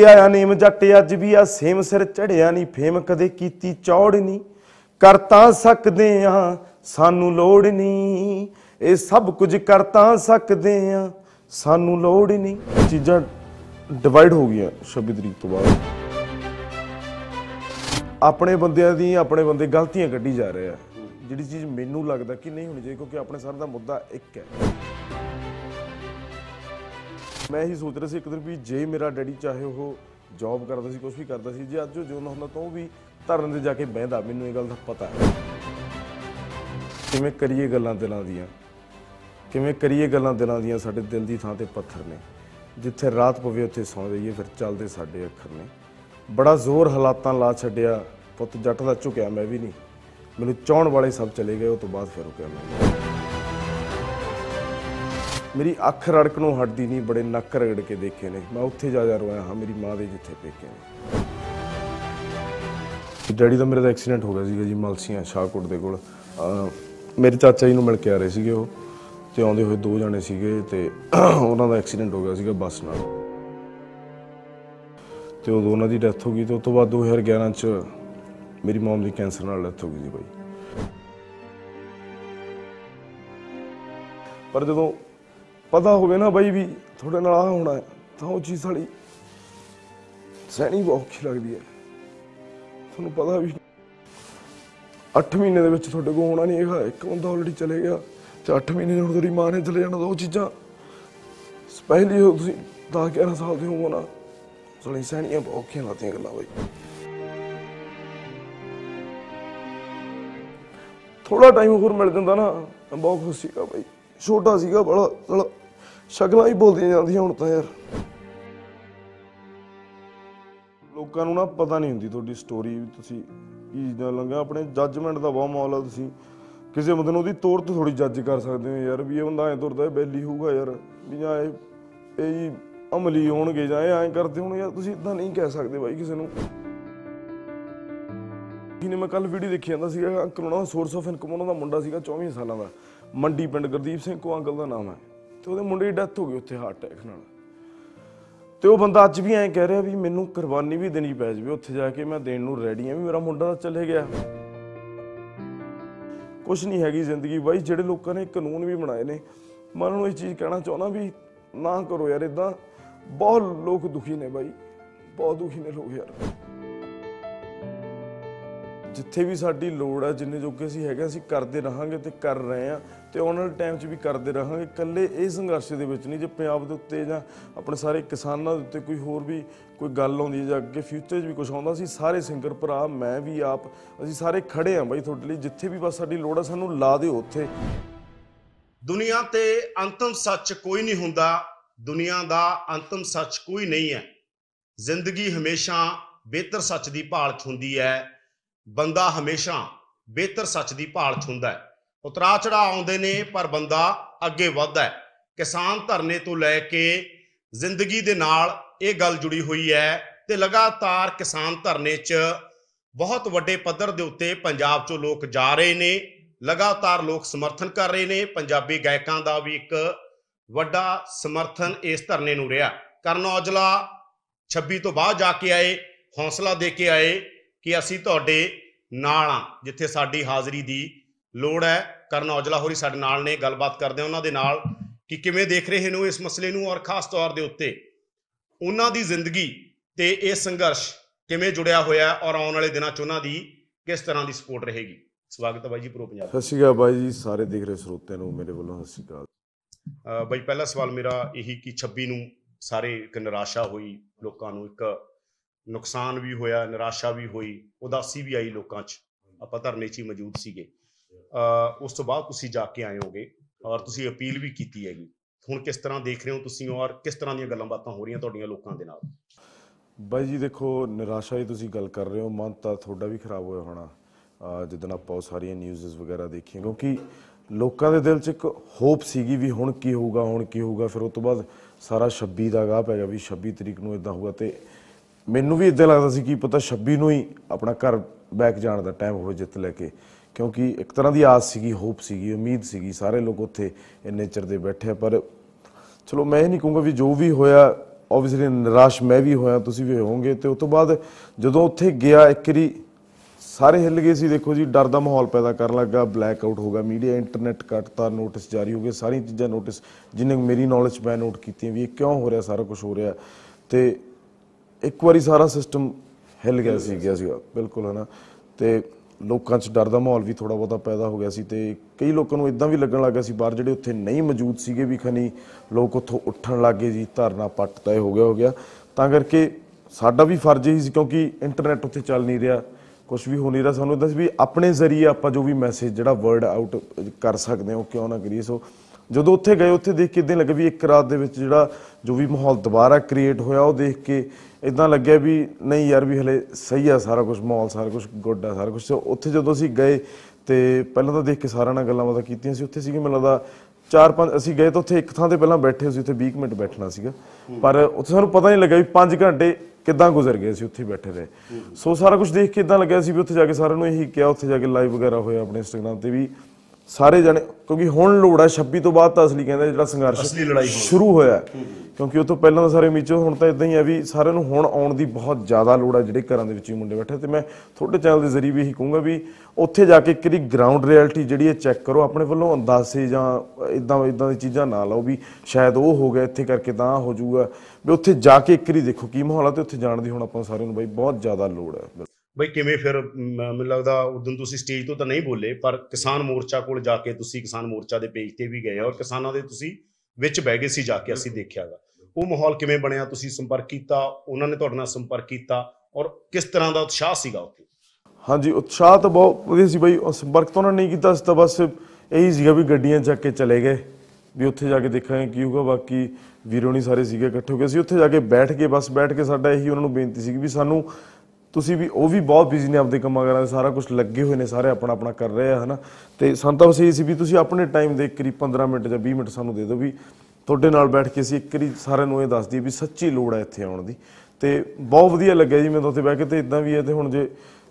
ਉੱਤੇ ਆਇਆ ਨੇਮ ਜੱਟ ਅੱਜ ਵੀ ਆ, ਸੇਮ ਸਿਰ ਚੜਿਆ ਨਹੀਂ ਫੇਮ ਕਦੇ ਕੀਤੀ ਚੌੜ ਨਹੀਂ ਕਰ ਤਾਂ ਸਕਦੇ ਆ, ਸਾਨੂੰ ਲੋੜ ਨਹੀਂ ਇਹ ਸਭ ਕੁਝ ਕਰ ਤਾਂ ਸਕਦੇ ਆ, ਸਾਨੂੰ ਲੋੜ ਨਹੀਂ ਇਹ ਚੀਜ਼ਾਂ ਡਿਵਾਈਡ ਹੋ ਗਈਆਂ 26 ਤਰੀਕ ਤੋਂ ਬਾਅਦ। ਆਪਣੇ ਬੰਦਿਆਂ ਦੀ, ਆਪਣੇ ਬੰਦੇ ਗਲਤੀਆਂ ਕੱਢੀ ਜਾ ਰਹੇ ਆ। ਜਿਹੜੀ ਚੀਜ਼ ਮੈਨੂੰ ਲੱਗਦਾ ਕਿ ਨਹੀਂ ਹੋਣੀ ਚਾਹੀਦੀ, ਕਿਉਂਕਿ ਆਪਣੇ ਸਰ ਦਾ ਮੁੱਦਾ ਇੱਕ ਹੈ। ਮੈਂ ਇਹੀ ਸੋਚ ਰਿਹਾ ਸੀ ਇੱਕ ਦਿਨ ਵੀ ਜੇ ਮੇਰਾ ਡੈਡੀ ਚਾਹੇ ਉਹ ਜੌਬ ਕਰਦਾ ਸੀ ਕੁਝ ਵੀ ਕਰਦਾ ਸੀ, ਜੇ ਅੱਜ ਉਹ ਜਿਉਂਦਾ ਹੁੰਦਾ ਤਾਂ ਉਹ ਵੀ ਧਰਨ ਤੇ ਜਾ ਕੇ ਬਹਿੰਦਾ, ਮੈਨੂੰ ਇਹ ਗੱਲ ਦਾ ਪਤਾ ਹੈ। ਕਿਵੇਂ ਕਰੀਏ ਗੱਲਾਂ ਦਿਲਾਂ ਦੀਆਂ? ਕਿਵੇਂ ਕਰੀਏ ਗੱਲਾਂ ਦਿਲਾਂ ਦੀਆਂ? ਸਾਡੇ ਦਿਲ ਦੀ ਥਾਂ ਤੇ ਪੱਥਰ ਨੇ। ਜਿੱਥੇ ਰਾਤ ਪਵੇ, ਉੱਥੇ ਸੌਂ ਜਾਈਏ, ਫਿਰ ਚੱਲਦੇ ਸਾਡੇ ਅੱਖਰ ਨੇ। ਬੜਾ ਜ਼ੋਰ ਹਾਲਾਤਾਂ ਲਾ ਛੱਡਿਆ, ਪੁੱਤ ਜੱਟ ਦਾ ਝੁਕਿਆ, ਮੈਂ ਵੀ ਨਹੀਂ। ਮੈਨੂੰ ਚਾਹਣ ਵਾਲੇ ਸਭ ਚਲੇ ਗਏ, ਉਹ ਤੋਂ ਬਾਅਦ ਫਿਰ ਰੁਕਿਆ ਮੈਂ। ਮੇਰੀ ਅੱਖ ਰੜਕ ਨੂੰ ਹਟਦੀ ਨਹੀਂ, ਬੜੇ ਨੱਕ ਰਗੜ ਕੇ ਦੇਖੇ ਨੇ। ਮੈਂ ਉੱਥੇ ਜਾ ਜਾ ਰੋਇਆ ਹਾਂ, ਮੇਰੀ ਮਾਂ ਦੇ ਜਿੱਥੇ ਪੇਕੇ ਨੇ। ਡੈਡੀ ਦਾ ਮੇਰੇ ਦਾ ਐਕਸੀਡੈਂਟ ਹੋ ਗਿਆ ਸੀਗਾ ਜੀ, ਮਲਸੀਆਂ, ਸ਼ਾਹਕੋਟ ਦੇ ਕੋਲ। ਅਹ ਮੇਰੇ ਚਾਚਾ ਜੀ ਨੂੰ ਮਿਲ ਕੇ ਆ ਰਹੇ ਸੀਗੇ ਉਹ, ਤੇ ਆਉਂਦੇ ਹੋਏ ਦੋ ਜਣੇ ਸੀਗੇ ਤੇ ਉਹਨਾਂ ਦਾ ਐਕਸੀਡੈਂਟ ਹੋ ਗਿਆ ਸੀਗਾ ਬੱਸ ਨਾਲ। ਤੇ ਉਦੋਂ ਉਹਨਾਂ ਦੀ ਡੈਥ ਹੋ ਗਈ ਤੇ ਉਸ ਤੋਂ ਬਾਅਦ 2011 ਚ ਮੇਰੀ ਮਮ ਦੀ ਕੈਂਸਰ ਨਾਲ ਡੈਥ ਹੋ ਗਈ ਸੀ ਬਾਈ। ਪਰ ਜਦੋਂ ਪਤਾ ਹੋਵੇ ਨਾ ਬਾਈ ਵੀ ਤੁਹਾਡੇ ਨਾਲ ਆ ਹੋਣਾ ਹੈ, ਤਾਂ ਉਹ ਚੀਜ਼ ਸਾਡੀ ਸਹਿਣੀ ਬਹੁਤ ਔਖੀ ਲੱਗਦੀ ਹੈ। ਤੁਹਾਨੂੰ ਪਤਾ ਵੀ 8 ਮਹੀਨੇ ਦੇ ਵਿੱਚ ਤੁਹਾਡੇ ਕੋਲ ਹੋਣਾ ਨਹੀਂ ਹੈਗਾ ਇੱਕ ਬੰਦਾ ਆਲਰੇਡੀ ਚਲੇ ਗਿਆ ਤੇ 8 ਮਹੀਨੇ ਨੂੰ ਤੁਹਾਡੀ ਮਾਂ ਨੇ ਚਲੇ ਜਾਣਾ ਤਾਂ ਉਹ ਚੀਜ਼ਾਂ। ਪਹਿਲੀ ਹੋ ਤੁਸੀਂ 10 11 ਸਾਲ ਦੇ ਹੋਵੋ ਨਾ ਸਾਲੀ ਸਹਿਣੀਆਂ ਬਹੁਤ ਔਖੀਆਂ ਲੱਗਦੀਆਂ ਗੱਲਾਂ ਬਾਈ। ਥੋੜਾ ਟਾਈਮ ਹੋਰ ਮਿਲ ਜਾਂਦਾ ਨਾ ਮੈਂ ਬਹੁਤ ਖੁਸ਼ ਸੀਗਾ ਬਾਈ। ਛੋਟਾ ਸੀਗਾ ਬੜਾ ਚਲ ਸ਼ਕਲਾਂ ਹੀ ਬੋਲਦੀਆਂ ਜਾਂਦੀਆਂ ਹੁਣ ਤਾਂ ਯਾਰ। ਲੋਕਾਂ ਨੂੰ ਨਾ ਪਤਾ ਨਹੀਂ ਹੁੰਦੀ ਤੁਹਾਡੀ ਸਟੋਰੀ ਵੀ ਤੁਸੀਂ ਕੀ ਚੀਜ਼ਾਂ ਲੰਘਿਆ ਆਪਣੇ ਜੱਜਮੈਂਟ ਦਾ ਬਹੁਤ ਮਾਹੌਲ ਆ ਤੁਸੀਂ। ਕਿਸੇ ਬੰਦੇ ਨੂੰ ਉਹਦੀ ਤੋਰ ਤੋਂ ਥੋੜੀ ਜੱਜ ਕਰ ਸਕਦੇ ਹੋ ਯਾਰ ਵੀ ਇਹ ਬੰਦਾ ਐ ਤੁਰਦਾ, ਇਹ ਬੈਲੀ ਹੋਊਗਾ ਯਾਰ। ਵੀ ਜਾਂ ਇਹ ਇਹ ਜੀ ਅਮਲੀ ਹੋਣਗੇ ਜਾਂ ਇਹ ਐਂ ਕਰਦੇ ਹੋਣ ਯਾਰ। ਤੁਸੀਂ ਇਦਾਂ ਨਹੀਂ ਕਹਿ ਸਕਦੇ ਬਾਈ ਕਿਸੇ ਨੂੰ। ਜਿਹਨੇ ਮੈਂ ਕੱਲ ਵੀਡੀਓ ਦੇਖੀ ਜਾਂਦਾ ਸੀਗਾ, ਅੰਕਲ ਉਹਨਾਂ ਦਾ ਸੋਰਸ ਆਫ ਇਨਕਮ ਉਹਨਾਂ ਦਾ ਮੁੰਡਾ ਸੀਗਾ 24 ਸਾਲਾਂ ਦਾ। ਮੰਡੀ ਪਿੰਡ ਗੁਰਦੀਪ ਸਿੰਘ ਕੋ ਅੰਕਲ ਦਾ ਨਾਮ ਹੈ। ਤੇ ਉਹਦੇ ਮੁੰਡੇ ਦੀ ਡੈਥ ਹੋ ਗਈ ਉੱਥੇ ਹਾਰਟ ਅਟੈਕ ਨਾਲ। ਤੇ ਉਹ ਬੰਦਾ ਅੱਜ ਵੀ ਐਂ ਕਹਿ ਰਿਹਾ ਵੀ ਮੈਨੂੰ ਕੁਰਬਾਨੀ ਵੀ ਦੇਣੀ ਪੈ ਜਾਵੇ, ਉੱਥੇ ਜਾ ਕੇ ਮੈਂ ਦੇਣ ਨੂੰ ਰੈਡੀ ਆ ਵੀ ਮੇਰਾ ਮੁੰਡਾ ਤਾਂ ਚਲੇ ਗਿਆ। ਕੁਝ ਨਹੀਂ ਹੈਗੀ ਜ਼ਿੰਦਗੀ ਬਾਈ, ਜਿਹੜੇ ਲੋਕਾਂ ਨੇ ਕਾਨੂੰਨ ਵੀ ਬਣਾਏ ਨੇ। ਮੈਂ ਉਹਨਾਂ ਨੂੰ ਇਹ ਚੀਜ਼ ਕਹਿਣਾ ਚਾਹੁੰਦਾ ਵੀ ਨਾ ਕਰੋ ਯਾਰ ਇਦਾਂ ਬਹੁਤ ਲੋਕ ਦੁਖੀ ਨੇ ਬਾਈ, ਬਹੁਤ ਦੁਖੀ ਨੇ ਲੋਕ ਯਾਰ। ਜਿੱਥੇ ਵੀ ਸਾਡੀ ਲੋੜ ਹੈ ਜਿੰਨੇ ਜੋਗੇ ਅਸੀਂ ਹੈਗੇ ਅਸੀਂ ਕਰਦੇ ਰਹਾਂਗੇ ਤੇ ਕਰ ਰਹੇ ਆ ਤੇ ਆਉਣ ਵਾਲੇ ਟਾਈਮ 'ਚ ਵੀ ਕਰਦੇ ਰਹਾਂਗੇ। ਇਕੱਲੇ ਇਹ ਸੰਘਰਸ਼ ਦੇ ਵਿੱਚ ਨਹੀਂ, ਜੇ ਪੰਜਾਬ ਦੇ ਉੱਤੇ ਜਾਂ ਆਪਣੇ ਸਾਰੇ ਕਿਸਾਨਾਂ ਦੇ ਉੱਤੇ ਕੋਈ ਹੋਰ ਵੀ ਕੋਈ ਗੱਲ ਆਉਂਦੀ ਹੈ ਜਾਂ ਅੱਗੇ ਫਿਊਚਰ 'ਚ ਵੀ ਕੁਝ ਆਉਂਦਾ, ਅਸੀਂ ਸਾਰੇ ਸਿੰਗਰ ਭਰਾ, ਮੈਂ ਵੀ ਆਪ, ਅਸੀਂ ਸਾਰੇ ਖੜੇ ਆ ਬਾਈ ਤੁਹਾਡੇ ਲਈ। ਜਿੱਥੇ ਵੀ ਬਸ ਸਾਡੀ ਲੋੜ ਹੈ ਸਾਨੂੰ ਲਾ ਦਿਓ ਉੱਥੇ। ਦੁਨੀਆ ਤੇ ਅੰਤਮ ਸੱਚ ਕੋਈ ਨਹੀਂ ਹੁੰਦਾ, ਦੁਨੀਆ ਦਾ ਅੰਤਮ ਸੱਚ ਕੋਈ ਨਹੀਂ ਹੈ। ਜ਼ਿੰਦਗੀ ਹਮੇਸ਼ਾ ਬਿਹਤਰ ਸੱਚ ਦੀ ਭਾਲ 'ਚ ਹੁੰਦੀ ਹੈ। ਬੰਦਾ ਹਮੇਸ਼ਾ ਬਿਹਤਰ ਸੱਚ ਦੀ ਭਾਲ 'ਚ ਹੁੰਦਾ ਹੈ। ਉਤਰਾ ਚੜਾ ਆਉਂਦੇ ਨੇ, ਪਰ ਬੰਦਾ ਅੱਗੇ ਵੱਧਦਾ ਹੈ। ਕਿਸਾਨ ਧਰਨੇ ਤੋਂ ਲੈ ਕੇ ਜ਼ਿੰਦਗੀ ਦੇ ਨਾਲ ਇਹ ਗੱਲ ਜੁੜੀ ਹੋਈ ਹੈ ਤੇ ਲਗਾਤਾਰ ਕਿਸਾਨ ਧਰਨੇ 'ਚ ਬਹੁਤ ਵੱਡੇ ਪੱਧਰ ਦੇ ਉੱਤੇ ਪੰਜਾਬ 'ਚੋਂ ਲੋਕ ਜਾ ਰਹੇ ਨੇ, ਲਗਾਤਾਰ ਲੋਕ ਸਮਰਥਨ ਕਰ ਰਹੇ ਨੇ। ਪੰਜਾਬੀ ਗਾਇਕਾਂ ਦਾ ਵੀ ਇੱਕ ਵੱਡਾ ਸਮਰਥਨ ਇਸ ਧਰਨੇ ਨੂੰ ਰਿਹਾ। ਕਰਨ ਔਜਲਾ 26 ਤੋਂ ਬਾਅਦ ਜਾ ਕੇ ਆਏ, ਹੌਸਲਾ ਦੇ ਕੇ ਆਏ ਕਿ ਅਸੀਂ ਤੁਹਾਡੇ ਨਾਲ ਆ ਜਿੱਥੇ ਸਾਡੀ ਹਾਜ਼ਰੀ ਦੀ ਲੋੜ ਹੈ। ਕਰਨ ਔਜਲਾ ਹੋਰੀ ਸਾਡੇ ਨਾਲ ਨੇ ਗੱਲਬਾਤ ਕਰਦੇ ਉਹਨਾਂ ਦੇ ਨਾਲ ਕਿ ਕਿਵੇਂ ਦੇਖ ਰਹੇ ਨੇ ਇਸ ਮਸਲੇ ਨੂੰ ਔਰ ਖਾਸ ਤੌਰ ਦੇ ਉੱਤੇ ਉਹਨਾਂ ਦੀ ਜ਼ਿੰਦਗੀ ਤੇ ਇਹ ਸੰਘਰਸ਼ ਕਿਵੇਂ ਜੁੜਿਆ ਹੋਇਆ ਔਰ ਆਉਣ ਵਾਲੇ ਦਿਨਾਂ 'ਚ ਉਹਨਾਂ ਦੀ ਕਿਸ ਤਰ੍ਹਾਂ ਦੀ ਸਪੋਰਟ ਰਹੇਗੀ। ਸਵਾਗਤ ਹੈ ਬਾਈ ਜੀ ਪ੍ਰੋ ਪੰਜਾਬ ਸਤਿ ਸ਼੍ਰੀ ਅਕਾਲ ਬਾਈ ਜੀ ਸਾਰੇ ਦੇਖ ਰਹੇ ਸਰੋਤਿਆਂ ਨੂੰ ਮੇਰੇ ਵੱਲੋਂ ਸਤਿ ਸ਼੍ਰੀ ਅਕਾਲ। ਬਾਈ ਪਹਿਲਾ ਸਵਾਲ ਮੇਰਾ ਇਹੀ ਕਿ 26 ਨੂੰ ਸਾਰੇ ਇੱਕ ਨਿਰਾਸ਼ਾ ਹੋਈ ਲੋਕਾਂ ਨੂੰ ਇੱਕ ਨੁਕਸਾਨ ਵੀ ਹੋਇਆ, ਨਿਰਾਸ਼ਾ ਵੀ ਹੋਈ, ਉਦਾਸੀ ਵੀ ਆਈ ਲੋਕਾਂ 'ਚ। ਆਪਾਂ ਧਰਨੇ 'ਚ ਹੀ ਮੌਜੂਦ ਸੀਗੇ। ਅਹ ਉਸ ਤੋਂ ਬਾਅਦ ਤੁਸੀਂ ਜਾ ਕੇ ਆਏ ਹੋਗੇ ਔਰ ਤੁਸੀਂ ਅਪੀਲ ਵੀ ਕੀਤੀ ਹੈਗੀ। ਹੁਣ ਕਿਸ ਤਰ੍ਹਾਂ ਦੇਖ ਰਹੇ ਹੋ ਤੁਸੀਂ ਔਰ ਕਿਸ ਤਰ੍ਹਾਂ ਦੀਆਂ ਗੱਲਾਂ ਬਾਤਾਂ ਹੋ ਰਹੀਆਂ ਤੁਹਾਡੀਆਂ ਲੋਕਾਂ ਦੇ ਨਾਲ? ਬਾਈ ਜੀ, ਦੇਖੋ, ਨਿਰਾਸ਼ਾ ਦੀ ਤੁਸੀਂ ਗੱਲ ਕਰ ਰਹੇ ਹੋ, ਮਨ ਤਾਂ ਤੁਹਾਡਾ ਵੀ ਖਰਾਬ ਹੋਇਆ ਹੋਣਾ। ਅਹ ਜਿੱਦਣ ਆਪਾਂ ਉਹ ਸਾਰੀਆਂ ਨਿਊਜ਼ਸ ਵਗੈਰਾ ਦੇਖੀਆਂ, ਕਿਉਂਕਿ ਲੋਕਾਂ ਦੇ ਦਿਲ 'ਚ ਇੱਕ ਹੋਪ ਸੀਗੀ ਵੀ ਹੁਣ ਕੀ ਹੋਊਗਾ, ਹੁਣ ਕੀ ਹੋਊਗਾ, ਫਿਰ ਉਸ ਤੋਂ ਬਾਅਦ ਸਾਰਾ 26 ਦਾ ਗਾਹ ਪੈ ਗਿਆ ਵੀ 26 ਤਰੀਕ ਨੂੰ ਇਦਾਂ ਹੋਊਗਾ ਤੇ ਮੈਨੂੰ ਵੀ ਇਦਾਂ ਲੱਗਦਾ ਸੀ ਕਿ ਪਤਾ 26 ਨੂੰ ਹੀ ਆਪਣਾ ਘਰ ਬੈਕ ਜਾਣ ਦਾ ਟਾਈਮ ਹੋਵੇ ਜਿੱਤ ਲੈ ਕੇ। ਕਿਉਂਕਿ ਇੱਕ ਤਰ੍ਹਾਂ ਦੀ ਆਸ ਸੀਗੀ ਹੋਪ ਸੀਗੀ, ਉਮੀਦ ਸੀਗੀ। ਸਾਰੇ ਲੋਕ ਉੱਥੇ ਇੰਨੇ ਚਿਰ ਦੇ ਬੈਠੇ ਆ, ਪਰ ਚਲੋ ਮੈਂ ਇਹ ਨਹੀਂ ਕਹੂੰਗਾ ਵੀ ਜੋ ਵੀ ਹੋਇਆ ਆਬਵੀਅਸਲੀ ਨਿਰਾਸ਼ ਮੈਂ ਵੀ ਹੋਇਆ, ਤੁਸੀਂ ਵੀ ਹੋਵੋਗੇ। ਤੇ ਉਸ ਤੋਂ ਬਾਅਦ ਜਦੋਂ ਉੱਥੇ ਗਿਆ, ਇੱਕ ਵਾਰੀ ਸਾਰੇ ਹਿੱਲ ਗਏ ਸੀ। ਦੇਖੋ ਜੀ, ਡਰ ਦਾ ਮਾਹੌਲ ਪੈਦਾ ਕਰਨ ਲੱਗਾ ਬਲੈਕ ਆਊਟ ਹੋ ਗਿਆ ਮੀਡੀਆ ਇੰਟਰਨੈਟ ਕੱਟਤਾ ਨੋਟਿਸ ਜਾਰੀ ਹੋ ਗਏ। ਸਾਰੀਆਂ ਚੀਜ਼ਾਂ ਨੋਟਿਸ ਜਿੰਨੇ ਕੁ ਮੇਰੀ ਨੌਲੇਜ ਮੈਂ ਨੋਟ ਕੀਤੀਆਂ ਵੀ ਇਹ ਕਿਉਂ ਹੋ ਰਿਹਾ, ਸਾਰਾ ਕੁਝ ਹੋ ਰਿਹਾ। ਤੇ ਇੱਕ ਵਾਰੀ ਸਾਰਾ ਸਿਸਟਮ ਹਿੱਲ ਗਿਆ ਸੀ, ਗਿਆ ਸੀਗਾ, ਬਿਲਕੁਲ, ਹਨਾ। ਤੇ ਲੋਕਾਂ 'ਚ ਡਰ ਦਾ ਮਾਹੌਲ ਵੀ ਥੋੜਾ ਬਹੁਤਾ ਪੈਦਾ ਹੋ ਗਿਆ ਸੀ ਤੇ ਕਈ ਲੋਕਾਂ ਨੂੰ ਇਦਾਂ ਵੀ ਲੱਗਣ ਲੱਗਾ ਸੀ, ਬਾਹਰ ਜਿਹੜੇ ਉੱਥੇ ਨਹੀਂ ਮੌਜੂਦ ਸੀਗੇ ਵੀ ਖਨੀ, ਲੋਕ ਉੱਥੋਂ ਉੱਠਣ ਲੱਗੇ ਜੀ, ਧਰਨਾ ਪੱਟ ਤੈ ਹੋ ਗਿਆ ਹੋ ਗਿਆ। ਤਾਂ ਕਰਕੇ ਸਾਡਾ ਵੀ ਫਰਜ਼ ਹੀ ਸੀ ਕਿਉਂਕਿ ਇੰਟਰਨੈਟ ਉੱਥੇ ਚੱਲ ਨਹੀਂ ਰਿਹਾ ਕੁਝ ਵੀ ਹੋ ਨਹੀਂ ਰਿਹਾ ਸਾਨੂੰ ਇਦਾਂ ਸੀ ਵੀ ਆਪਣੇ ਜ਼ਰੀਏ ਆਪਾਂ ਜੋ ਵੀ ਮੈਸੇਜ ਜਿਹੜਾ ਵਰਡ ਆਊਟ ਕਰ ਸਕਦੇ ਹਾਂ, ਉਹ ਕਿਉਂ ਨਾ ਕਰੀਏ। ਸੋ ਜਦੋਂ ਉੱਥੇ ਗਏ ਉੱਥੇ ਦੇਖ ਕੇ ਇਦਾਂ ਲੱਗਾ ਵੀ ਇੱਕ ਰਾਤ ਦੇ ਵਿੱਚ ਜਿਹੜਾ ਜੋ ਵੀ ਮਾਹੌਲ ਦੁਬਾਰਾ ਕ੍ਰੀਏਟ ਹੋਇਆ ਉਹ ਦੇਖ ਕੇ ਇਦਾਂ ਲੱਗਿਆ ਵੀ ਨਹੀਂ ਯਾਰ ਵੀ ਹਲੇ ਸਹੀ ਆ ਸਾਰਾ ਕੁਝ ਮਾਹੌਲ ਸਾਰਾ ਕੁਝ ਗੁੱਡ ਆ ਸਾਰਾ ਕੁਝ ਉੱਥੇ ਜਦੋਂ ਅਸੀਂ ਗਏ ਤੇ ਪਹਿਲਾਂ ਤਾਂ ਦੇਖ ਕੇ ਸਾਰਿਆਂ ਨਾਲ ਗੱਲਾਂ ਬਾਤਾਂ ਕੀਤੀਆਂ ਸੀ ਉੱਥੇ ਸੀਗੇ ਮੈਨੂੰ ਲੱਗਦਾ ਚਾਰ ਪੰਜ ਅਸੀਂ ਗਏ ਤਾਂ ਉੱਥੇ ਇੱਕ ਥਾਂ ਤੇ ਪਹਿਲਾਂ ਬੈਠੇ ਸੀ ਉੱਥੇ 20 ਕੁ ਮਿੰਟ ਬੈਠਣਾ ਸੀਗਾ। ਪਰ ਉੱਥੇ ਸਾਨੂੰ ਪਤਾ ਨਹੀਂ ਲੱਗਾ ਵੀ 5 ਘੰਟੇ ਕਿੱਦਾਂ ਗੁਜ਼ਰ ਗਏ ਸੀ ਉੱਥੇ ਬੈਠੇ ਰਹੇ। ਸੋ ਸਾਰਾ ਕੁਝ ਦੇਖ ਕੇ ਇਦਾਂ ਲੱਗਿਆ ਸੀ ਵੀ ਉੱਥੇ ਜਾ ਕੇ ਸਾਰਿਆਂ ਨੂੰ ਇਹੀ ਕਿਹਾ ਉੱਥੇ ਜਾ ਕੇ ਲਾਈਵ ਵਗੈਰਾ ਹੋਇਆ ਆਪਣੇ ਇੰਸਟਾਗ੍ਰam ਤੇ ਵੀ। ਸਾਰੇ ਜਣੇ ਕਿਉਂਕਿ ਹੁਣ ਲੋੜ ਹੈ 26 ਤੋਂ ਬਾਅਦ ਤਾਂ ਅਸਲੀ ਕਹਿੰਦੇ ਜਿਹੜਾ ਸੰਘਰਸ਼ ਅਸਲੀ ਲੜਾਈ ਹੋਣੀ। ਸ਼ੁਰੂ ਹੋਇਆ ਹੈ। ਕਿਉਂਕਿ ਉਹ ਤੋਂ ਪਹਿਲਾਂ ਤਾਂ ਸਾਰੇ ਮੀਚੋ ਹੁਣ ਤਾਂ ਇਦਾਂ ਹੀ ਆ ਵੀ ਸਾਰਿਆਂ ਨੂੰ ਹੁਣ ਆਉਣ ਦੀ ਬਹੁਤ ਜ਼ਿਆਦਾ ਲੋੜ ਹੈ ਜਿਹੜੇ ਘਰਾਂ ਦੇ ਵਿੱਚ ਹੀ ਮੁੰਡੇ ਬੈਠੇ ਤੇ ਮੈਂ ਤੁਹਾਡੇ ਚੈਨਲ ਦੇ ਜ਼ਰੀਏ ਵੀ ਇਹੀ ਕਹੂੰਗਾ ਵੀ ਉੱਥੇ ਜਾ ਕੇ ਵਾਰੀ ਗਰਾਊਂਡ ਰਿਐਲਿਟੀ ਜਿਹੜੀ ਹੈ ਚੈੱਕ ਕਰੋ ਆਪਣੇ ਵੱਲੋਂ ਅੰਦਾਜ਼ੇ ਜਾਂ ਇਦਾਂ ਇਦਾਂ ਦੀ ਚੀਜ਼ਾਂ ਨਾ ਲਾਓ ਵੀ ਸ਼ਾਇਦ ਉਹ ਹੋ ਗਿਆ ਇੱਥੇ ਕਰਕੇ ਤਾਂ ਹੋ ਜਾਊਗਾ ਵੀ ਉੱਥੇ ਜਾ ਕੇ ਇੱਕ ਵਾਰੀ ਦੇਖੋ ਕੀ ਮਾਹੌਲ ਹੈ ਤੇ ਉੱਥੇ ਜਾਣ ਦੀ ਹੁਣ ਆਪਾਂ ਸਾਰਿਆਂ ਨੂੰ ਬਾਈ ਬਹੁਤ ਜ਼ਿਆਦਾ ਲੋੜ ਹੈ ਬਈ ਕਿਵੇਂ ਫਿਰ ਮੈਨੂੰ ਲੱਗਦਾ ਉਦੋਂ ਤੁਸੀਂ ਸਟੇਜ ਤੋਂ ਤਾਂ ਨਹੀਂ ਬੋਲੇ ਪਰ ਕਿਸਾਨ ਮੋਰਚਾ ਕੋਲ ਜਾ ਕੇ ਤੁਸੀਂ ਕਿਸਾਨ ਮੋਰਚਾ ਦੇ ਪੇਜ ਤੇ ਵੀ ਗਏ ਔਰ ਕਿਸਾਨਾਂ ਦੇ ਤੁਸੀਂ ਵਿੱਚ ਬਹਿ ਗਏ ਸੀ ਜਾ ਕੇ ਅਸੀਂ ਦੇਖਿਆਗਾ ਉਹ ਮਾਹੌਲ ਕਿਵੇਂ ਬਣਿਆ ਤੁਸੀਂ ਸੰਪਰਕ ਕੀਤਾ ਉਹਨਾਂ ਨੇ ਤੁਹਾਡੇ ਨਾਲ ਸੰਪਰਕ ਕੀਤਾ ਔਰ ਕਿਸ ਤਰ੍ਹਾਂ ਦਾ ਉਤਸ਼ਾਹ ਸੀਗਾ ਉੱਥੇ? ਹਾਂਜੀ ਉਤਸ਼ਾਹ ਤਾਂ ਬਹੁਤ ਵਧੀਆ ਸੀ ਬਾਈ ਸੰਪਰਕ ਤਾਂ ਉਹਨਾਂ ਨੇ ਨਹੀਂ ਕੀਤਾ ਸੀ ਤਾਂ ਬਸ ਇਹੀ ਸੀਗਾ ਵੀ ਗੱਡੀਆਂ ਚੱਕ ਕੇ ਚਲੇ ਗਏ ਵੀ ਉੱਥੇ ਜਾ ਕੇ ਦੇਖਾਂਗੇ ਕੀ ਹੋਊਗਾ ਬਾਕੀ ਵੀਰੋ ਨਹੀਂ ਸਾਰੇ ਸੀਗੇ ਇਕੱਠੇ ਹੋ ਗਏ। ਸੀ ਉੱਥੇ ਜਾ ਕੇ ਬੈਠ ਕੇ ਬਸ ਬੈਠ ਕੇ ਸਾਡਾ ਇਹੀ ਉਹਨਾਂ ਨੂੰ ਬੇਨਤੀ ਸੀ ਵੀ ਸਾਨੂੰ ਤੁਸੀਂ ਵੀ, ਉਹ ਵੀ ਬਹੁਤ ਬਿਜ਼ੀ ਨੇ ਆਪਦੇ ਕੰਮਾਂ ਕਰਾਂ ਸਾਰਾ ਕੁਝ ਲੱਗੇ ਹੋਏ ਨੇ, ਸਾਰੇ ਆਪਣਾ ਆਪਣਾ ਕਰ ਰਹੇ ਆ, ਹਨਾ। ਤੇ ਸਾਨੂੰ ਤਾਂ ਬਸ ਇਹ ਸੀ ਵੀ ਤੁਸੀਂ ਆਪਣੇ ਟਾਈਮ ਦੇ ਕਰੀਬ 15 ਮਿੰਟ ਜਾਂ 20 ਮਿੰਟ ਸਾਨੂੰ ਦੇ ਦਿਓ ਵੀ ਤੁਹਾਡੇ ਨਾਲ ਬੈਠ ਕੇ ਅਸੀਂ ਇੱਕ ਵਾਰੀ ਸਾਰਿਆਂ ਨੂੰ ਇਹ ਦੱਸ ਦਈਏ ਵੀ ਸੱਚੀ ਲੋੜ ਹੈ ਇੱਥੇ ਆਉਣ ਦੀ। ਤੇ ਬਹੁਤ ਵਧੀਆ ਲੱਗਿਆ ਜੀ ਮੈਨੂੰ ਉੱਥੇ ਬਹਿ ਕੇ, ਤੇ ਇਦਾਂ ਵੀ ਹੈ ਤੇ ਹੁਣ ਜੇ,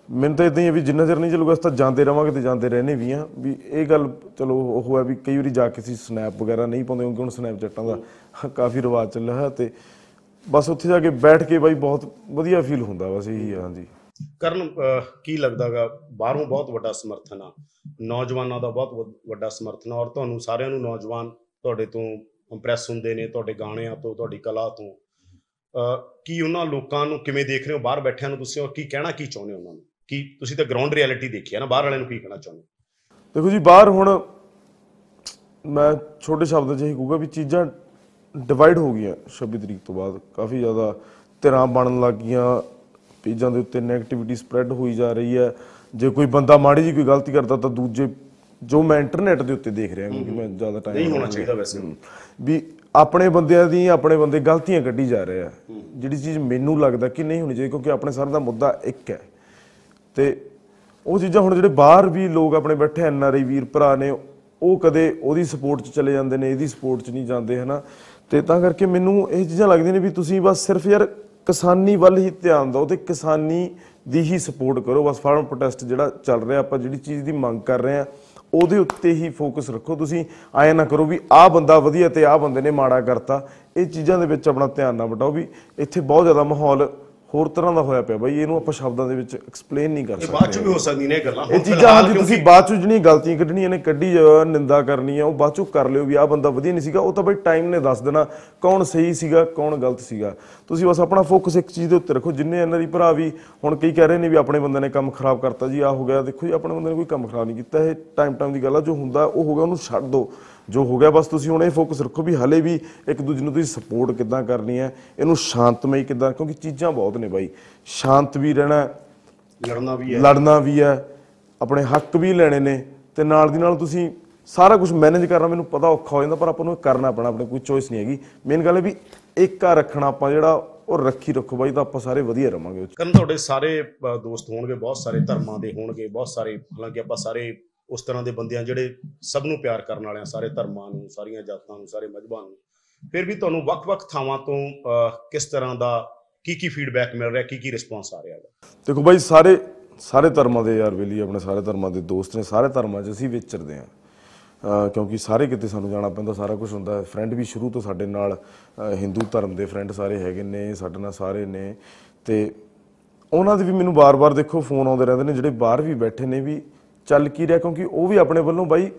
ਮੈਨੂੰ ਤਾਂ ਇਦਾਂ ਹੀ ਹੈ ਵੀ ਜਿੰਨਾ ਚਿਰ ਨਹੀਂ ਚੱਲੂਗਾ, ਅਸੀਂ ਤਾਂ ਜਾਂਦੇ ਰਵਾਂਗੇ ਤੇ ਜਾਂਦੇ ਰਹਿਣੇ ਵੀ ਆ ਵੀ ਇਹ ਗੱਲ ਚਲੋ ਉਹ ਹੈ ਵੀ ਕਈ ਵਾਰੀ ਜਾ ਕੇ ਅਸੀਂ ਸਨੈਪ ਵਗੈਰਾ ਨਹੀਂ ਪਾਉਂਦੇ, ਕਿਉਂਕਿ ਹੁਣ ਸਨੈਪਚੈਟਾਂ ਦਾ ਕਾਫੀ ਰਿਵਾਜ ਚੱਲਿਆ ਹੋਇਆ ਤੇ ਬਸ ਉੱਥੇ ਜਾ ਕੇ ਬੈਠ ਕੇ ਬਾਈ ਬਹੁਤ ਵਧੀਆ ਫੀਲ ਹੁੰਦਾ ਬਸ ਇਹੀ ਆ ਹਾਂਜੀ। ਕਰਨ ਕੀ ਲੱਗਦਾਗਾ ਬਾਹਰੋਂ ਬਹੁਤ ਵੱਡਾ ਸਮਰਥਨ ਆ। ਨੌਜਵਾਨਾਂ ਦਾ ਬਹੁਤ ਵੱਡਾ ਸਮਰਥਨ ਔਰ ਤੁਹਾਨੂੰ ਸਾਰਿਆਂ ਨੂੰ ਨੌਜਵਾਨ ਤੁਹਾਡੇ ਤੋਂ ਇੰਪ੍ਰੈਸ ਹੁੰਦੇ ਨੇ ਤੁਹਾਡੇ ਗਾਣਿਆਂ ਤੋਂ ਤੁਹਾਡੀ ਕਲਾ ਤੋਂ। ਕੀ ਉਹਨਾਂ ਲੋਕਾਂ ਨੂੰ ਕਿਵੇਂ ਦੇਖ ਰਹੇ ਹੋ? ਬਾਹਰ ਬੈਠਿਆਂ ਨੂੰ ਤੁਸੀਂ ਔਰ ਕੀ ਕਹਿਣਾ ਕੀ ਚਾਹੁੰਦੇ ਹੋ ਉਹਨਾਂ ਨੂੰ? ਕੀ ਤੁਸੀਂ ਤਾਂ ਗਰਾਊਂਡ ਰਿਐਲਿਟੀ ਦੇਖੀ ਆ ਨਾ ਬਾਹਰ ਵਾਲਿਆਂ ਨੂੰ ਕੀ ਕਹਿਣਾ ਚਾਹੁੰਦੇ ਹੋ? ਦੇਖੋ ਜੀ ਬਾਹਰ ਹੁਣ ਮੈਂ ਛੋਟੇ ਸ਼ਬਦਾਂ 'ਚ ਇਹ ਕਹੂੰਗਾ ਵੀ ਚੀਜ਼ਾਂ ਡਿਵਾਈਡ ਹੋ ਗਈਆਂ 26 ਤਰੀਕ ਤੋਂ ਬਾਅਦ। ਕਾਫੀ ਜ਼ਿਆਦਾ ਧਿਰਾਂ ਬਣਨ ਲੱਗ ਗਈਆਂ। ਪੇਜਾਂ ਦੇ ਉੱਤੇ 네ਗੇਟਿਵਿਟੀ ਸਪਰੈਡ ਹੋਈ ਜਾ ਰਹੀ ਹੈ। ਜੇ ਕੋਈ ਬੰਦਾ ਮਾੜੀ ਜੀ ਕੋਈ ਗਲਤੀ ਕਰਦਾ ਤਾਂ ਦੂਜੇ ਜੋ ਮੈਂ ਇੰਟਰਨੈਟ ਦੇ ਉੱਤੇ ਦੇਖ ਰਿਹਾ ਕਿਉਂਕਿ ਮੈਂ ਜ਼ਿਆਦਾ ਟਾਈਮ ਨਹੀਂ ਹੋਣਾ ਚਾਹੀਦਾ ਵੈਸੇ। ਵੀ ਆਪਣੇ ਬੰਦਿਆਂ ਦੀ ਆਪਣੇ ਬੰਦੇ ਗਲਤੀਆਂ ਕੱਢੀ ਜਾ ਰਹੇ ਆ। ਜਿਹੜੀ ਚੀਜ਼ ਮੈਨੂੰ ਲੱਗਦਾ ਕਿ ਨਹੀਂ ਹੋਣੀ ਚਾਹੀਦੀ ਕਿਉਂਕਿ ਆਪਣੇ ਸਾਰਿਆਂ ਦਾ ਮੁੱਦਾ ਇੱਕ ਹੈ। ਤੇ ਉਹ ਚੀਜ਼ਾਂ ਹੁਣ ਜਿਹੜੇ ਬਾਹਰ ਵੀ ਲੋਕ ਆਪਣੇ ਬੈਠੇ ਐਨ ਆਰ ਆਈ ਵੀਰ ਭਰਾ ਨੇ ਉਹ ਕਦੇ ਉਹਦੀ ਸਪੋਰਟ 'ਚ ਚਲੇ ਜਾਂਦੇ ਨੇ ਇਹਦੀ ਸਪੋਰਟ 'ਚ ਨਹੀਂ ਜਾਂਦੇ ਹਨਾ? ਤੇ ਤਾਂ ਕਰਕੇ ਮੈਨੂੰ ਇਹ ਚੀਜ਼ਾਂ ਲੱਗਦੀਆਂ ਨੇ ਵੀ ਤੁਸੀਂ ਬਸ ਸਿਰਫ ਯਾਰ ਕਿਸਾਨੀ ਵੱਲ ਹੀ ਧਿਆਨ ਦਿਓ ਤੇ ਕਿਸਾਨੀ ਦੀ ਹੀ ਸਪੋਰਟ ਕਰੋ। ਬਸ ਫਾਰਮ ਪ੍ਰੋਟੈਸਟ ਜਿਹੜਾ ਚੱਲ ਰਿਹਾ, ਆਪਾਂ ਜਿਹੜੀ ਚੀਜ਼ ਦੀ ਮੰਗ ਕਰ ਰਹੇ ਆ ਉਹਦੇ ਉੱਤੇ ਹੀ ਫੋਕਸ ਰੱਖੋ। ਤੁਸੀਂ ਆਏ ਨਾ ਕਰੋ ਵੀ ਆਹ ਬੰਦਾ ਵਧੀਆ ਤੇ ਆਹ ਬੰਦੇ ਨੇ ਮਾੜਾ ਕਰਤਾ। ਇਹ ਚੀਜ਼ਾਂ ਦੇ ਵਿੱਚ ਆਪਣਾ ਧਿਆਨ ਨਾ ਵਟਾਓ ਵੀ ਇੱਥੇ ਬਹੁਤ ਜ਼ਿਆਦਾ ਮਾਹੌਲ ਹੋਰ ਤਰ੍ਹਾਂ ਦਾ ਹੋਇਆ ਪਿਆ ਬਾਈ ਇਹਨੂੰ ਆਪਾਂ ਸ਼ਬਦਾਂ ਦੇ ਵਿੱਚ ਐਕਸਪਲੇਨ ਨਹੀਂ ਕਰ ਇਹ ਸਕਦੇ। ਬਾਅਦ ਚ ਵੀ ਹੋ ਸਕਦੀਆਂ ਨੇ ਇਹ ਗੱਲਾਂ। ਇਹ ਹੁਣ ਚੀਜ਼ਾਂ ਫਿਲਹਾਲ ਹਾਂਜੀ ਤੁਸੀਂ ਬਾਅਦ ਚ ਜਿਹੜੀਆਂ ਗਲਤੀਆਂ ਕੱਢਣੀਆਂ ਨੇ ਕੱਢੀ ਜਾਓ ਨਿੰਦਾ ਕਰਨੀ ਆ ਉਹ ਬਾਅਦ ਚ ਕਰ ਲਿਓ ਵੀ ਆਹ ਬੰਦਾ ਵਧੀਆ ਨਹੀਂ ਸੀਗਾ ਉਹ ਤਾਂ ਬਈ ਟਾਈਮ ਨੇ ਦੱਸ ਦੇਣਾ ਕੌਣ ਸਹੀ ਸੀਗਾ ਕੌਣ ਗਲਤ ਸੀਗਾ। ਤੁਸੀਂ ਬਸ ਆਪਣਾ ਫੋਕਸ ਇੱਕ ਚੀਜ਼ ਦੇ ਉੱਤੇ ਰੱਖੋ ਜਿੰਨੇ ਇਹਨਾਂ ਦੀ ਭਰਾ ਵੀ ਹੁਣ ਕਈ ਕਹਿ ਰਹੇ ਨੇ ਵੀ ਆਪਣੇ ਬੰਦੇ ਨੇ ਕੰਮ ਖਰਾਬ ਕਰਤਾ ਜੀ ਆ ਹੋ ਗਿਆ ਦੇਖੋ ਜੀ ਆਪਣੇ ਬੰਦੇ ਨੇ ਕੋਈ ਕੰਮ ਖਰਾਬ ਨਹੀਂ ਕੀਤਾ ਇਹ ਟਾਈਮ ਟਾਈਮ ਦੀ ਗੱਲ ਆ ਜੋ ਹੁੰਦਾ ਉਹ ਹੋ ਗਿਆ ਉਹਨੂੰ ਛੱਡ ਦਿਓ। ਜੋ ਹੋ ਗਿਆ ਬਸ ਤੁਸੀਂ ਹੁਣ ਇਹ ਫੋਕਸ ਰੱਖੋ ਵੀ ਹਲੇ ਵੀ ਇੱਕ ਦੂਜੇ ਨੂੰ ਤੁਸੀਂ ਸਪੋਰਟ ਕਿੱਦਾਂ ਕਰਨੀ ਹੈ ਇਹਨੂੰ ਸ਼ਾਂਤਮਈ ਕਿੱਦਾਂ ਕਿਉਂਕਿ ਚੀਜ਼ਾਂ ਬਹੁਤ ਨੇ ਬਾਈ। ਸ਼ਾਂਤ ਵੀ ਰਹਿਣਾ ਲੜਨਾ ਵੀ ਹੈ। ਲੜਨਾ ਵੀ ਹੈ ਆਪਣੇ ਹੱਕ ਵੀ ਲੈਣੇ ਨੇ ਤੇ ਨਾਲ ਦੀ ਨਾਲ ਤੁਸੀਂ ਸਾਰਾ ਕੁਝ ਮੈਨੇਜ ਕਰਨਾ ਮੈਨੂੰ ਪਤਾ ਔਖਾ ਹੋ ਜਾਂਦਾ ਪਰ ਆਪਾਂ ਨੂੰ ਇਹ ਕਰਨਾ ਪੈਣਾ ਆਪਣੇ ਕੋਈ ਚੋਇਸ ਨਹੀਂ ਹੈਗੀ। ਮੇਨ ਗੱਲ ਹੈ ਵੀ ਏਕਾ ਰੱਖਣਾ ਆਪਾਂ ਜਿਹੜਾ ਉਹ ਰੱਖੀ ਰੱਖੋ ਬਾਈ ਤਾਂ ਆਪਾਂ ਸਾਰੇ ਵਧੀਆ ਰਵਾਂਗੇ। ਕਰਨ ਤੁਹਾਡੇ ਸਾਰੇ ਦੋਸਤ ਹੋਣਗੇ ਬਹੁਤ ਸਾਰੇ ਧਰਮਾਂ ਦੇ ਹੋਣਗੇ ਬਹੁਤ ਸਾਰੇ ਹਾਲਾਂਕਿ ਆਪਾਂ ਸਾਰੇ ਉਸ ਤਰ੍ਹਾਂ ਦੇ ਬੰਦੇ ਆ ਜਿਹੜੇ ਸਭ ਨੂੰ ਪਿਆਰ ਕਰਨ ਵਾਲੇ ਆ ਸਾਰੇ ਧਰਮਾਂ ਨੂੰ ਸਾਰੀਆਂ ਜਾਤਾਂ ਨੂੰ ਸਾਰੇ ਮਜ਼ਹਬਾਂ ਨੂੰ। ਫਿਰ ਵੀ ਤੁਹਾਨੂੰ ਵੱਖ-ਵੱਖ ਥਾਵਾਂ ਤੋਂ ਅ, ਕਿਸ ਤਰ੍ਹਾਂ ਦਾ ਕੀ ਕੀ ਫੀਡਬੈਕ ਮਿਲ ਰਿਹਾ ਕੀ ਕੀ ਰਿਸਪੌਂਸ ਆ ਰਿਹਾ ਹੈ ਦੇਖੋ ਬਾਈ ਸਾਰੇ ਸਾਰੇ ਧਰਮਾਂ ਦੇ ਯਾਰ ਬੇਲੀ ਆਪਣੇ ਸਾਰੇ ਧਰਮਾਂ ਦੇ ਦੋਸਤ ਨੇ ਸਾਰੇ ਧਰਮਾਂ 'ਚ ਅਸੀਂ ਵਿਚਰਦੇ ਹਾਂ। ਅਹ ਕਿਉਂਕਿ ਸਾਰੇ ਕਿਤੇ ਸਾਨੂੰ ਜਾਣਾ ਪੈਂਦਾ ਸਾਰਾ ਕੁਝ ਹੁੰਦਾ ਫਰੈਂਡ ਵੀ ਸ਼ੁਰੂ ਤੋਂ ਸਾਡੇ ਨਾਲ ਅਹ ਹਿੰਦੂ ਧਰਮ ਦੇ ਫਰੈਂਡ ਸਾਰੇ ਹੈਗੇ ਨੇ ਸਾਡੇ ਨਾਲ ਸਾਰੇ ਨੇ। ਤੇ ਉਹਨਾਂ ਦੇ ਵੀ ਮੈਨੂੰ ਬਾਰ-ਬਾਰ ਦੇਖੋ ਫੋਨ ਆਉਂਦੇ ਰਹਿੰਦੇ ਨੇ ਜਿਹੜੇ ਬਾਹਰ ਵੀ ਬੈਠੇ ਨੇ ਵੀ ਚੱਲ ਕੀ ਰਿਹਾ ਕਿਉਂਕਿ ਉਹ ਵੀ ਆਪਣੇ ਵੱਲੋਂ ਬਾਈ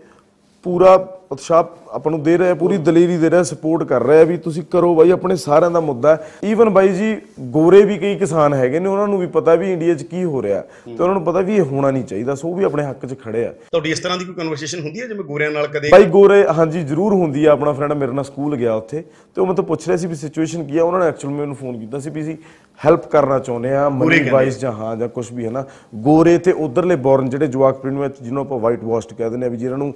ਪੂਰਾ ਉਤਸ਼ਾਹ ਆਪਾਂ ਨੂੰ ਦੇ ਰਿਹਾ ਪੂਰੀ ਦਲੇਰੀ ਦੇ ਰਿਹਾ ਸਪੋਰਟ ਕਰ ਰਿਹਾ ਵੀ ਤੁਸੀਂ ਕਰੋ ਬਾਈ ਆਪਣੇ ਸਾਰਿਆਂ ਦਾ ਮੁੱਦਾ ਈਵਨ ਬਾਈ ਜੀ ਗੋਰੇ ਵੀ ਕਈ ਕਿਸਾਨ ਹੈਗੇ ਨੇ ਉਹਨਾਂ ਨੂੰ ਵੀ ਪਤਾ ਵੀ ਇੰਡੀਆ 'ਚ ਕੀ ਹੋ ਰਿਹਾ ਤੇ ਉਹਨਾਂ ਨੂੰ ਪਤਾ ਵੀ ਇਹ ਹੋਣਾ ਨਹੀਂ ਚਾਹੀਦਾ ਸੋ ਉਹ ਵੀ ਆਪਣੇ ਹੱਕ 'ਚ ਖੜੇ ਆ। ਤੁਹਾਡੀ ਇਸ ਤਰ੍ਹਾਂ ਦੀ ਕੋਈ ਕਨਵਰਸੇਸ਼ਨ ਹੁੰਦੀ ਹੈ ਜਿਵੇਂ ਗੋਰਿਆਂ ਨਾਲ ਕਦੇ? ਬਾਈ ਗੋਰੇ ਹਾਂਜੀ ਜ਼ਰੂਰ ਹੁੰਦੀ ਆ। ਆਪਣਾ ਫਰੈਂਡ ਮੇਰੇ ਨਾਲ ਸਕੂਲ ਗਿਆ ਉੱਥੇ ਤੇ ਉਹ ਮੈਨੂੰ ਪੁੱਛ ਰਿਹਾ ਸੀ ਵੀ ਸਿਚੁਏਸ਼ਨ ਕੀ ਆ। ਉਹਨਾਂ ਨੇ ਐਕਚੁਅਲ ਮੈਨੂੰ ਫੋਨ ਕੀਤਾ ਸੀ ਵੀ ਅਸੀਂ ਹੈਲਪ ਕਰਨਾ ਚਾਹੁੰਦੇ ਆ ਮਨੀ ਕਹਿੰਦੇ ਵਾਈਸ ਜਾਂ ਹਾਂ ਜਾਂ ਕੁਝ ਵੀ ਹੈ ਨਾ। ਗੋਰੇ ਤੇ ਉਧਰਲੇ ਬੌਰਨ ਜਿਹੜੇ ਜਵਾਕ ਪਿੰਡ ਵਿੱਚ ਜਿਹਨੂੰ ਆਪਾਂ ਵਾਈਟ ਵਾਸ਼ਡ ਕਹਿ ਦਿੰਦੇ ਆ ਵੀ ਜਿਹਨਾਂ ਨੂੰ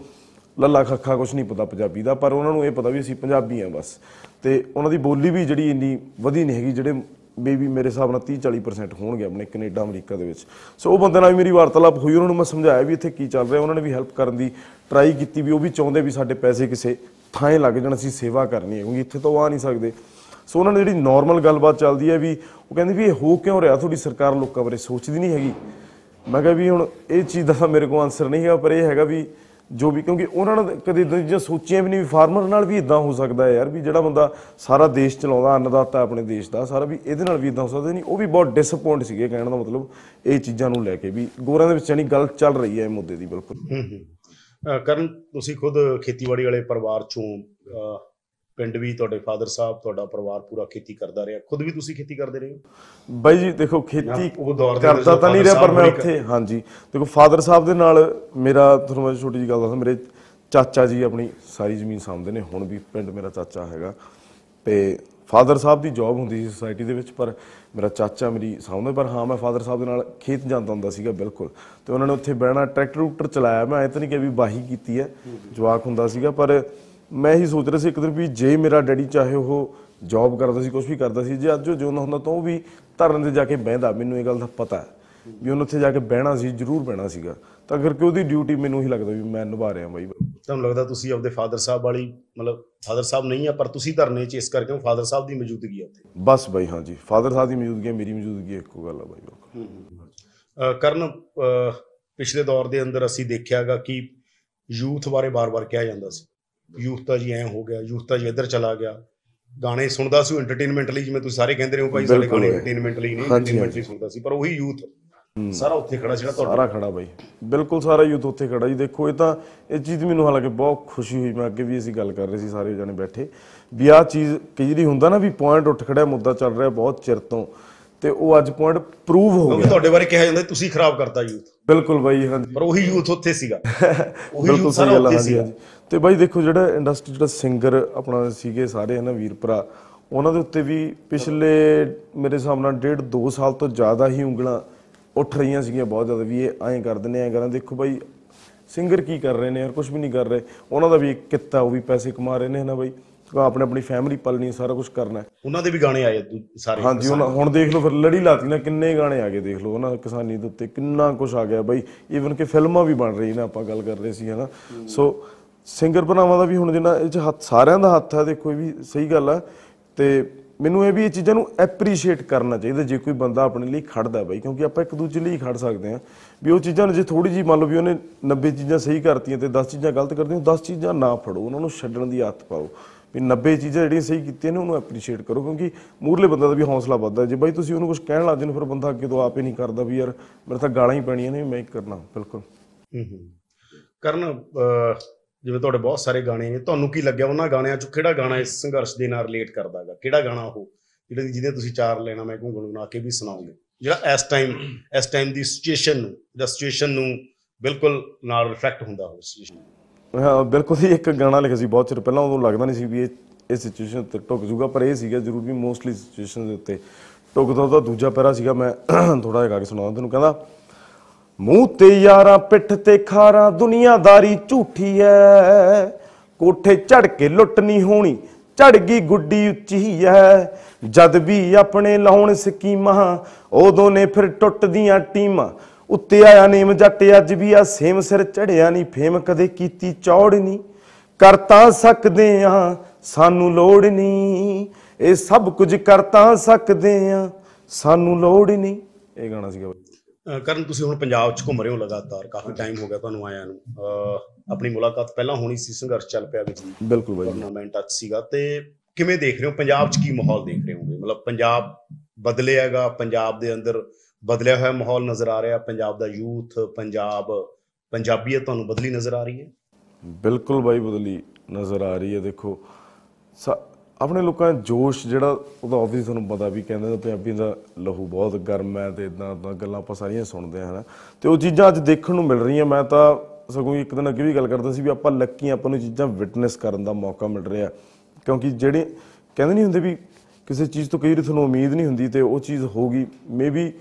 ਲੱਲਾ ਖੱਖਾ ਕੁਝ ਨਹੀਂ ਪਤਾ ਪੰਜਾਬੀ ਦਾ, ਪਰ ਉਹਨਾਂ ਨੂੰ ਇਹ ਪਤਾ ਵੀ ਅਸੀਂ ਪੰਜਾਬੀ ਆ ਬਸ। ਤੇ ਉਹਨਾਂ ਦੀ ਬੋਲੀ ਵੀ ਜਿਹੜੀ ਇੰਨੀ ਵਧੀ ਨਹੀਂ ਹੈਗੀ, ਜਿਹੜੇ ਬੇਬੀ ਮੇਰੇ ਹਿਸਾਬ ਨਾਲ 30 40% ਹੋਣਗੇ ਆਪਣੇ ਕੈਨੇਡਾ, ਅਮਰੀਕਾ ਦੇ ਵਿੱਚ। ਸੋ ਉਹ ਬੰਦੇ ਨਾਲ ਵੀ ਮੇਰੀ ਵਾਰਤਾਲਾਪ ਹੋਈ, ਉਹਨਾਂ ਨੂੰ ਮੈਂ ਸਮਝਾਇਆ ਵੀ ਇੱਥੇ ਕੀ ਚੱਲ ਰਿਹਾ, ਉਹਨਾਂ ਨੇ ਵੀ ਹੈਲਪ ਕਰਨ ਦੀ ਟਰਾਈ ਕੀਤੀ ਵੀ, ਉਹ ਵੀ ਚਾਹੁੰਦੇ ਵੀ ਸਾਡੇ ਪੈਸੇ ਕਿਸੇ ਥਾਂ ਲੱਗ ਜਾਣ, ਅਸੀਂ ਸੇਵਾ ਕਰਨੀ ਹੈ, ਕਿਉਂਕਿ ਇੱਥੇ ਤਾਂ ਉਹ ਆ ਨਹੀਂ ਸਕਦੇ। ਸੋ ਉਹਨਾਂ ਨੇ ਜਿਹੜੀ ਨਾਰਮਲ ਗੱਲਬਾਤ ਚੱਲਦੀ ਹੈ ਵੀ, ਉਹ ਕਹਿੰਦੇ ਵੀ ਇਹ ਹੋ ਕਿਉਂ ਰਿਹਾ? ਤੁਹਾਡੀ ਸਰਕਾਰ ਲੋਕਾਂ ਬਾਰੇ ਸੋਚਦੀ ਨਹੀਂ ਹੈਗੀ। ਮੈਂ ਕਿਹਾ ਵੀ ਹੁਣ ਇਹ ਚੀਜ਼ ਦਾ ਤਾਂ ਮੇਰੇ ਕੋਲ ਆਨਸਰ ਨਹੀਂ ਹੈਗਾ, ਪਰ ਇਹ ਹੈਗਾ ਵੀ ਜੋ ਵੀ, ਕਿਉਂਕਿ ਉਹਨਾਂ ਨੇ ਕਦੇ ਇਦਾਂ ਦੀਆਂ ਸੋਚੀਆਂ ਵੀ ਨਹੀਂ ਵੀ ਫਾਰਮਰ ਨਾਲ ਵੀ ਇਦਾਂ ਹੋ ਸਕਦਾ ਹੈ ਯਾਰ, ਵੀ ਜਿਹੜਾ ਬੰਦਾ ਸਾਰਾ ਦੇਸ਼ ਚਲਾਉਂਦਾ, ਅੰਨਦਾਤਾ ਆਪਣੇ ਦੇਸ਼ ਦਾ, ਸਾਰਾ ਵੀ ਇਹਦੇ ਨਾਲ ਵੀ ਇਦਾਂ ਹੋ ਸਕਦਾ ਨਹੀਂ। ਉਹ ਵੀ ਬਹੁਤ ਡਿਸਅਪਾਇੰਟ ਸੀਗੇ ਕਹਿਣ ਦਾ ਮਤਲਬ, ਇਹ ਚੀਜ਼ਾਂ ਨੂੰ ਲੈ ਕੇ ਵੀ ਗੋਰਿਆਂ ਦੇ ਵਿੱਚ ਯਾਨੀ ਗੱਲ ਚੱਲ ਰਹੀ ਹੈ ਇਹ ਮੁੱਦੇ ਦੀ ਬਿਲਕੁਲ। ਹੂੰ ਹੂੰ। ਅਹ ਕਰਨ, ਤੁਸੀਂ ਖੁਦ ਖੇਤੀਬਾੜੀ ਵਾਲੇ ਪਰਿਵਾਰ ਚੋਂ ਅਹ ਪਿੰਡ ਵੀ ਤੁਹਾਡੇ ਫਾਦਰ ਸਾਹਿਬ ਤੁਹਾਡਾ ਪਰਿਵਾਰ ਪੂਰਾ ਖੇਤੀ ਕਰਦਾ ਰਿਹਾ। ਖੁਦ ਵੀ ਤੁਸੀਂ ਖੇਤੀ ਕਰਦੇ ਰਹੇ ਹੋ? ਬਾਈ ਜੀ ਦੇਖੋ ਖੇਤੀ ਕਰਦਾ ਤਾਂ ਨਹੀਂ ਰਿਹਾ ਪਰ ਮੈਂ ਉੱਥੇ ਹਾਂਜੀ। ਦੇਖੋ ਫਾਦਰ ਸਾਹਿਬ ਦੇ ਨਾਲ ਮੇਰਾ ਤੁਹਾਨੂੰ ਮੈਂ ਛੋਟੀ ਜੀ ਗੱਲ ਦੱਸਾਂ ਮੇਰੇ ਚਾਚਾ ਜੀ ਆਪਣੀ ਸਾਰੀ ਜ਼ਮੀਨ ਸਾਂਭਦੇ ਨੇ। ਹੁਣ ਵੀ ਪਿੰਡ ਮੇਰਾ ਚਾਚਾ ਹੈਗਾ। ਤੇ ਫਾਦਰ ਸਾਹਿਬ ਦੀ ਜੌਬ ਹੁੰਦੀ ਸੀ ਸੁਸਾਇਟੀ ਦੇ ਵਿੱਚ ਪਰ ਮੇਰਾ ਚਾਚਾ ਮੇਰੀ ਸਾਂਭਦਾ ਪਰ ਹਾਂ ਮੈਂ ਫਾਦਰ ਸਾਹਿਬ ਦੇ ਨਾਲ ਖੇਤ ਜਾਂਦਾ ਹੁੰਦਾ ਸੀਗਾ ਬਿਲਕੁਲ। ਤੇ ਉਹਨਾਂ ਨੇ ਉੱਥੇ ਬਹਿਣਾ ਟਰੈਕਟਰ ਟਰੂਕਟਰ ਚਲਾਇਆ। ਮੈਂ ਐ ਤਾਂ ਨਹੀਂ ਕਿ ਵੀ ਬਾਹੀ ਕੀਤੀ ਹੈ ਜਵਾਕ ਹੁੰਦਾ ਸੀਗਾ ਪਰ ਮੈਂ ਇਹੀ ਸੋਚ ਰਿਹਾ ਸੀ ਇੱਕ ਦਿਨ ਵੀ ਜੇ ਮੇਰਾ ਡੈਡੀ ਚਾਹੇ ਉਹ ਜੌਬ ਕਰਦਾ ਸੀ ਕੁਝ ਵੀ ਕਰਦਾ ਸੀ ਜੇ ਅੱਜ ਉਹ ਜਿਉਂਦਾ ਹੁੰਦਾ ਤਾਂ ਉਹ ਵੀ ਧਰਨ ਤੇ ਜਾ ਕੇ ਬਹਿੰਦਾ ਮੈਨੂੰ ਇਹ ਗੱਲ ਦਾ ਪਤਾ ਹੈ ਵੀ ਉਹਨੇ ਉੱਥੇ ਜਾ ਕੇ ਬਹਿਣਾ ਸੀ ਜ਼ਰੂਰ ਬਹਿਣਾ ਸੀਗਾ। ਤਾਂ ਕਰਕੇ ਉਹਦੀ ਡਿਊਟੀ ਮੈਨੂੰ ਹੀ ਲੱਗਦਾ ਵੀ ਮੈਂ ਨਿਭਾ ਰਿਹਾ ਬਾਈ। ਤੁਹਾਨੂੰ ਲੱਗਦਾ ਤੁਸੀਂ ਆਪਦੇ ਫਾਦਰ ਸਾਹਿਬ ਵਾਲੀ ਮਤਲਬ ਫਾਦਰ ਸਾਹਿਬ ਨਹੀਂ ਆ ਪਰ ਤੁਸੀਂ ਧਰਨੇ 'ਚ ਇਸ ਕਰਕੇ ਫਾਦਰ ਸਾਹਿਬ ਦੀ ਮੌਜੂਦਗੀ ਆ ਉੱਥੇ? ਬਸ ਬਾਈ ਹਾਂਜੀ। ਫਾਦਰ ਸਾਹਿਬ ਦੀ ਮੌਜੂਦਗੀ ਹੈ, ਮੇਰੀ ਮੌਜੂਦਗੀ ਹੈ, ਇੱਕੋ ਗੱਲ ਆ ਬਾਈ ਕਰਨ ਪਿਛਲੇ ਦੌਰ ਦੇ ਅੰਦਰ ਅਸੀਂ ਦੇਖਿਆਗਾ ਕਿ ਯੂਥ ਬਾਰੇ ਬਾਰ-ਬਾਰ ਕਿਹਾ ਜਾਂਦਾ ਸੀ। ਯੂਥ ਤਾਂ ਜੀ ਐ ਹੋ ਗਿਆ ਯੂਥ ਤਾਂ ਜੀ ਇੱਧਰ ਚਲਾ ਗਿਆ। ਗਾਣੇ ਸੁਣਦਾ ਸੀ ਐਂਟਰਟੇਨਮੈਂਟ ਲਈ ਜਿਵੇਂ ਤੁਸੀਂ ਸਾਰੇ ਕਹਿੰਦੇ ਰਹੇ ਹੋ ਭਾਈ ਸਾਡੇ ਬਿਲਕੁਲ। ਗਾਣੇ। ਐਂਟਰਟੇਨਮੈਂਟ ਲਈ ਨਹੀਂ ਹਾਂਜੀ, ਐਂਟਰਟੇਨਮੈਂਟ ਲਈ ਸੁਣਦਾ ਸੀ ਪਰ ਉਹੀ ਯੂਥ ਸਾਰਾ ਉੱਥੇ ਖੜਾ ਜਿਹੜਾ ਤੁਹਾਡਾ ਸਾਰਾ ਖੜਾ ਬਾਈ। ਬਿਲਕੁਲ ਸਾਰਾ ਯੂਥ ਉੱਥੇ ਖੜਾ ਜੀ। ਦੇਖੋ ਇਹ ਤਾਂ ਇਹ ਚੀਜ਼ ਮੈਨੂੰ ਹਾਲਾਂਕਿ ਬਹੁਤ ਖੁਸ਼ੀ ਹੋਈ। ਮੈਂ ਅੱਗੇ ਵੀ ਅਸੀਂ ਗੱਲ ਕਰ ਰਹੇ ਸੀ ਸਾਰੇ ਜਣੇ ਬੈਠੇ। ਵੀ ਆਹ ਚੀਜ਼ ਕਈ ਜਿਹੜੀ ਹੁੰਦਾ ਨਾ ਵੀ ਪੁਆਇੰਟ ਉੱਠ ਖੜਿਆ ਮੁੱਦਾ ਚੱਲ ਰਿਹਾ ਬਹੁਤ ਚਿਰ ਤੋਂ। ਤੇ ਉਹ ਅੱਜ ਪੁਆਇੰਟ ਪ੍ਰੂਵ ਹੋ ਕਿਉਂਕਿ ਗਿਆ। ਤੁਹਾਡੇ ਬਾਰੇ ਕਿਹਾ ਜਾਂਦਾ ਤੁਸੀਂ ਖਰਾਬ ਕਰਤਾ ਯੂਥ। ਬਿਲਕੁਲ ਬਾਈ ਹਾਂਜੀ। ਪਰ ਉਹੀ ਯੂਥ ਉੱਥੇ ਸੀਗਾ। ਉਹੀ ਬਿਲਕੁਲ ਯੂਥ ਸਹੀ ਸਾਰਾ ਗੱਲ ਆ, ਉੱਥੇ ਹਾਂਜੀ ਸੀਗਾ। ਹਾਂਜੀ। ਤੇ ਬਾਈ ਦੇਖੋ ਜਿਹੜਾ ਇੰਡਸਟਰੀ ਜਿਹੜਾ ਸਿੰਗਰ ਆਪਣਾ ਸੀਗੇ ਸਾਰੇ ਹਨਾ ਵੀਰ ਭਰਾ ਉਹਨਾਂ ਦੇ ਉੱਤੇ ਵੀ ਪਿਛਲੇ ਮੇਰੇ ਹਿਸਾਬ ਨਾਲ ਡੇਢ 2 ਸਾਲ ਤੋਂ ਜ਼ਿਆਦਾ ਹੀ ਉਂਗਲਾਂ ਉੱਠ ਰਹੀਆਂ ਸੀਗੀਆਂ ਬਹੁਤ ਜ਼ਿਆਦਾ ਵੀ ਇਹ ਐਂ ਕਰਦੇ ਨੇ ਐਂ ਕਰਾਂ ਦੇਖੋ ਬਾਈ ਸਿੰਗਰ ਕੀ ਕਰ ਰਹੇ ਨੇ ਯਾਰ ਕੁਝ ਵੀ ਨਹੀਂ ਕਰ ਰਹੇ। ਉਹਨਾਂ ਦਾ ਵੀ ਇੱਕ ਕਿੱਤਾ ਉਹ ਵੀ ਪੈਸੇ ਕਮਾ ਰਹੇ ਨੇ ਹਨਾ ਬਾਈ। ਆਪਣੇ ਆਪਣੀ ਫੈਮਿਲੀ ਪਾਲਣੀ ਸਾਰਾ ਕੁਝ ਕਰਨਾ ਹੈ। ਉਹਨਾਂ ਦੇ ਵੀ ਗਾਣੇ ਆਏ ਸਾਰੇ। ਹਾਂਜੀ ਹੁਣ ਹੁਣ ਦੇਖ ਲਓ ਫਿਰ ਲੜੀ ਲਾਤੀ ਨਾ ਕਿੰਨੇ ਗਾਣੇ ਆ ਗਏ ਦੇਖ ਲਓ ਉਹਨਾਂ ਕਿਸਾਨੀ ਦੇ ਉੱਤੇ ਕਿੰਨਾ ਕੁਝ ਆ ਗਿਆ ਬਾਈ। ਈਵਨ ਕਿ ਫਿਲਮਾਂ ਵੀ ਬਣ ਰਹੀ ਨੇ ਆਪਾਂ ਗੱਲ ਕਰ ਰਹੇ ਸੀ ਹਨਾ। ਸੋ ਸਿੰਗਰ ਭਰਾਵਾਂ ਦਾ ਵੀ ਹੁਣ ਜਿੰਨਾ ਇਹ ਚ ਹੱਥ ਸਾਰਿਆਂ ਦਾ ਹੱਥ ਹੈ ਦੇਖੋ ਇਹ ਵੀ ਸਹੀ ਗੱਲ ਆ। ਤੇ ਮੈਨੂੰ ਇਹ ਵੀ ਇਹ ਚੀਜ਼ਾਂ ਨੂੰ ਐਪਰੀਸ਼ੀਏਟ ਕਰਨਾ ਚਾਹੀਦਾ ਜੇ ਕੋਈ ਬੰਦਾ ਆਪਣੇ ਲਈ ਖੜਦਾ ਬਾਈ ਕਿਉਂਕਿ ਆਪਾਂ ਇੱਕ ਦੂਜੇ ਲਈ ਖੜ ਸਕਦੇ ਹਾਂ। ਵੀ ਉਹ ਚੀਜ਼ਾਂ ਨੂੰ ਜੇ ਥੋੜੀ ਜੀ ਮੰਨ ਲਓ ਵੀ ਉਹਨੇ 90 ਚੀਜ਼ਾਂ ਸਹੀ ਕਰਤੀਆਂ ਤੇ 10 ਚੀਜ਼ਾਂ ਗਲਤ ਕਰਤੀਆਂ 10 ਚੀਜ਼ਾਂ ਨਾ ਫੜੋ ਉਹਨਾਂ ਨੂੰ ਛੱਡਣ ਦੀ ਆਦਤ ਪਾਓ। ਵੀ 90 ਚੀਜ਼ਾਂ ਜਿਹੜੀਆਂ ਸਹੀ ਕੀਤੀਆਂ ਨੇ ਉਹਨੂੰ ਐਪਰੀਸ਼ੀਏਟ ਕਰੋ ਕਿਉਂਕਿ ਮੂਰਲੇ ਬੰਦੇ ਦਾ ਵੀ ਹੌਸਲਾ ਵੱਧਦਾ। ਜੇ ਬਾਈ ਤੁਸੀਂ ਉਹਨੂੰ ਕੁਝ ਕਹਿਣ ਲੱਗ ਜਾਂਦੇ ਹੋ, ਫਿਰ ਬੰਦਾ ਅੱਗੇ ਤੋਂ ਆਪੇ ਨਹੀਂ ਕਰਦਾ ਵੀ ਯਾਰ ਮੇਰੇ ਤਾਂ ਗਾਲਾਂ ਹੀ ਪੈਣੀਆਂ ਨੇ ਮੈਂ ਹੀ ਕਰਨਾ ਬਿਲਕੁਲ। ਹੂੰ ਹੂੰ। ਕਰਨ ਅਹ, ਜਿਵੇਂ ਤੁਹਾਡੇ ਬਹੁਤ ਸਾਰੇ ਗਾਣੇ ਨੇ, ਤੁਹਾਨੂੰ ਕੀ ਲੱਗਿਆ ਉਹਨਾਂ ਗਾਣਿਆਂ ਚੋਂ ਕਿਹੜਾ ਗਾਣਾ ਇਸ ਸੰਘਰਸ਼ ਦੇ ਨਾਲ ਰਿਲੇਟ ਕਰਦਾ ਹੈਗਾ ਕਿਹੜਾ ਗਾਣਾ ਉਹ, ਜਿਹੜੇ ਜਿਹਦੇ ਤੁਸੀਂ ਚਾਰ ਲੈਣਾ, ਮੈਂ ਘੁੰਗਣ ਬਣਾ ਕੇ ਵੀ ਸੁਣਾਓਗੇ ਜਿਹੜਾ ਇਸ ਟਾਈਮ ਇਸ ਟਾਈਮ ਦੀ ਸਿਚੁਏਸ਼ਨ ਨੂੰ, ਜਾਂ ਸਿਚੁਏਸ਼ਨ ਨੂੰ ਬਿਲਕੁਲ ਨਾਲ ਰਿਫਲੈਕਟ ਹੁੰਦਾ ਹੋਵੇ ਸਿਚੁਏਸ਼ਨ ਹਾਂ, ਬਿਲਕੁਲ ਹੀ ਇੱਕ ਗਾਣਾ ਲਿਖਿਆ ਸੀ ਬਹੁਤ ਚਿਰ ਪਹਿਲਾਂ, ਉਦੋਂ ਲੱਗਦਾ ਨਹੀਂ ਸੀ ਵੀ ਇਹ ਇਹ ਸਿਚੁਏਸ਼ਨ ਤੇ ਟੁੱਕ ਜੂਗਾ, ਪਰ ਇਹ ਸੀਗਾ ਜ਼ਰੂਰ ਵੀ ਮੋਸਟਲੀ ਸਿਚੁਏਸ਼ਨ ਦੇ ਉੱਤੇ। ਟੁੱਕਦਾ ਉਹਦਾ ਦੂਜਾ ਪੈਰਾ ਸੀਗਾ, ਮੈਂ ਥੋੜਾ ਜਿਹਾ ਗਾ ਕੇ ਸੁਣਾਉਂਦਾ, ਤੈਨੂੰ ਕਹਿੰਦਾ ਮੂੰਹ ਤੇ ਯਾਰਾਂ ਪਿੱਠ ਤੇ ਖਾਰਾਂ, ਦੁਨੀਆਦਾਰੀ ਝੂਠੀ ਐ। ਕੋਠੇ ਝੜ ਕੇ ਲੁੱਟ ਨਹੀਂ ਹੋਣੀ, ਝੜ ਗਈ ਗੁੱਡੀ ਉੱਚੀ ਐ। ਜਦ ਵੀ ਆਪਣੇ ਲਾਉਣ ਸਕੀਮਾਂ, ਉਦੋਂ ਨੇ ਫਿਰ ਟੁੱਟਦੀਆਂ ਟੀਮਾਂ। ਉੱਤੇ ਆਇਆ ਨੇਮ ਜੱਟ, ਅੱਜ ਵੀ ਆ ਸੇਮ ਸਿਰ ਚੜਿਆ ਨਹੀਂ, ਫੇਮ ਕਦੇ ਕੀਤੀ ਚੌੜ ਨਹੀਂ। ਕਰ ਤਾਂ ਸਕਦੇ ਆ, ਸਾਨੂੰ ਲੋੜ ਨਹੀਂ। ਇਹ ਸਭ ਕੁਝ ਕਰ ਤਾਂ ਸਕਦੇ ਆ, ਸਾਨੂੰ ਲੋੜ ਨਹੀਂ। ਇਹ ਗਾਣਾ ਸੀਗਾ। ਬਾਈ। ਅਹ ਕਰਨ ਤੁਸੀਂ ਹੁਣ ਪੰਜਾਬ 'ਚ ਘੁੰਮ ਰਹੇ ਹੋ ਲਗਾਤਾਰ ਕਾਫੀ ਟਾਈਮ ਹੋ ਗਿਆ ਤੁਹਾਨੂੰ ਆਇਆਂ ਨੂੰ। ਆਪਣੀ ਮੁਲਾਕਾਤ ਪਹਿਲਾਂ ਹੋਣੀ ਸੀ ਸੰਘਰਸ਼ ਚੱਲ ਪਿਆ ਵਿੱਚ ਬਿਲਕੁਲ ਬਾਈ ਜੀ। ਟੂਰਨਾਮੈਂਟ ਅੱਜ ਸੀਗਾ ਤੇ ਕਿਵੇਂ ਦੇਖ ਰਹੇ ਹੋ ਪੰਜਾਬ 'ਚ ਕੀ ਮਾਹੌਲ ਦੇਖ ਰਹੇ ਹੋਗੇ? ਮਤਲਬ ਪੰਜਾਬ ਬਦਲਿਆਗਾ ਪੰਜਾਬ ਦੇ ਅੰਦਰ ਬਦਲਿਆ ਹੋਇਆ ਮਾਹੌਲ ਨਜ਼ਰ ਆ ਰਿਹਾ ਪੰਜਾਬ ਦਾ ਯੂਥ ਪੰਜਾਬ ਪੰਜਾਬੀਅਤ ਤੁਹਾਨੂੰ ਬਦਲੀ ਨਜ਼ਰ ਆ ਰਹੀ ਹੈ? ਬਿਲਕੁਲ ਬਾਈ ਬਦਲੀ ਨਜ਼ਰ ਆ ਰਹੀ ਹੈ। ਦੇਖੋ ਆਪਣੇ ਲੋਕਾਂ ਦਾ ਜੋਸ਼ ਜਿਹੜਾ ਉਹਦਾ ਆਬਵੀਅਸ ਤੁਹਾਨੂੰ ਪਤਾ ਵੀ ਕਹਿੰਦੇ ਨੇ ਪੰਜਾਬੀਆਂ ਦਾ ਲਹੂ ਬਹੁਤ ਗਰਮ ਹੈ ਤੇ ਇਦਾਂ ਦਾ ਗੱਲਾਂ ਆਪਾਂ ਸਾਰੀਆਂ ਸੁਣਦੇ ਹਾਂ, ਹਨਾ। ਤੇ ਉਹ ਚੀਜ਼ਾਂ ਅੱਜ ਦੇਖਣ ਨੂੰ ਮਿਲ ਰਹੀਆਂ। ਮੈਂ ਤਾਂ ਸਗੋਂ ਇੱਕ ਦਿਨ ਅੱਗੇ ਵੀ ਗੱਲ ਕਰਦਾ ਸੀ ਵੀ ਆਪਾਂ ਲੱਕੀ ਆਪਾਂ ਨੂੰ ਇਹ ਚੀਜ਼ਾਂ ਵਿਟਨੈਸ ਕਰਨ ਦਾ ਮੌਕਾ ਮਿਲ ਰਿਹਾ। ਕਿਉਂਕਿ ਜਿਹੜੇ ਕਹਿੰਦੇ ਨਹੀਂ ਹੁੰਦੇ ਵੀ ਕਿਸੇ ਚੀਜ਼ ਤੋਂ ਕਈ ਵਾਰੀ ਤੁਹਾਨੂੰ ਉਮੀਦ ਨਹੀਂ ਹੁੰਦੀ ਤੇ ਉਹ ਚੀਜ਼ ਹੋਗੀ ਮੇਬੀ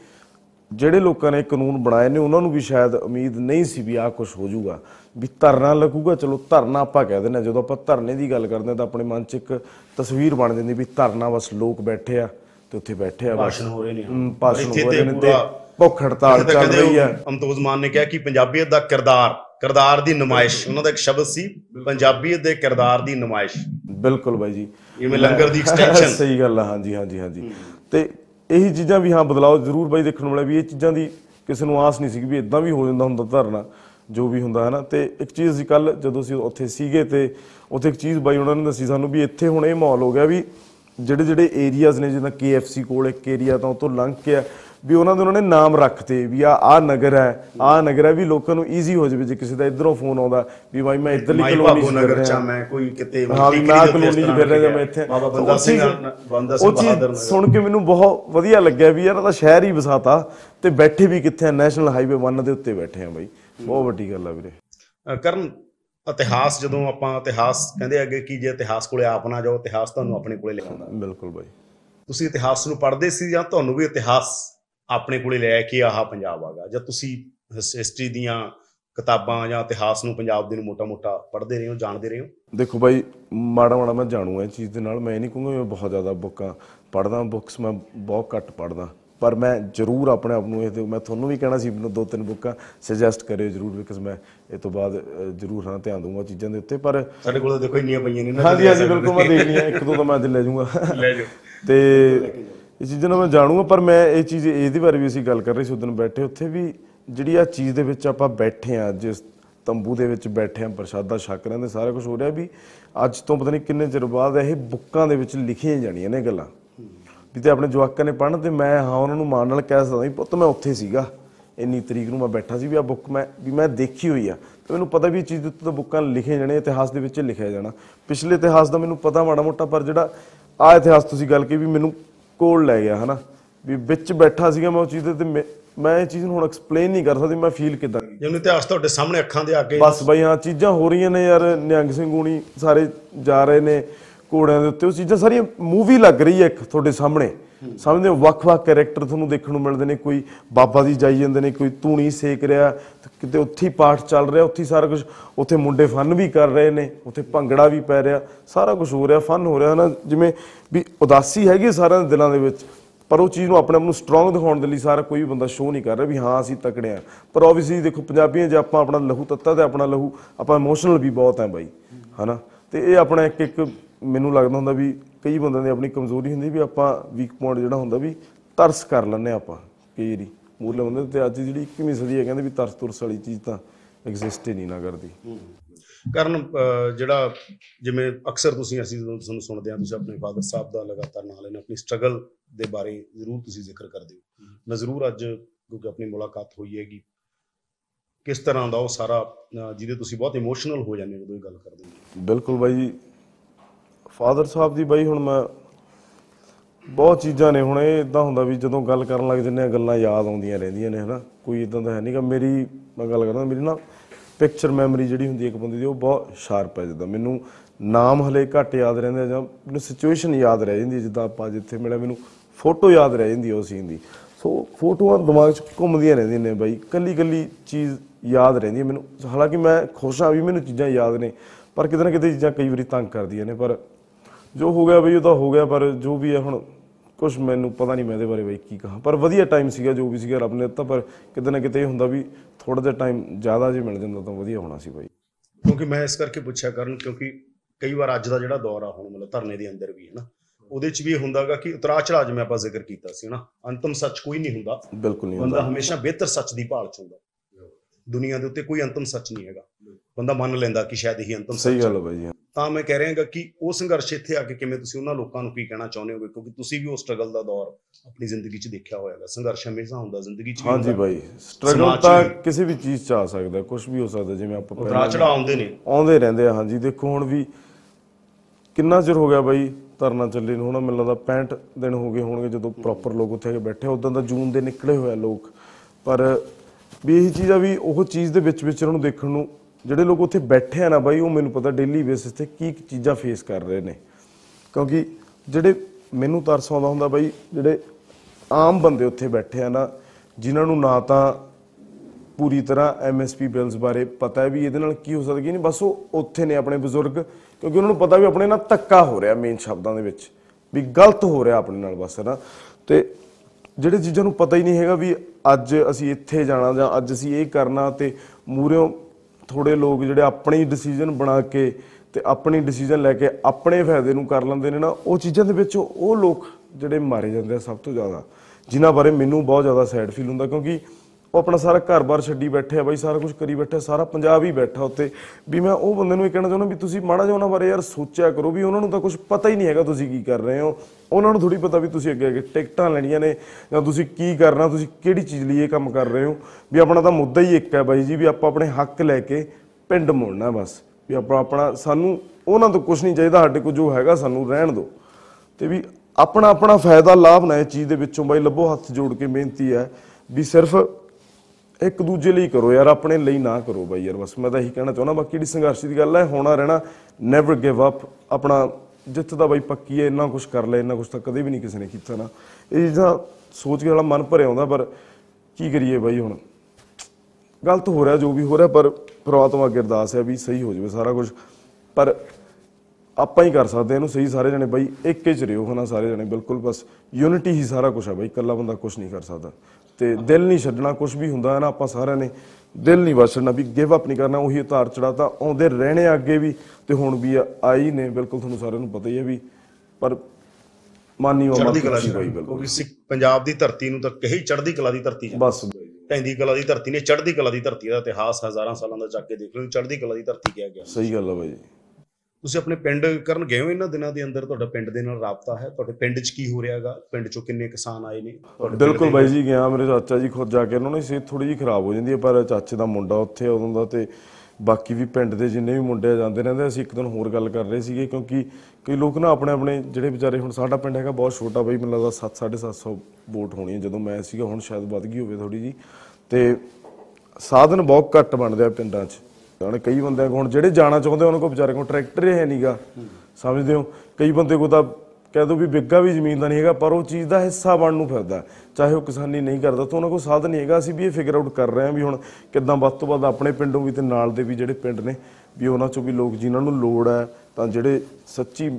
ਜਿਹੜੇ ਲੋਕਾਂ ਨੇ ਕਾਨੂੰਨ ਬਣਾਏ ਨੇ ਉਹਨਾਂ ਨੂੰ ਵੀ ਸ਼ਾਇਦ ਉਮੀਦ ਨਹੀਂ ਸੀ ਵੀ ਆਹ ਕੁਝ ਹੋ ਜਾਊਗਾ। ਵੀ ਧਰਨਾ ਲੱਗੂਗਾ ਚਲੋ ਧਰਨਾ ਆਪਾਂ ਕਹਿ ਦਿੰਦੇ ਜਦੋਂ ਆਪਾਂ ਧਰਨੇ ਦੀ ਗੱਲ ਕਰਦੇ ਤਾਂ ਆਪਣੇ ਮਨ 'ਚ ਇੱਕ ਤਸਵੀਰ ਬਣ ਜਾਂਦੀ ਵੀ ਧਰਨਾ ਬਸ ਲੋਕ ਬੈਠੇ ਆ ਤੇ ਉੱਥੇ ਬੈਠੇ ਆ ਭਾਸ਼ਣ ਹੋ ਰਹੇ ਨੇ ਭਾਸ਼ਣ ਹੋ ਰਹੇ ਨੇ ਤੇ ਭੁੱਖ ਹੜਤਾਲ ਚੱਲ ਰਹੀ ਉਹ ਅਮਤੋਜ਼ ਮਾਨ ਨੇ ਕਿਹਾ ਕਿ ਪੰਜਾਬੀਅਤ ਦਾ ਕਿਰਦਾਰ ਕਿਰਦਾਰ ਦੀ ਨੁਮਾਇਸ਼ ਉਹਨਾਂ ਦਾ ਇੱਕ ਸ਼ਬਦ ਸੀ ਪੰਜਾਬੀਅਤ ਦੇ ਕਿਰਦਾਰ ਦੀ ਨੁਮਾਇਸ਼। ਬਿਲਕੁਲ ਬਾਈ ਜੀ। ਜਿਵੇਂ ਲੰਗਰ ਦੀ ਐਕਸਟੈਂਸ਼ਨ ਸਹੀ ਗੱਲ ਆ ਹਾਂਜੀ ਹਾਂਜੀ ਹਾਂਜੀ। ਤੇ ਇਹੀ ਚੀਜ਼ਾਂ ਵੀ ਹਾਂ ਬਦਲਾਅ ਜ਼ਰੂਰ ਬਾਈ ਦੇਖਣ ਨੂੰ ਮਿਲਿਆ ਵੀ ਇਹ ਚੀਜ਼ਾਂ ਦੀ ਕਿਸੇ ਨੂੰ ਆਸ ਨਹੀਂ ਸੀ ਵੀ ਇਦਾਂ ਵੀ ਹੋ ਜਾਂਦਾ ਹੁੰਦਾ ਧਰਨਾ, ਜੋ ਵੀ ਹੁੰਦਾ ਹੈ ਨਾ। ਤੇ ਇੱਕ ਚੀਜ਼ ਸੀ ਕੱਲ ਜਦੋਂ ਅਸੀਂ ਉੱਥੇ ਸੀਗੇ ਤੇ ਉੱਥੇ ਇੱਕ ਚੀਜ਼ ਬਾਈ ਉਹਨਾਂ ਨੇ ਦੱਸੀ ਸਾਨੂੰ ਵੀ ਇੱਥੇ ਹੁਣ ਇਹ ਮਾਹੌਲ ਹੋ ਗਿਆ ਵੀ ਜਿਹੜੇ ਜਿਹੜੇ ਏਰੀਆਜ਼ ਨੇ ਜਿੱਦਾਂ KFC ਕੋਲ ਇੱਕ ਏਰੀਆ ਤਾਂ ਉਤੋਂ ਲੰਘ ਕੇ ਆ। ਵੀ ਉਹਨਾਂ ਦੇ ਉਹਨਾਂ ਨੇ ਨਾਮ ਰੱਖਤੇ ਵੀ ਆ ਆ ਨਗਰ ਹੈ ਆ ਨਗਰ ਹੈ ਵੀ ਲੋਕਾਂ ਨੂੰ ਈਜ਼ੀ ਹੋ ਜਾਵੇ ਜੇ ਕਿਸੇ ਦਾ ਇਧਰੋਂ ਫੋਨ ਆਉਂਦਾ ਵੀ ਬਾਈ ਮੈਂ ਇੱਧਰਲੀ ਕਲੋਨੀ ਚ ਨਗਰ ਚ ਮੈਂ ਕੋਈ ਕਿਤੇ ਮੈਂ ਕਲੋਨੀ ਚ ਫਿਰ ਰਿਹਾ। ਮੈਂ ਇੱਥੇ ਬਾਬਾ ਬੰਦਾ ਸਿੰਘ ਬੰਦਾ ਸਿੰਘ ਬਹਾਦਰ ਸੁਣ ਕੇ ਮੈਨੂੰ ਬਹੁਤ ਵਧੀਆ ਲੱਗਿਆ ਵੀ ਯਾਰ ਇਹਦਾ ਸ਼ਹਿਰ ਹੀ ਵਸਾਤਾ ਤੇ ਬੈਠੇ ਵੀ ਕਿੱਥੇ ਆ ਨੈਸ਼ਨਲ ਹਾਈਵੇ 1 ਦੇ ਉੱਤੇ ਬੈਠੇ ਆ ਬਾਈ। ਬਹੁਤ ਵੱਡੀ ਗੱਲ ਆ ਵੀਰੇ। ਕਰਨ ਇਤਿਹਾਸ ਜਦੋਂ ਆਪਾਂ ਇਤਿਹਾਸ ਕਹਿੰਦੇ ਅੱਗੇ ਕਿ ਜੇ ਇਤਿਹਾਸ ਕੋਲੇ ਆਪ ਨਾ ਜਾਓ ਇਤਿਹਾਸ ਤੁਹਾਨੂੰ ਆਪਣੇ ਕੋਲੇ ਲੈ ਆਉਂਦਾ ਬਿਲਕੁਲ ਬਾਈ। ਤੁਸੀਂ ਇਤਿਹਾਸ ਨੂੰ ਪੜ੍ਹਦੇ ਸੀ ਜਾਂ ਤੁਹਾਨੂੰ ਵੀ ਇਤਿਹਾਸ ਆਪਣੇ ਕੋਲੇ ਲੈ ਕੇ ਆਹ ਪੰਜਾਬ ਆਗਾ ਜਾਂ ਤੁਸੀਂ ਹਿਸਟਰੀ ਦੀਆਂ ਕਿਤਾਬਾਂ ਜਾਂ ਇਤਿਹਾਸ ਨੂੰ ਪੰਜਾਬ ਦੇ ਨੂੰ ਮੋਟਾ-ਮੋਟਾ ਪੜ੍ਹਦੇ ਰਹੇ ਹੋ ਜਾਣਦੇ ਰਹੇ ਹੋ? ਦੇਖੋ ਬਾਈ ਮਾੜਾ ਮਾੜਾ ਮੈਂ ਜਾਣੂ ਇਹ ਚੀਜ਼ ਦੇ ਨਾਲ। ਮੈਂ ਨਹੀਂ ਕਹੂੰਗਾ ਮੈਂ ਬਹੁਤ ਜ਼ਿਆਦਾ ਬੁੱਕਾਂ ਪੜ੍ਹਦਾ ਬੁੱਕਸ ਮੈਂ ਬਹੁਤ ਘੱਟ ਪੜ੍ਹਦਾ। ਪਰ ਮੈਂ ਜ਼ਰੂਰ ਆਪਣੇ ਆਪ ਨੂੰ ਇਹ ਮੈਂ ਤੁਹਾਨੂੰ ਵੀ ਕਹਿਣਾ ਸੀ ਮੈਨੂੰ ਦੋ ਤਿੰਨ ਬੁੱਕਾਂ ਸੁਜੈਸਟ ਕਰਿਓ ਜ਼ਰੂਰ ਬਿਕਾਜ਼ ਮੈਂ ਇਹ ਤੋਂ ਬਾਅਦ ਜ਼ਰੂਰ ਹਾਂ ਧਿਆਨ ਦੂੰਗਾ ਚੀਜ਼ਾਂ ਦੇ ਉੱਤੇ। ਪਰ ਸਾਡੇ ਕੋਲ ਦੇਖੋ ਇੰਨੀਆਂ ਪਈਆਂ ਨੇ ਨਾ। ਹਾਂਜੀ ਹਾਂਜੀ ਬਿਲਕੁਲ ਮੈਂ ਦੇਖਣੀ ਆ ਇੱਕ ਦੋ ਤਾਂ ਮੈਂ ਅੱਜ ਲੈ ਜਾਊਂਗਾ। ਲੈ ਜਾਓ। ਤੇ ਇਹ ਚੀਜ਼ਾਂ ਨੂੰ ਮੈਂ ਜਾਣੂਗਾ, ਪਰ ਮੈਂ ਇਹ ਚੀਜ਼, ਇਹਦੇ ਬਾਰੇ ਵੀ ਅਸੀਂ ਗੱਲ ਕਰ ਰਹੇ ਸੀ ਉਦੋਂ ਬੈਠੇ, ਉੱਥੇ ਵੀ ਜਿਹੜੀ ਆ ਚੀਜ਼ ਦੇ ਵਿੱਚ ਆਪਾਂ ਬੈਠੇ ਆ ਜਿਸ ਤੰਬੂ ਦੇ ਵਿੱਚ ਬੈਠੇ ਆ ਪ੍ਰਸ਼ਾਦਾ ਛਕ ਰਹੇ ਹਾਂ, ਤੇ ਸਾਰਾ ਕੁਝ ਹੋ ਰਿਹਾ ਵੀ ਅੱਜ ਤੋਂ ਪਤਾ ਨਹੀਂ ਕਿੰਨੇ ਚਿਰ ਬਾਅਦ ਇਹ ਬੁੱਕਾਂ ਦੇ ਵਿੱਚ ਲਿਖੀਆਂ ਜਾਣੀਆਂ ਨੇ ਇਹ ਗੱਲਾਂ। ਵੀ ਤੇ ਆਪਣੇ ਜਵਾਕਾਂ ਨੇ ਪੜ੍ਹਨ ਤੇ ਮੈਂ ਹਾਂ, ਉਹਨਾਂ ਨੂੰ ਮਾਣ ਨਾਲ ਕਹਿ ਸਕਦਾ ਵੀ ਪੁੱਤ ਮੈਂ ਉੱਥੇ ਸੀਗਾ, ਇੰਨੀ ਤਰੀਕ ਨੂੰ ਮੈਂ ਬੈਠਾ ਸੀ ਵੀ ਆ ਬੁੱਕ ਮੈਂ, ਵੀ ਮੈਂ ਦੇਖੀ ਹੋਈ ਆ। ਤੇ ਮੈਨੂੰ ਪਤਾ ਵੀ ਇਹ ਚੀਜ਼ ਦੇ ਉੱਤੇ ਤਾਂ ਬੁੱਕਾਂ ਲਿਖੀਆਂ ਜਾਣੀਆਂ, ਇਤਿਹਾਸ ਦੇ ਵਿੱਚ ਲਿਖਿਆ ਜਾਣਾ। ਪਿਛਲੇ ਇਤਿਹਾਸ ਦਾ ਮੈਨੂੰ ਪਤਾ ਮਾੜਾ ਮੋਟਾ, ਪਰ ਜਿਹੜਾ ਆ ਇਤਿਹਾਸ ਤੁਸੀਂ ਗੱਲ ਕੀ ਵੀ ਮੈਨੂੰ ਕੋਲ ਲੈ ਗਿਆ ਹਨਾ? ਵੀ ਵਿੱਚ ਬੈਠਾ ਸੀਗਾ ਮੈਂ ਉਹ ਚੀਜ਼ ਦੇ ਤੇ ਮੈਂ- ਮੈਂ ਇਹ ਚੀਜ਼ ਨੂੰ ਹੁਣ ਐਕਸਪਲੇਨ ਨਹੀਂ ਕਰ ਸਕਦੀ ਮੈਂ ਫੀਲ ਕਿਦਾਂ ਜਿਵੇਂ ਇਤਿਹਾਸ ਤੁਹਾਡੇ ਸਾਹਮਣੇ ਅੱਖਾਂ ਦੇ ਕੇ ਬਸ ਬਈ ਹਾਂ ਚੀਜ਼ਾਂ ਹੋ ਰਹੀਆਂ ਨੇ ਯਾਰ ਨਿਹੰਗ ਸਿੰਘ ਹੁਣੀ ਸਾਰੇ ਜਾ ਰਹੇ ਨੇ ਘੋੜਿਆਂ ਦੇ ਉੱਤੇ ਉਹ ਚੀਜ਼ਾਂ ਸਾਰੀਆਂ ਮੂਵੀ ਲੱਗ ਰਹੀ ਹੈ ਇੱਕ ਤੁਹਾਡੇ ਸਾਹਮਣੇ। ਸਮਝਦੇ ਹੋ, ਵੱਖ-ਵੱਖ ਕੈਰੈਕਟਰ ਤੁਹਾਨੂੰ ਦੇਖਣ ਨੂੰ ਮਿਲਦੇ ਨੇ, ਕੋਈ ਬਾਬਾ ਦੀ ਜਾਈ ਜਾਂਦੇ ਨੇ, ਕੋਈ ਧੂਣੀ ਸੇਕ ਰਿਹਾ, ਤੇ ਕਿਤੇ ਉੱਥੇ ਹੀ ਪਾਠ ਚੱਲ ਰਿਹਾ, ਉੱਥੇ ਹੀ ਸਾਰਾ ਕੁਝ ਉੱਥੇ ਮੁੰਡੇ ਫਨ ਵੀ ਕਰ ਰਹੇ ਨੇ, ਉੱਥੇ ਭੰਗੜਾ ਵੀ ਪੈ ਰਿਹਾ, ਸਾਰਾ ਕੁਝ ਹੋ ਰਿਹਾ ਫਨ ਹੋ ਰਿਹਾ ਨਾ ਜਿਵੇਂ ਵੀ ਉਦਾਸੀ ਹੈਗੀ ਹੈ ਸਾਰਿਆਂ ਦੇ ਦਿਲਾਂ ਦੇ ਵਿੱਚ, ਪਰ ਉਹ ਚੀਜ਼ ਨੂੰ ਆਪਣੇ ਆਪ ਨੂੰ ਸਟਰੋਂਗ ਦਿਖਾਉਣ ਦੇ ਲਈ ਸਾਰਾ ਕੋਈ ਵੀ ਬੰਦਾ ਸ਼ੋਅ ਨਹੀਂ ਕਰ ਰਿਹਾ ਵੀ ਹਾਂ, ਅਸੀਂ ਤਕੜੇ ਆ ਪਰ ਆਬਵੀਅਸਲੀ ਦੇਖੋ, ਪੰਜਾਬੀਆਂ ਜੇ ਆਪਾਂ ਆਪਣਾ ਲਹੂ ਤੱਤਾ ਤੇ ਆਪਣਾ ਲਹੂ, ਆਪਾਂ ਇਮੋਸ਼ਨਲ ਵੀ ਬਹੁਤ ਹੈ ਬਾਈ, ਹਨਾ? ਤੇ ਇਹ ਆਪਣਾ ਇੱਕ ਇੱਕ ਮੈਨੂੰ ਲੱਗਦਾ ਹੁੰਦਾ ਵੀ ਕਈ ਬੰਦਿਆਂ ਦੀ ਆਪਣੀ ਕਮਜ਼ੋਰੀ ਹੁੰਦੀ ਵੀ ਆਪਾਂ ਵੀਕ ਪੁਆਇੰਟ ਜਿਹੜਾ ਹੁੰਦਾ ਵੀ ਤਰਸ ਕਰ ਲੈਂਦੇ ਆਪਾਂ ਕਈ ਵਾਰੀ। ਮੂਲੇ ਹੁੰਦੇ ਤੇ ਅੱਜ ਜਿਹੜੀ 21ਵੀਂ ਸਦੀ ਹੈ ਕਹਿੰਦੇ ਵੀ ਤਰਸ ਤੁਰਸ ਵਾਲੀ ਚੀਜ਼ ਤਾਂ ਐਗਜ਼ਿਸਟ ਹੀ ਨਹੀਂ ਨਾ ਕਰਦੀ। ਕਰਨ ਜਿਹੜਾ ਜਿਵੇਂ ਅਕਸਰ ਤੁਸੀਂ ਅਸੀਂ ਜਦੋਂ ਤੁਹਾਨੂੰ ਸੁਣਦੇ ਹਾਂ ਤੁਸੀਂ ਆਪਣੇ ਫਾਦਰ ਸਾਹਿਬ ਦਾ ਲਗਾਤਾਰ ਨਾਲ ਲੈਣਾ ਆਪਣੀ ਸਟਰਗਲ ਦੇ ਬਾਰੇ ਜ਼ਰੂਰ ਤੁਸੀਂ ਜ਼ਿਕਰ ਕਰਦੇ ਹੋ। ਮੈਂ ਜ਼ਰੂਰ ਅੱਜ ਕਿਉਂਕਿ ਆਪਣੀ ਮੁਲਾਕਾਤ ਹੋਈ ਹੈਗੀ ਕਿਸ ਤਰ੍ਹਾਂ ਦਾ ਉਹ ਸਾਰਾ ਜਿਹਦੇ ਤੁਸੀਂ ਬਹੁਤ ਇਮੋਸ਼ਨਲ ਹੋ ਜਾਂਦੇ ਹੋ ਜਦੋਂ ਇਹ ਗੱਲ ਕਰਦੇ ਹੋ। ਬਿਲਕੁਲ ਬਾਈ ਫਾਦਰ ਸਾਹਿਬ ਦੀ ਬਾਈ ਹੁਣ ਮੈਂ ਬਹੁਤ ਚੀਜ਼ਾਂ ਨੇ, ਹੁਣ ਇਹ ਇਦਾਂ ਹੁੰਦਾ ਵੀ ਜਦੋਂ ਗੱਲ ਕਰਨ ਲੱਗ ਜੰਨੇ ਆ, ਗੱਲਾਂ ਯਾਦ ਆਉਂਦੀਆਂ ਰਹਿੰਦੀਆਂ ਨੇ, ਹਨਾ? ਕੋਈ ਇਦਾਂ ਦਾ ਹੈ ਨਹੀਂਗਾ ਮੇਰੀ, ਮੈਂ ਗੱਲ ਕਰਦਾ, ਮੇਰੀ ਨਾ ਪਿਕਚਰ ਮੈਮਰੀ ਜਿਹੜੀ ਹੁੰਦੀ ਹੈ ਇੱਕ ਬੰਦੇ ਦੀ, ਉਹ ਬਹੁਤ ਸ਼ਾਰਪ ਹੈ ਜਿੱਦਾਂ। ਮੈਨੂੰ ਨਾਮ ਹਲੇ ਘੱਟ ਯਾਦ ਰਹਿੰਦੇ ਆ ਜਾਂ ਮੈਨੂੰ ਸਿਚੁਏਸ਼ਨ ਯਾਦ ਰਹਿ ਜਾਂਦੀ ਹੈ ਜਿੱਦਾਂ ਆਪਾਂ ਜਿੱਥੇ ਮਿਲਿਆ, ਮੈਨੂੰ ਫੋਟੋ ਯਾਦ ਰਹਿ ਜਾਂਦੀ ਹੈ ਉਹ ਸੀਨ ਦੀ। ਸੋ ਫੋਟੋਆਂ ਦਿਮਾਗ 'ਚ ਘੁੰਮਦੀਆਂ ਰਹਿੰਦੀਆਂ ਨੇ ਬਾਈ। ਕੱਲੀ ਕੱਲੀ ਚੀਜ਼ ਯਾਦ ਰਹਿੰਦੀ ਹੈ ਮੈਨੂੰ। ਹਾਲਾਂਕਿ ਮੈਂ ਖੁਸ਼ ਹਾਂ ਵੀ ਮੈਨੂੰ ਚੀਜ਼ਾਂ ਯਾਦ ਨੇ, ਪਰ ਕਿਤੇ ਨਾ ਕਿਤੇ ਚੀਜ਼ਾਂ ਕਈ ਵਾਰੀ ਤੰਗ ਕਰਦੀਆਂ ਨੇ, ਪਰ ਜੋ ਹੋ ਗਿਆ ਬਈ ਉਹ ਤਾਂ ਹੋ ਗਿਆ ਪਰ ਜੋ ਵੀ ਹੈ ਹੁਣ ਕੁਝ ਮੈਨੂੰ ਪਤਾ ਨਹੀਂ ਮੈਂ ਇਹਦੇ ਬਾਰੇ ਬਈ ਕੀ ਕਹਾਂ। ਪਰ ਵਧੀਆ ਟਾਈਮ ਸੀਗਾ ਜੋ ਵੀ ਸੀਗਾ ਰੱਬ ਨੇ ਦਿੱਤਾ ਪਰ ਕਿਤੇ ਨਾ ਕਿਤੇ ਇਹ ਹੁੰਦਾ ਵੀ ਥੋੜਾ ਜਿਹਾ ਟਾਈਮ ਜ਼ਿਆਦਾ ਜੇ ਮਿਲ ਜਾਂਦਾ ਤਾਂ ਵਧੀਆ ਹੋਣਾ ਸੀ ਬਾਈ। ਕਿਉਂਕਿ ਮੈਂ ਇਸ ਕਰਕੇ ਪੁੱਛਿਆ ਕਰਨ ਕਿਉਂਕਿ ਕਈ ਵਾਰ ਅੱਜ ਦਾ ਜਿਹੜਾ ਦੌਰ ਆ ਹੁਣ ਮਤਲਬ ਧਰਨੇ ਦੇ ਅੰਦਰ ਵੀ ਹੈ ਨਾ ਉਹਦੇ ਚ ਵੀ ਹੁੰਦਾਗਾ ਕਿ ਉਤਰਾ ਚੜਾਅ ਜਿਵੇਂ ਆਪਾਂ ਜ਼ਿਕਰ ਕੀਤਾ ਸੀ ਨਾ ਅੰਤਮ ਸੱਚ ਕੋਈ ਨਹੀਂ ਹੁੰਦਾ। ਬਿਲਕੁਲ ਨਹੀਂ ਬੰਦਾ ਹੁੰਦਾ। ਹਮੇਸ਼ਾ ਬਿਹਤਰ ਸੱਚ ਦੀ ਭਾਲ ਚ ਹੁੰਦਾ। ਦੁਨੀਆ ਦੇ ਉੱਤੇ ਕੋਈ ਅੰਤਮ ਸੱਚ ਨਹੀਂ ਹੈਗਾ। ਬੰਦਾ ਮੰਨ ਲੈਂਦਾ ਕਿ ਸ਼ਾਇਦ ਇਹੀ ਅੰਤਮ ਸਹੀ ਗੱਲ ਹੈ ਬਾਈ ਤਾਂ ਮੈਂ ਕਹਿ ਰਿਹਾਗਾ ਕਿ ਉਹ ਸੰਘਰਸ਼ ਇੱਥੇ ਆ ਕੇ ਕਿਵੇਂ ਤੁਸੀਂ ਉਹਨਾਂ ਲੋਕਾਂ ਨੂੰ ਕੀ ਕਹਿਣਾ ਚਾਹੁੰਦੇ ਹੋਗੇ? ਕਿਉਂਕਿ ਤੁਸੀਂ ਵੀ ਉਹ ਸਟਰਗਲ ਦਾ ਦੌਰ ਆਪਣੀ ਜ਼ਿੰਦਗੀ 'ਚ ਦੇਖਿਆ ਹੋਵੇਗਾ ਸੰਘਰਸ਼ ਹਮੇਸ਼ਾ ਹੁੰਦਾ ਜ਼ਿੰਦਗੀ 'ਚ ਹਾਂਜੀ। ਬਾਈ। ਸਟਰਗਲ ਤਾਂ। ਕਿਸੇ ਵੀ ਚੀਜ਼ 'ਚ ਆ ਸਕਦਾ ਕੁਝ ਵੀ ਹੋ ਸਕਦਾ ਜਿਵੇਂ ਆਪਾਂ ਉਤਰਾ ਪਹਿਲਾਂ ਚੜਾਅ ਆਉਂਦੇ ਨੇ। ਆਉਂਦੇ ਰਹਿੰਦੇ ਆ ਹਾਂਜੀ। ਦੇਖੋ ਹੁਣ ਵੀ ਕਿੰਨਾ ਚਿਰ ਹੋ ਗਿਆ ਬਾਈ ਧਰਨਾ ਚੱਲੇ ਨੂੰ? ਹੁਣ ਮੈਨੂੰ ਲੱਗਦਾ 65 ਦਿਨ ਹੋ ਗਏ ਹੋਣਗੇ ਜਦੋਂ ਪ੍ਰੋਪਰ ਲੋਕ ਉੱਥੇ ਆ ਕੇ ਬੈਠੇ ਉਦੋਂ ਦਾ ਜੂਨ ਦੇ ਨਿਕਲੇ ਹੋਏ ਆ ਲੋਕ। ਪਰ ਵੀ ਇਹੀ ਚੀਜ਼ ਆ ਵੀ ਉਹ ਚੀਜ਼ ਦੇ ਵਿੱਚ ਵਿੱਚ ਉਹਨਾਂ ਨੂੰ ਦੇਖਣ ਨੂੰ ਜਿਹੜੇ ਲੋਕ ਉੱਥੇ ਬੈਠੇ ਆ ਨਾ ਬਾਈ, ਉਹ ਮੈਨੂੰ ਪਤਾ ਡੇਲੀ ਬੇਸਿਸ ਤੇ ਕੀ ਕੀ ਚੀਜ਼ਾਂ ਫੇਸ ਕਰ ਰਹੇ ਨੇ। ਕਿਉਂਕਿ ਜਿਹੜੇ ਮੈਨੂੰ ਤਰਸ ਆਉਂਦਾ ਹੁੰਦਾ ਬਾਈ, ਜਿਹੜੇ ਆਮ ਬੰਦੇ ਉੱਥੇ ਬੈਠੇ ਆ ਨਾ, ਜਿਨ੍ਹਾਂ ਨੂੰ ਨਾ ਤਾਂ ਪੂਰੀ ਤਰ੍ਹਾਂ ਐਮਐਸਪੀ ਬਿਲਸ ਬਾਰੇ ਪਤਾ ਹੈ ਵੀ ਇਹਦੇ ਨਾਲ ਕੀ ਹੋ ਸਕਦਾ ਕੀ ਨਹੀਂ, ਬਸ ਉਹ ਉੱਥੇ ਨੇ ਆਪਣੇ ਬਜ਼ੁਰਗ, ਕਿਉਂਕਿ ਉਹਨਾਂ ਨੂੰ ਪਤਾ ਵੀ ਆਪਣੇ ਨਾਲ ਧੱਕਾ ਹੋ ਰਿਹਾ ਮੇਨ ਸ਼ਬਦਾਂ ਦੇ ਵਿੱਚ, ਵੀ ਗਲਤ ਹੋ ਰਿਹਾ ਆਪਣੇ ਨਾਲ ਬਸ ਨਾ ਤੇ ਜਿਹੜੇ ਚੀਜ਼ਾਂ ਨੂੰ ਪਤਾ ਹੀ ਨਹੀਂ ਹੈਗਾ ਵੀ ਅੱਜ ਅਸੀਂ ਇੱਥੇ ਜਾਣਾ ਜਾਂ ਅੱਜ ਅਸੀਂ ਇਹ ਕਰਨਾ ਤੇ ਮੂਰਿਓਂ ਥੋੜੇ ਲੋਕ ਜਿਹੜੇ ਆਪਣੀ ਡਿਸੀਜਨ ਬਣਾ ਕੇ ਤੇ ਆਪਣੀ ਡਿਸੀਜਨ ਲੈ ਕੇ ਆਪਣੇ ਫਾਇਦੇ ਨੂੰ ਕਰ ਲੈਂਦੇ ਨੇ ਨਾ, ਉਹ ਚੀਜ਼ਾਂ ਦੇ ਵਿੱਚ ਉਹ ਲੋਕ ਜਿਹੜੇ ਮਾਰੇ ਜਾਂਦੇ ਆ ਸਭ ਤੋਂ ਜ਼ਿਆਦਾ, ਜਿਨ੍ਹਾਂ ਬਾਰੇ ਮੈਨੂੰ ਬਹੁਤ ਜ਼ਿਆਦਾ ਸੈਡ ਫੀਲ ਹੁੰਦਾ ਕਿਉਂਕਿ ਉਹ ਆਪਣਾ ਸਾਰਾ ਘਰ-ਬਾਰ ਛੱਡੀ ਬੈਠੇ ਆ, ਬਾਈ ਸਾਰਾ ਕੁਝ ਕਰੀ ਬੈਠਾ ਸਾਰਾ ਪੰਜਾਬ ਹੀ ਬੈਠਾ ਉੱਤੇ। ਵੀ ਮੈਂ ਉਹ ਬੰਦੇ ਨੂੰ ਇਹ ਕਹਿਣਾ ਚਾਹੁੰਦਾ ਵੀ ਤੁਸੀਂ ਮਾੜਾ ਜਿਹਾ ਉਹਨਾਂ ਬਾਰੇ ਯਾਰ ਸੋਚਿਆ ਕਰੋ ਵੀ ਉਹਨਾਂ ਨੂੰ ਤਾਂ ਕੁਝ ਪਤਾ ਹੀ ਨਹੀਂ ਹੈਗਾ ਤੁਸੀਂ ਕੀ ਕਰ ਰਹੇ ਹੋ। ਉਹਨਾਂ ਨੂੰ ਥੋੜੀ ਪਤਾ ਵੀ ਤੁਸੀਂ ਅੱਗੇ ਅੱਗੇ ਟਿਕਟਾਂ ਲੈਣੀਆਂ ਨੇ ਜਾਂ ਤੁਸੀਂ ਕੀ ਕਰਨਾ, ਤੁਸੀਂ ਕਿਹੜੀ ਚੀਜ਼ ਲਈ ਇਹ ਕੰਮ ਕਰ ਰਹੇ ਹੋ। ਵੀ ਆਪਣਾ ਤਾਂ ਮੁੱਦਾ ਹੀ ਇੱਕ ਹੈ ਬਾਈ ਜੀ, ਵੀ ਆਪਾਂ ਆਪਣੇ ਹੱਕ ਲੈ ਕੇ ਪਿੰਡ ਮੁੜਨਾ ਬਸ। ਵੀ ਆਪਾਂ ਆਪਣਾ, ਸਾਨੂੰ ਉਹਨਾਂ ਤੋਂ ਕੁਝ ਨਹੀਂ ਚਾਹੀਦਾ, ਸਾਡੇ ਕੋਲ ਜੋ ਹੈਗਾ ਸਾਨੂੰ ਰਹਿਣ ਦਿਓ। ਤੇ ਵੀ ਆਪਣਾ ਆਪਣਾ ਫਾਇਦਾ, ਲਾਭ ਨਾ ਇਹ ਚੀਜ਼ ਦੇ ਵਿੱਚੋਂ ਬਾਈ, ਲੱਭੋ ਹੱਥ ਜੋੜ ਕੇ, ਬੇਨਤੀ ਹੈ। ਵੀ ਸਿਰਫ ਇੱਕ ਦੂਜੇ ਲਈ ਕਰੋ ਯਾਰ, ਆਪਣੇ ਲਈ ਨਾ ਕਰੋ ਬਾਈ ਯਾਰ। ਬਸ ਮੈਂ ਤਾਂ ਇਹੀ ਕਹਿਣਾ ਚਾਹੁੰਦਾ, ਬਾਕੀ ਜਿਹੜੀ ਸੰਘਰਸ਼ ਦੀ ਗੱਲ ਹੈ, ਹੋਣਾ ਰਹਿਣਾ ਨੈਵਰ ਗਿਵ ਅਪ ਆਪਣਾ ਜਿੱਤ ਦਾ ਬਾਈ ਪੱਕੀ ਹੈ, ਇੰਨਾ ਕੁਝ ਕਰ ਲਿਆ, ਇੰਨਾ ਕੁਝ ਤਾਂ ਕਦੇ ਵੀ ਨਹੀਂ ਕਿਸੇ ਨੇ ਕੀਤਾ ਨਾ। ਇਹ ਚੀਜ਼ਾਂ ਸੋਚ ਕੇ ਵਾਲਾ ਮਨ ਭਰਿਆ ਆਉਂਦਾ ਪਰ ਕੀ ਕਰੀਏ ਬਾਈ ਹੁਣ? ਗਲਤ ਹੋ ਰਿਹਾ, ਜੋ ਵੀ ਹੋ ਰਿਹਾ, ਪਰ ਪ੍ਰਮਾਤਮਾ ਅੱਗੇ ਅਰਦਾਸ ਹੈ ਵੀ ਸਹੀ ਹੋ ਜਾਵੇ ਸਾਰਾ ਕੁਝ ਪਰ ਆਪਾਂ ਹੀ ਕਰ ਸਕਦੇ ਹਾਂ ਇਹਨੂੰ ਸਹੀ ਸਾਰੇ ਜਣੇ ਬਾਈ ਇੱਕ ਹੀ ਚ ਰਿਓ ਹਨਾ ਸਾਰੇ ਜਣੇ ਬਿਲਕੁਲ ਬਸ ਯੂਨਿਟੀ ਹੀ ਸਾਰਾ ਕੁਝ ਹੈ ਬਾਈ ਇਕੱਲਾ ਬੰਦਾ ਕੁਝ ਨਹੀਂ ਕਰ ਸਕਦਾ। ਤੇ ਦਿਲ ਨਹੀਂ ਛੱਡਣਾ ਕੁਝ ਵੀ ਹੁੰਦਾ ਹੈ ਨਾ ਆਪਾਂ ਸਾਰਿਆਂ ਨੇ ਦਿਲ ਨਹੀਂ ਛੱਡਣਾ ਵੀ ਗਿਵ ਅਪ ਨਹੀਂ ਕਰਨਾ ਉਹੀ ਉਤਾਰ ਚੜਾਤਾ ਆਉਂਦੇ ਰਹਿਣੇ ਅੱਗੇ ਵੀ ਤੇ ਹੁਣ ਵੀ ਆਈ ਨੇ ਬਿਲਕੁਲ ਤੁਹਾਨੂੰ ਸਾਰਿਆਂ ਨੂੰ ਪਤਾ ਹੀ ਹੈ ਵੀ ਪਰ ਮਾਨੀ ਉਹ ਚੜ੍ਹਦੀ ਕਲਾ ਬਿਲਕੁਲ। ਕਿਉਂਕਿ ਸਿੱਖ ਪੰਜਾਬ ਦੀ ਧਰਤੀ ਨੂੰ ਤਾਂ ਕਹੀ ਚੜ੍ਹਦੀ ਕਲਾ ਦੀ ਧਰਤੀ ਜਾਂਦੀ ਬਸ ਪੈਂਦੀ ਕਲਾ ਦੀ ਧਰਤੀ ਨੇ ਚੜ੍ਹਦੀ ਕਲਾ ਦੀ ਧਰਤੀ ਦਾ ਇਤਿਹਾਸ ਹਜ਼ਾਰਾਂ ਸਾਲਾਂ ਦਾ ਚੱਕ ਕੇ ਦੇਖ ਲਓ ਚੜ੍ਹਦੀ ਕਲਾ ਦੀ ਧਰਤੀ ਕਿਹਾ ਗਿਆ। ਸਹੀ ਗੱਲ ਹੈ ਬਾਈ। ਤੁਸੀਂ ਆਪਣੇ ਪਿੰਡ ਕਰਨ ਗਏ ਹੋ ਇਹਨਾਂ ਦਿਨਾਂ ਦੇ ਅੰਦਰ? ਤੁਹਾਡਾ ਪਿੰਡ ਦੇ ਨਾਲ ਰਾਬਤਾ ਹੈ? ਤੁਹਾਡੇ ਪਿੰਡ 'ਚ ਕੀ ਹੋ ਰਿਹਾਗਾ ਪਿੰਡ 'ਚੋਂ ਕਿੰਨੇ ਕਿਸਾਨ ਆਏ ਨੇ? ਬਿਲਕੁਲ ਬਾਈ ਜੀ ਗਿਆ ਮੇਰੇ ਚਾਚਾ ਜੀ ਖੁਦ ਜਾ ਕੇ। ਉਹਨਾਂ ਦੀ ਸਿਹਤ ਥੋੜੀ ਜਿਹੀ ਖਰਾਬ ਹੋ ਜਾਂਦੀ ਹੈ ਪਰ ਚਾਚੇ ਦਾ ਮੁੰਡਾ ਉੱਥੇ ਉਦੋਂ ਦਾ ਤੇ ਬਾਕੀ ਵੀ ਪਿੰਡ ਦੇ ਜਿੰਨੇ ਵੀ ਮੁੰਡੇ ਜਾਂਦੇ ਰਹਿੰਦੇ ਅਸੀਂ ਇੱਕ ਦਿਨ ਹੋਰ ਗੱਲ ਕਰ ਰਹੇ ਸੀਗੇ ਕਿਉਂਕਿ ਕਈ ਲੋਕ ਨਾ ਆਪਣੇ ਆਪਣੇ ਜਿਹੜੇ ਵਿਚਾਰੇ ਹੁਣ ਸਾਡਾ ਪਿੰਡ ਹੈਗਾ ਬਹੁਤ ਛੋਟਾ ਬਾਈ ਮੈਨੂੰ ਲੱਗਦਾ 7 750 ਵੋਟ ਹੋਣੀ ਹੈ। ਜਦੋਂ ਮੈਂ ਸੀਗਾ ਹੁਣ ਸ਼ਾਇਦ ਵੱਧ ਗਈ ਹੋਵੇ ਥੋੜੀ ਜੀ ਤੇ ਸਾਧਨ ਬਹੁਤ ਘੱਟ ਬਣਦੇ ਆ ਪਿੰਡਾਂ 'ਚ। ਹੁਣ ਕਈ ਬੰਦੇ ਕੋਲ ਹੁਣ ਜਿਹੜੇ ਜਾਣਾ ਚਾਹੁੰਦੇ ਉਹਨਾਂ ਕੋਲ ਵਿਚਾਰੇ ਕੋਲ ਟਰੈਕਟਰ ਹੀ ਹੈ ਨਹੀਂਗਾ ਸਮਝਦੇ ਹੋ? ਕਈ ਬੰਦੇ ਕੋਲ ਤਾਂ ਕਹਿ ਦੋ ਵੀ ਬਿੱਗਾ ਵੀ ਜ਼ਮੀਨ ਦਾ ਨਹੀਂ ਹੈਗਾ, ਪਰ ਉਹ ਚੀਜ਼ ਦਾ ਹਿੱਸਾ ਬਣਨ ਨੂੰ ਫਿਰਦਾ। ਚਾਹੇ ਉਹ ਕਿਸਾਨੀ ਨਹੀਂ ਕਰਦਾ, ਤਾਂ ਉਹਨਾਂ ਕੋਲ ਸਾਧਨ ਨਹੀਂ ਹੈਗਾ। ਅਸੀਂ ਵੀ ਇਹ ਫਿਗਰ ਆਊਟ ਕਰ ਰਹੇ ਹਾਂ ਵੀ ਹੁਣ ਕਿੱਦਾਂ ਵੱਧ ਤੋਂ ਵੱਧ ਆਪਣੇ ਪਿੰਡੋਂ ਵੀ ਤੇ ਨਾਲ ਦੇ ਵੀ ਜਿਹੜੇ ਪਿੰਡ ਨੇ, ਵੀ ਉਹਨਾਂ ਚੋਂ ਵੀ ਲੋਕ ਜਿਨ੍ਹਾਂ ਨੂੰ ਲੋੜ ਹੈ, ਤਾਂ ਜਿਹੜੇ ਸੱਚੀ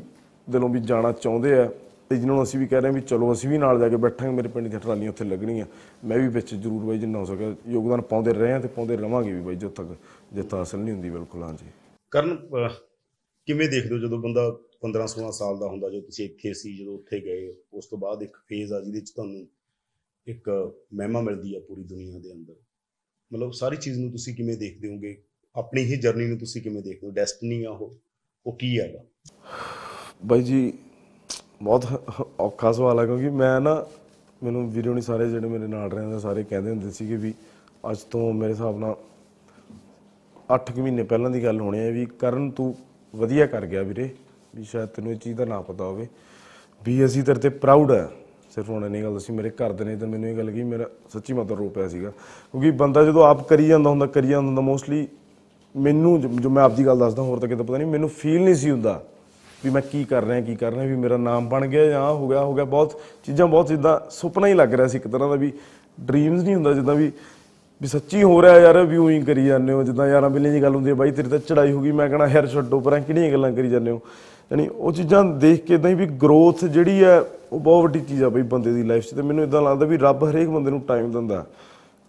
ਦਿਲੋਂ ਵੀ ਜਾਣਾ ਚਾਹੁੰਦੇ ਆ, ਤੇ ਜਿਨ੍ਹਾਂ ਨੂੰ ਅਸੀਂ ਵੀ ਕਹਿ ਰਹੇ ਹਾਂ ਵੀ ਚਲੋ ਅਸੀਂ ਵੀ ਨਾਲ ਜਾ ਕੇ ਬੈਠਾਂਗੇ, ਮੇਰੇ ਪਿੰਡ ਦੀਆਂ ਟਰਾਲੀਆਂ ਉੱਥੇ ਲੱਗਣੀਆਂ। ਮੈਂ ਵੀ ਵਿੱਚ ਜ਼ਰੂਰ ਬਾਈ ਜਿੰਨਾ ਹੋ ਸਕੇ ਯੋਗਦਾਨ ਪਾਉਂਦੇ ਰਹੇ ਹਾਂ ਤੇ ਪਾਉਂਦੇ ਰਵਾਂਗੇ ਵੀ ਬਾਈ ਜਦੋਂ ਤੱਕ। ਜਿੱਤ ਹਾਸਲ ਨਹੀਂ ਹੁੰਦੀ ਬਿਲਕੁਲ ਹਾਂਜੀ ਕਰਨ ਅਹ, ਕਿਵੇਂ ਦੇਖਦੇ ਹੋ ਜਦੋਂ ਬੰਦਾ 15 16 ਸਾਲ ਦਾ ਹੁੰਦਾ ਜਦੋਂ ਤੁਸੀਂ ਇੱਥੇ ਸੀ ਜਦੋਂ ਉੱਥੇ ਗਏ ਉਸ ਤੋਂ ਬਾਅਦ ਇੱਕ ਫੇਜ਼ ਆ ਜਿਹਦੇ 'ਚ ਤੁਹਾਨੂੰ ਇੱਕ ਮਹਿਮਾ ਮਿਲਦੀ ਆ ਪੂਰੀ ਦੁਨੀਆ ਦੇ ਅੰਦਰ। ਮਤਲਬ ਸਾਰੀ ਚੀਜ਼ ਨੂੰ ਤੁਸੀਂ ਕਿਵੇਂ ਦੇਖਦੇ ਹੋਗੇ? ਆਪਣੀ ਹੀ ਜਰਨੀ ਨੂੰ ਤੁਸੀਂ ਕਿਵੇਂ ਦੇਖਦੇ ਹੋ? ਡੈਸਟਨੀ ਆ ਉਹ ਉਹ ਕੀ ਹੈਗਾ? ਬਾਈ ਜੀ ਬਹੁਤ ਔਖਾ ਸਵਾਲ ਹੈ ਕਿਉਂਕਿ ਮੈਂ ਨਾ ਮੈਨੂੰ ਵੀਰੋ ਨਹੀਂ ਸਾਰੇ ਜਿਹੜੇ ਮੇਰੇ ਨਾਲ ਰਹਿੰਦੇ ਸਾਰੇ ਕਹਿੰਦੇ ਹੁੰਦੇ ਸੀਗੇ ਵੀ ਅੱਜ ਤੋਂ ਮੇਰੇ ਹਿਸਾਬ ਨਾਲ 8 ਮਹੀਨੇ ਪਹਿਲਾਂ ਦੀ ਗੱਲ ਹੋਣੀ ਹੈ ਵੀ ਕਰਨ ਤੂੰ ਵਧੀਆ ਕਰ ਗਿਆ ਵੀਰੇ, ਵੀ ਸ਼ਾਇਦ ਤੈਨੂੰ ਇਹ ਚੀਜ਼ ਦਾ ਨਾ ਪਤਾ ਹੋਵੇ। ਵੀ ਅਸੀਂ ਤੇਰੇ ਤੇ ਪ੍ਰਾਊਡ ਹੈ ਸਿਰਫ ਹੁਣ ਨਹੀਂ ਗੱਲ ਅਸੀਂ ਮੇਰੇ ਘਰ ਦੇ ਨੇ ਤਾਂ ਮੈਨੂੰ ਇਹ ਗੱਲ ਕੀ ਮੇਰਾ ਸੱਚੀ ਮਤਲਬ ਰੋ ਪਿਆ ਸੀਗਾ। ਕਿਉਂਕਿ ਬੰਦਾ ਜਦੋਂ ਆਪ ਕਰੀ ਜਾਂਦਾ ਹੁੰਦਾ, ਕਰੀ ਜਾਂਦਾ ਹੁੰਦਾ ਮੋਸਟਲੀ ਮੈਨੂੰ ਜੋ ਜੋ ਮੈਂ ਆਪਦੀ ਗੱਲ ਦੱਸਦਾ, ਹੋਰ ਤਾਂ ਕਿਤੇ ਪਤਾ ਨਹੀਂ, ਮੈਨੂੰ ਫੀਲ ਨਹੀਂ ਸੀ ਹੁੰਦਾ ਵੀ ਮੈਂ ਕੀ ਕਰ ਰਿਹਾ, ਕੀ ਕਰ ਰਿਹਾ, ਵੀ ਮੇਰਾ ਨਾਮ ਬਣ ਗਿਆ ਜਾਂ ਆਹ ਹੋ ਗਿਆ ਹੋ ਗਿਆ, ਬਹੁਤ ਚੀਜ਼ਾਂ, ਬਹੁਤ ਜਿੱਦਾਂ ਸੁਪਨਾ ਹੀ ਲੱਗ ਰਿਹਾ ਸੀ ਇੱਕ ਤਰ੍ਹਾਂ ਦਾ ਵੀ ਡ੍ਰੀਮਸ ਨਹੀਂ ਹੁੰਦਾ ਜਿੱਦਾਂ ਵੀ ਵੀ ਸੱਚੀ ਹੋ ਰਿਹਾ ਯਾਰ, ਵੀ ਉਹੀ ਕਰੀ ਜਾਂਦੇ ਹੋ, ਜਿੱਦਾਂ ਯਾਰਾਂ ਬਿੱਲੇ ਦੀ ਗੱਲ ਹੁੰਦੀ ਹੈ, ਬਾਈ ਤੇਰੀ ਤਾਂ ਚੜਾਈ ਹੋ ਗਈ, ਮੈਂ ਕਹਣਾ ਯਾਰ ਛੱਡੋ ਪਰਾਂ ਕਿਹੜੀਆਂ ਗੱਲਾਂ ਕਰੀ ਜਾਂਦੇ ਹੋ। ਯਾਨੀ ਉਹ ਚੀਜ਼ਾਂ ਦੇਖ ਕੇ ਇਦਾਂ ਹੀ ਵੀ ਗਰੋਥ ਜਿਹੜੀ ਹੈ, ਉਹ ਬਹੁਤ ਵੱਡੀ ਚੀਜ਼ ਆ ਬਈ ਬੰਦੇ ਦੀ ਲਾਈਫ 'ਚ ਤੇ ਮੈਨੂੰ ਇਦਾਂ ਲੱਗਦਾ ਵੀ ਰੱਬ ਹਰੇਕ ਬੰਦੇ ਨੂੰ ਟਾਈਮ ਦਿੰਦਾ।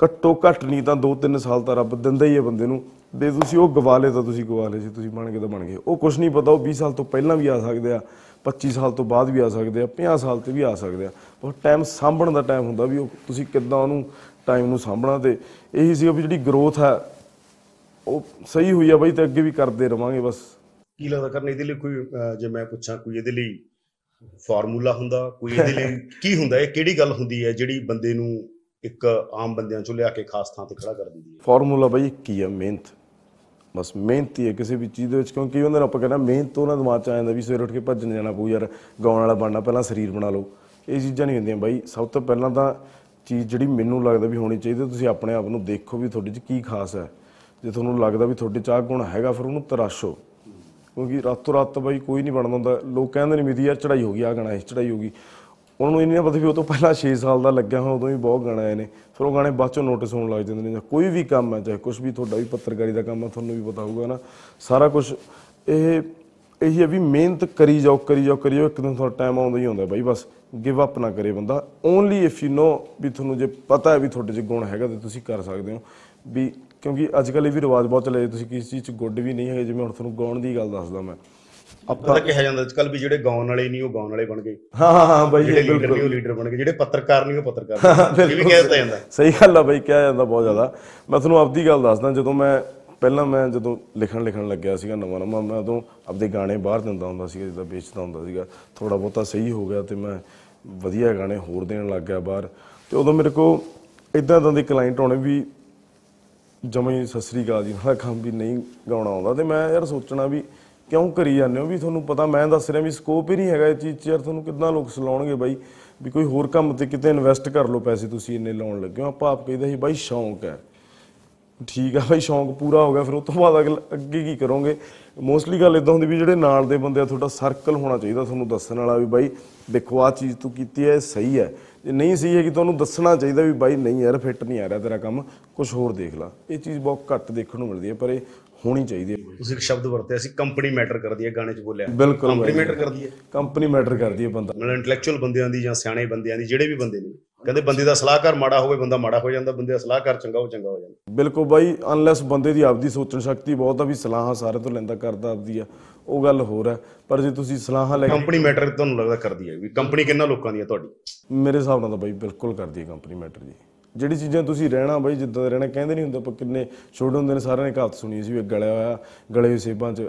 ਘੱਟੋ ਘੱਟ ਨਹੀਂ ਤਾਂ 2-3 ਸਾਲ ਤਾਂ ਰੱਬ ਦਿੰਦਾ ਹੀ ਹੈ ਬੰਦੇ ਨੂੰ। ਵੀ ਤੁਸੀਂ ਉਹ ਗਵਾ ਲਏ ਤਾਂ ਤੁਸੀਂ ਗਵਾ ਲਏ ਸੀ ਤੁਸੀਂ ਬਣ ਗਏ ਤਾਂ ਬਣ ਗਏ। ਉਹ ਕੁਝ ਨਹੀਂ ਪਤਾ, ਉਹ 20 ਸਾਲ ਤੋਂ ਪਹਿਲਾਂ ਵੀ ਆ ਸਕਦੇ ਆ 25 ਸਾਲ ਤੋਂ ਬਾਅਦ ਵੀ ਆ ਸਕਦੇ ਆ 50 ਸਾਲ ਤੇ ਵੀ ਆ ਸਕਦੇ ਆ। ਉਹ ਟਾਈਮ ਸਾਂਭਣ ਦਾ ਟਾਈਮ ਹੁੰਦਾ ਵੀ ਉਹ ਤੁਸੀਂ ਕਿੱਦਾਂ ਉਹਨੂੰ ਟਾਈਮ ਨੂੰ ਸਾਂਭਣਾ ਤੇ ਇਹੀ ਸੀ ਵੀ ਜਿਹੜੀ ਗਰੋਥ ਹੈ ਉਹ ਸਹੀ ਹੋਈ ਆ ਬਾਈ ਤੇ ਅੱਗੇ ਵੀ ਕਰਦੇ ਰਵਾਂਗੇ ਬਸ। ਕੀ ਲੱਗਦਾ ਕਰਨ ਇਹਦੇ ਲਈ ਕੋਈ ਜੇ ਮੈਂ ਪੁੱਛਾਂ ਕੋਈ ਇਹਦੇ ਲਈ ਫਾਰਮੂਲਾ ਹੁੰਦਾ? ਕੋਈ ਇਹਦੇ ਲਈ ਕੀ ਹੁੰਦਾ? ਇਹ ਕਿਹੜੀ ਗੱਲ ਹੁੰਦੀ ਹੈ ਜਿਹੜੀ ਬੰਦੇ ਨੂੰ ਇੱਕ ਆਮ ਬੰਦਿਆਂ ਚੋਂ ਲਿਆ ਕੇ ਖਾਸ ਥਾਂ ਤੇ ਖੜਾ ਕਰ ਦਿੰਦੀ ਹੈ? ਫਾਰਮੂਲਾ ਬਾਈ ਇੱਕ ਹੀ ਮਿਹਨਤ। ਬਸ ਮਿਹਨਤ ਹੀ ਹੈ ਕਿਸੇ ਵੀ ਚੀਜ਼ ਦੇ ਵਿੱਚ ਕਿਉਂਕਿ ਉਹਨਾਂ ਨੂੰ ਆਪਾਂ ਕਹਿੰਦਾ ਮਿਹਨਤ ਤੋਂ ਉਹਨਾਂ ਦਿਮਾਗ ਚ ਆ ਜਾਂਦਾ ਵੀ ਸਵੇਰ ਉੱਠ ਕੇ ਭੱਜਣ ਜਾਣਾ ਪਊ ਯਾਰ ਗਾਉਣ ਵਾਲਾ ਬਣਨਾ ਪਹਿਲਾਂ ਸਰੀਰ ਬਣਾ ਲਓ। ਇਹ ਚੀਜ਼ਾਂ ਨਹੀਂ ਹੁੰਦੀਆਂ ਬਾਈ। ਸਭ ਤੋਂ ਪਹਿਲਾਂ ਤਾਂ ਚੀਜ਼ ਜਿਹੜੀ ਮੈਨੂੰ ਲੱਗਦਾ ਵੀ ਹੋਣੀ ਚਾਹੀਦੀ ਤੁਸੀਂ ਆਪਣੇ ਆਪ ਨੂੰ ਦੇਖੋ ਵੀ ਤੁਹਾਡੇ 'ਚ ਕੀ ਖਾਸ ਹੈ। ਜੇ ਤੁਹਾਨੂੰ ਲੱਗਦਾ ਵੀ ਤੁਹਾਡੇ 'ਚ ਆਹ ਗੁਣ ਹੈਗਾ, ਫਿਰ ਉਹਨੂੰ ਤਰਾਸ਼ੋ। ਕਿਉਂਕਿ ਰਾਤੋਂ ਰਾਤ ਬਾਈ ਕੋਈ ਨਹੀਂ ਬਣਦਾ ਹੁੰਦਾ। ਲੋਕ ਕਹਿੰਦੇ ਨੇ ਵੀ ਯਾਰ ਚੜਾਈ ਹੋ ਗਈ ਆ ਗਾਣਾ, ਇਸ ਚੜਾਈ ਹੋ ਗਈ। ਉਹਨਾਂ ਨੂੰ ਇਹ ਨਹੀਂ ਪਤਾ ਵੀ ਉਹ ਤੋਂ ਪਹਿਲਾਂ 6 ਸਾਲ ਦਾ ਲੱਗਿਆ ਹੋਇਆ ਉਦੋਂ ਵੀ ਬਹੁਤ ਗਾਣੇ ਆਏ ਨੇ। ਫਿਰ ਉਹ ਗਾਣੇ ਬਾਅਦ ਚੋਂ ਨੋਟਿਸ ਹੋਣ ਲੱਗ ਜਾਂਦੇ ਨੇ ਜਾਂ ਕੋਈ ਵੀ ਕੰਮ ਹੈ, ਚਾਹੇ ਕੁਝ ਵੀ ਤੁਹਾਡਾ ਵੀ ਪੱਤਰਕਾਰੀ ਦਾ ਕੰਮ ਹੈ, ਤੁਹਾਨੂੰ ਵੀ ਪਤਾ ਹੋਊਗਾ ਨਾ। ਸਾਰਾ ਕੁਝ ਇਹ, ਇਹੀ ਹੈ ਵੀ ਮਿਹਨਤ ਕਰੀ ਜਾਓ ਕਰੀ ਜਾਓ ਕਰੀ ਜਾਓ, ਇੱਕ ਦਿਨ ਤੁਹਾਡਾ ਟਾਈਮ ਆਉਂਦਾ ਹੀ ਆਉਂਦਾ ਬਾਈ, ਬਸ। ਗਿਵ ਅਪ ਨਾ ਕਰੇ ਬੰਦਾ। ਓਨਲੀ ਇਫ ਯੂ ਨੋ ਵੀ ਤੁਹਾਨੂੰ ਜੇ ਪਤਾ ਹੈ ਵੀ ਤੁਹਾਡੇ 'ਚ ਗੁਣ ਹੈਗਾ ਤੇ ਤੁਸੀਂ ਕਰ ਸਕਦੇ ਹੋ। ਵੀ ਕਿਉਂਕਿ ਅੱਜ ਕੱਲ੍ਹ ਇਹ ਵੀ ਰਿਵਾਜ ਬਹੁਤ ਚੱਲੇ ਤੁਸੀਂ ਕਿਸੇ ਚੀਜ਼ 'ਚ ਗੁੱਡ ਵੀ ਨਹੀਂ ਹੈਗੇ ਜਿਵੇਂ ਹੁਣ ਤੁਹਾਨੂੰ ਗਾਉਣ ਦੀ ਗੱਲ ਦੱਸਦਾ ਮੈਂ। ਪਤਾ ਕਿਹਾ ਜਾਂਦਾ ਅੱਜ ਕੱਲ ਵੀ ਜਿਹੜੇ ਗਾਉਣ ਵਾਲੇ ਨਹੀਂ ਉਹ ਗਾਉਣ ਵਾਲੇ ਬਣ ਗਏ। ਹਾਂ ਹਾਂ ਹਾਂ ਬਾਈ ਜਿਹੜੇ ਲੀਡਰ ਬਿਲਕੁਲ। ਨਹੀਂ ਉਹ ਲੀਡਰ ਬਣ ਗਏ। ਜਿਹੜੇ ਪੱਤਰਕਾਰ ਨਹੀਂ ਉਹ ਪੱਤਰਕਾਰ ਬਣ ਗਏ। ਇਹ ਵੀ ਕਹਿ ਜਾਂਦਾ। ਸਹੀ ਗੱਲ ਆ ਬਾਈ ਕਿਹਾ ਜਾਂਦਾ ਬਹੁਤ ਜ਼ਿਆਦਾ। ਮੈਂ ਤੁਹਾਨੂੰ ਆਪਦੀ ਗੱਲ ਦੱਸਦਾ ਜਦੋਂ ਮੈਂ ਪਹਿਲਾਂ ਮੈਂ ਜਦੋਂ ਲਿਖਣ ਲਿਖਣ ਲੱਗਿਆ ਸੀਗਾ ਨਵਾਂ ਨਵਾਂ, ਮੈਂ ਉਦੋਂ ਆਪਦੇ ਗਾਣੇ ਬਾਹਰ ਦਿੰਦਾ ਹੁੰਦਾ ਸੀਗਾ, ਜਿੱਦਾਂ ਵੇਚਦਾ ਹੁੰਦਾ ਸੀਗਾ। ਥੋੜਾ ਬਹੁਤਾ ਸਹੀ ਹੋ ਗਿਆ ਤੇ ਮੈਂ ਵਧੀਆ ਗਾਣੇ ਹੋਰ ਦੇਣ ਲੱਗ ਗਿਆ ਬਾਹਰ। ਤੇ ਉਦੋਂ ਮੇਰੇ ਕੋਲ ਇਦਾਂ ਇਦਾਂ ਦੇ ਕਲਾਇੰਟ ਆਉਣੇ ਵੀ ਜਮਾਂ ਹੀ ਸਤਿ ਸ੍ਰੀ ਅਕਾਲ ਜੀ ਨਾਲ ਕੰਮ ਵੀ ਨਹੀਂ ਗਾਉਣਾ ਆਉਂਦਾ। ਤੇ ਮੈਂ ਯਾਰ ਸੋਚਣਾ ਵੀ ਕਿਉਂ ਕਰੀ ਜਾਂਦੇ ਹੋ? ਵੀ ਤੁਹਾਨੂੰ ਪਤਾ ਮੈਂ ਦੱਸ ਰਿਹਾ ਵੀ ਸਕੋਪ ਹੀ ਨਹੀਂ ਹੈਗਾ ਇਹ ਚੀਜ਼ 'ਚ ਯਾਰ, ਤੁਹਾਨੂੰ ਕਿੱਦਾਂ ਲੋਕ ਸਲਾਉਣਗੇ ਬਾਈ? ਵੀ ਕੋਈ ਹੋਰ ਕੰਮ ਤੇ ਕਿਤੇ ਇਨਵੈਸਟ ਕਰ ਲਓ ਪੈਸੇ ਤੁਸੀਂ ਇੰਨੇ ਲਾਉਣ ਲੱਗੇ ਹੋ। ਆਪਾਂ ਆਪ ਕਹਿੰਦੇ ਸੀ, ਬਾਈ ਸ਼ੌਂਕ ਹੈ। ਠੀਕ ਆ ਬਾਈ, ਸ਼ੌਂਕ ਪੂਰਾ ਹੋ ਗਿਆ, ਫਿਰ ਉਸ ਤੋਂ ਬਾਅਦ ਅਗਲ- ਅੱਗੇ ਕੀ ਕਰੋਗੇ? ਮੋਸਟਲੀ ਗੱਲ ਇਦਾਂ ਹੁੰਦੀ ਵੀ ਜਿਹੜੇ ਨਾਲ ਦੇ ਬੰਦੇ ਆ, ਤੁਹਾਡਾ ਸਰਕਲ ਹੋਣਾ ਚਾਹੀਦਾ ਤੁਹਾਨੂੰ ਦੱਸਣ ਵਾਲਾ ਵੀ ਬਾਈ, ਦੇਖੋ ਆ ਚੀਜ਼ ਤੂੰ ਕੀਤੀ ਹੈ ਇਹ ਸਹੀ ਹੈ ਜੇ ਨਹੀਂ ਸਹੀ ਹੈ ਕਿ ਤੁਹਾਨੂੰ ਦੱਸਣਾ ਚਾਹੀਦਾ ਵੀ ਬਾਈ, ਨਹੀਂ ਯਾਰ ਫਿੱਟ ਨਹੀਂ ਆ ਰਿਹਾ ਤੇਰਾ ਕੰਮ ਕੁਝ ਹੋਰ ਦੇਖ ਲੈ। ਇਹ ਚੀਜ਼ ਬਹੁਤ ਘੱਟ ਦੇਖਣ ਨੂੰ ਮਿਲਦੀ ਹੈ ਪਰ ਇਹ ਹੋਣੀ ਚਾਹੀਦੀ ਹੈ। ਤੁਸੀਂ ਇੱਕ ਸ਼ਬਦ ਵਰਤਿਆ ਸੀ ਕੰਪਨੀ ਮੈਟਰ ਕਰਦੀ ਹੈ ਗਾਣੇ 'ਚ ਬੋਲਿਆ। ਬਿਲਕੁਲ ਕੰਪਨੀ ਮੈਟਰ ਕਰਦੀ ਹੈ। ਕੰਪਨੀ ਮੈਟਰ ਕਰਦੀ ਹੈ ਬੰਦਾ। ਮਤਲਬ ਇੰਟੈਲੈਕਚੁਅਲ ਬੰਦਿਆਂ ਦੀ ਜਾਂ ਸਿਆਣੇ ਬੰਦਿਆਂ ਦੀ ਜਿਹੜੇ ਵੀ ਬੰਦੇ ਨੇ। ਕਹਿੰਦੇ ਬੰਦੇ ਦਾ ਸਲਾਹਕਾਰ ਮਾੜਾ ਹੋਵੇ ਬੰਦਾ ਮਾੜਾ ਹੋ ਜਾਂਦਾ ਬੰਦੇ ਦਾ ਸਲਾਹਕਾਰ ਚੰਗਾ ਹੋ ਚੰਗਾ ਹੋ ਜਾਂਦਾ। ਬਿਲਕੁਲ ਬਾਈ ਅਨਲੈਸ ਬੰਦੇ ਦੀ ਆਪਦੀ ਸੋਚਣ ਸ਼ਕਤੀ ਬਹੁਤ ਆ ਵੀ ਸਲਾਹਾਂ ਸਾਰੇ ਤੋਂ ਲੈਂਦਾ ਕਰਦਾ ਆਪਦੀ ਆ। ਉਹ ਗੱਲ ਹੋਰ ਹੈ। ਪਰ ਜੇ ਤੁਸੀਂ ਸਲਾਹਾਂ ਲੈ ਕੇ ਕੰਪਨੀ ਮੈਟਰ ਤੁਹਾਨੂੰ ਲੱਗਦਾ ਕਰਦੀ ਹੈ ਵੀ ਕੰਪਨੀ ਕਿੰਨਾ ਲੋਕਾਂ ਦੀ ਹੈ ਤੁਹਾਡੀ? ਮੇਰੇ ਹਿਸਾਬ ਨਾਲ ਤਾਂ ਬਾਈ ਬਿਲਕੁਲ ਕਰਦੀ ਹੈ ਕੰਪਨੀ ਮੈਟਰ ਜੀ। ਜਿਹੜੀ ਚੀਜ਼ਾਂ ਤੁਸੀਂ ਰਹਿਣਾ ਬਾਈ ਜਿੱਦਾਂ ਦਾ ਰਹਿਣਾ ਕਹਿੰਦੇ ਨਹੀਂ ਹੁੰਦੇ ਆਪਾਂ ਕਿੰਨੇ ਛੋਟੇ ਹੁੰਦੇ ਨੇ ਸਾਰਿਆਂ ਨੇ ਕਹਾਵਤ ਸੁਣੀ ਸੀ ਵੀ ਗਲਿਆ ਹੋਇਆ ਗਲੇ ਹੋਏ ਸੇਬਾਂ 'ਚ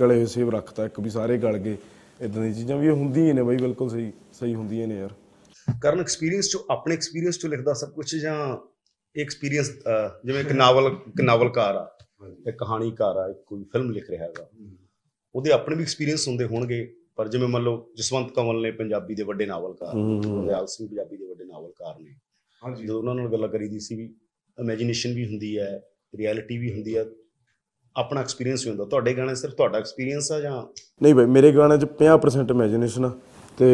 ਗਲੇ ਹੋਏ ਸੇਬ ਰੱਖਤਾ ਇੱਕ ਵੀ ਸਾਰੇ ਗਲ ਗਏ ਇਦਾਂ ਦੀਆਂ ਚੀਜ਼ਾਂ ਵੀ ਹੁੰਦੀਆਂ ਨੇ ਬਾਈ ਬਿਲਕੁਲ ਸਹੀ ਸਹੀ ਹੁੰਦੀਆਂ ਨੇ ਯਾਰ। ਕਰਨ ਐਕਸਪੀਰੀਅੰਸ ਚੋਂ ਆਪਣੇ ਐਕਸਪੀਰੀਅੰਸ ਚੋਂ ਲਿਖਦਾ ਸਭ ਕੁਝ ਜਾਂ ਐਕਸਪੀਰੀਅੰਸ ਜਿਵੇਂ ਇੱਕ ਨਾਵਲ ਇੱਕ ਨਾਵਲਕਾਰ ਆ ਇੱਕ ਕਹਾਣੀਕਾਰ ਆ ਕੋਈ ਫਿਲਮ ਲਿਖ ਰਿਹਾ ਹੈਗਾ। ਉਹਦੇ ਆਪਣੇ ਵੀ ਐਕਸਪੀਰੀਅੰਸ ਹੁੰਦੇ ਹੋਣਗੇ ਪਰ ਜਿਵੇਂ ਮੰਨ ਲਓ ਜਸਵੰਤ ਕੰਵਲ ਨੇ ਪੰਜਾਬੀ ਦੇ ਵੱਡੇ ਨਾਵਲਕਾਰ ਗੁਰਦਿਆਲ ਸਿੰਘ ਪੰਜਾਬੀ ਦੇ ਵੱਡੇ ਨਾਵਲਕਾਰ ਨੇ ਹਾਂਜੀ। ਜਦੋਂ ਉਹਨਾਂ ਨਾਲ ਗੱਲਾਂ ਕਰੀਦੀ ਸੀ ਵੀ ਇਮੇਜਿਨੇਸ਼ਨ ਵੀ ਹੁੰਦੀ ਹੈ ਰਿਐਲਿਟੀ ਵੀ ਹੁੰਦੀ ਹੈ ਆਪਣਾ ਐਕਸਪੀਰੀਅੰਸ ਵੀ ਹੁੰਦਾ। ਤੁਹਾਡੇ ਗਾਣੇ ਸਿਰਫ ਤੁਹਾਡਾ ਐਕਸਪੀਰੀਅੰਸ ਆ ਜਾਂ ਨਹੀਂ ਬਾਈ ਮੇਰੇ ਗਾਣੇ 'ਚ 50% ਇਮੇਜਿਨੇਸ਼ਨ ਆ ਤੇ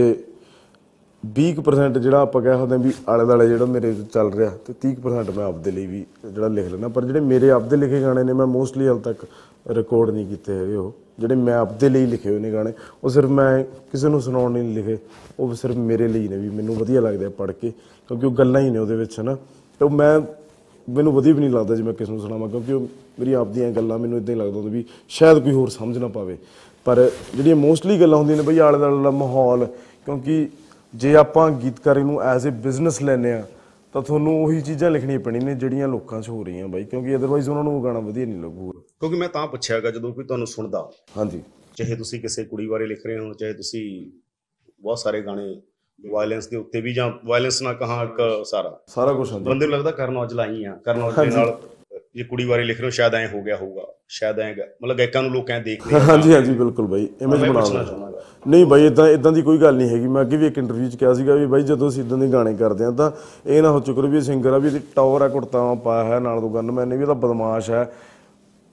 20% ਜਿਹੜਾ ਆਪਾਂ ਕਹਿ ਸਕਦੇ ਹਾਂ ਵੀ ਆਲੇ ਦਾਲੇ ਜਿਹੜਾ ਮੇਰੇ ਚੱਲ ਰਿਹਾ ਤੇ 30% ਮੈਂ ਆਪਦੇ ਲਈ ਵੀ ਜਿਹੜਾ ਲਿਖ ਲੈਣਾ ਪਰ ਜਿਹੜੇ ਮੇਰੇ ਆਪਦੇ ਲਿਖੇ ਗਾਣੇ ਨੇ, ਮੈਂ ਮੋਸਟਲੀ ਹਾਲ ਤੱਕ ਰਿਕਾਰਡ ਨਹੀਂ ਕੀਤੇ ਹੈਗੇ ਉਹ। ਜਿਹੜੇ ਮੈਂ ਆਪਦੇ ਲਈ ਲਿਖੇ ਹੋਏ ਨੇ ਗਾਣੇ, ਉਹ ਸਿਰਫ ਮੈਂ ਕਿਸੇ ਨੂੰ ਸੁਣਾਉਣ ਲਈ ਨਹੀਂ ਲਿਖੇ। ਉਹ ਸਿਰਫ ਮੇਰੇ ਲਈ ਨੇ ਵੀ, ਮੈਨੂੰ ਵਧੀਆ ਲੱਗਦੇ ਆ ਪੜ੍ਹ ਕੇ, ਕਿਉਂਕਿ ਉਹ ਗੱਲਾਂ ਹੀ ਨੇ ਉਹਦੇ ਵਿੱਚ, ਹਨਾ। ਤੇ ਉਹ ਮੈਂ, ਮੈਨੂੰ ਵਧੀਆ ਵੀ ਨਹੀਂ ਲੱਗਦਾ ਜੇ ਮੈਂ ਕਿਸੇ ਨੂੰ ਸੁਣਾਵਾਂ, ਕਿਉਂਕਿ ਉਹ ਮੇਰੀ ਆਪਦੀਆਂ ਗੱਲਾਂ, ਮੈਨੂੰ ਇਦਾਂ ਹੀ ਲੱਗਦਾ ਹੁੰਦਾ ਵੀ ਸ਼ਾਇਦ ਕੋਈ ਹੋਰ ਸਮਝ ਨਾ ਪਾਵੇ। ਪਰ ਜਿਹੜੀਆਂ ਮੋਸਟਲੀ ਗੱਲਾਂ ਹੁੰਦੀਆਂ ਨੇ ਬਈ ਆਲੇ ਦੁਆਲੇ ਦਾ ਮਾਹੌਲ, ਕਿਉਂਕਿ ਜੇ ਆਪਾਂ ਗੀਤਕਾਰੀ ਨੂੰ ਐਜ਼ ਅ ਬਿਜ਼ਨਸ ਲੈਨੇ ਆ ਤਾਂ ਤੁਹਾਨੂੰ ਉਹੀ ਚੀਜ਼ਾਂ ਲਿਖਣੀਆਂ ਪੈਣੀਆਂ ਨੇ ਜਿਹੜੀਆਂ ਲੋਕਾਂ 'ਚ ਹੋ ਰਹੀਆਂ ਬਾਈ ਕਿਉਂਕਿ ਅਦਰਵਾਈਜ਼ ਉਹਨਾਂ ਨੂੰ ਉਹ ਗਾਣਾ ਵਧੀਆ ਨਹੀਂ ਲੱਗੂਗਾ। ਕਿਉਂਕਿ ਮੈਂ ਤਾਂ ਪੁੱਛਿਆਗਾ ਜਦੋਂ ਕੋਈ ਤੁਹਾਨੂੰ ਸੁਣਦਾ ਹਾਂਜੀ। ਚਾਹੇ ਤੁਸੀਂ ਕਿਸੇ ਕੁੜੀ ਬਾਰੇ ਲਿਖ ਰਹੇ ਹੋ ਚਾਹੇ ਤੁਸੀਂ ਬਹੁਤ ਸਾਰੇ ਗਾਣੇ ਵਾਇਲੈਂਸ ਦੇ ਉੱਤੇ ਵੀ ਜਾਂ ਵਾਇਲੈਂਸ ਨਾ ਕਹਾ ਇੱਕ ਸਾਰਾ। ਸਾਰਾ ਕੁਝ ਹਾਂਜੀ। ਬੰਦੇ ਨੂੰ ਲੱਗਦਾ ਕਰਨ ਔਜਲਾ ਹੀ ਆ ਕਰਨ ਔਜਲੇ ਨਾਲ ਜੇ ਕੁੜੀ ਬਾਰੇ ਲਿਖ ਰਹੇ ਹੋ ਸ਼ਾਇਦ ਐ ਹੋ ਗਿਆ ਹੋਊਗਾ ਸ਼ਾਇਦ ਐ ਮਤਲਬ ਗਾਇਕਾਂ ਨੂੰ ਲੋਕ ਐ ਦੇਖਦੇ ਹਾਂਜੀ ਹਾਂਜੀ ਬਿਲਕੁਲ ਬਾਈ ਇਮੇਜ ਮੈਂ ਬਣਾ ਪੁੱਛਣਾ ਲਓ ਚਾਹੁੰਦਾ ਨਹੀਂ ਬਾਈ ਇਦਾਂ ਇਦਾਂ ਦੀ ਕੋਈ ਗੱਲ ਨਹੀਂ ਹੈਗੀ। ਮੈਂ ਅੱਗੇ ਵੀ ਇੱਕ ਇੰਟਰਵਿਊ 'ਚ ਕਿਹਾ ਸੀਗਾ ਵੀ ਬਾਈ ਜਦੋਂ ਅਸੀਂ ਇਦਾਂ ਦੇ ਗਾਣੇ ਕਰਦੇ ਆ ਤਾਂ ਇਹ ਨਾ ਹੋ ਚੁੱਕਰ ਵੀ ਸਿੰਗਰ ਆ ਵੀ ਇਹਦੀ ਟੌਰ ਆ ਕੁੜਤਾ ਪਾਇਆ ਹੈ ਨਾਲ ਦੋ ਗਨ ਮੈਨੇ ਵੀ ਇਹਦਾ ਬਦਮਾਸ਼ ਹੈ।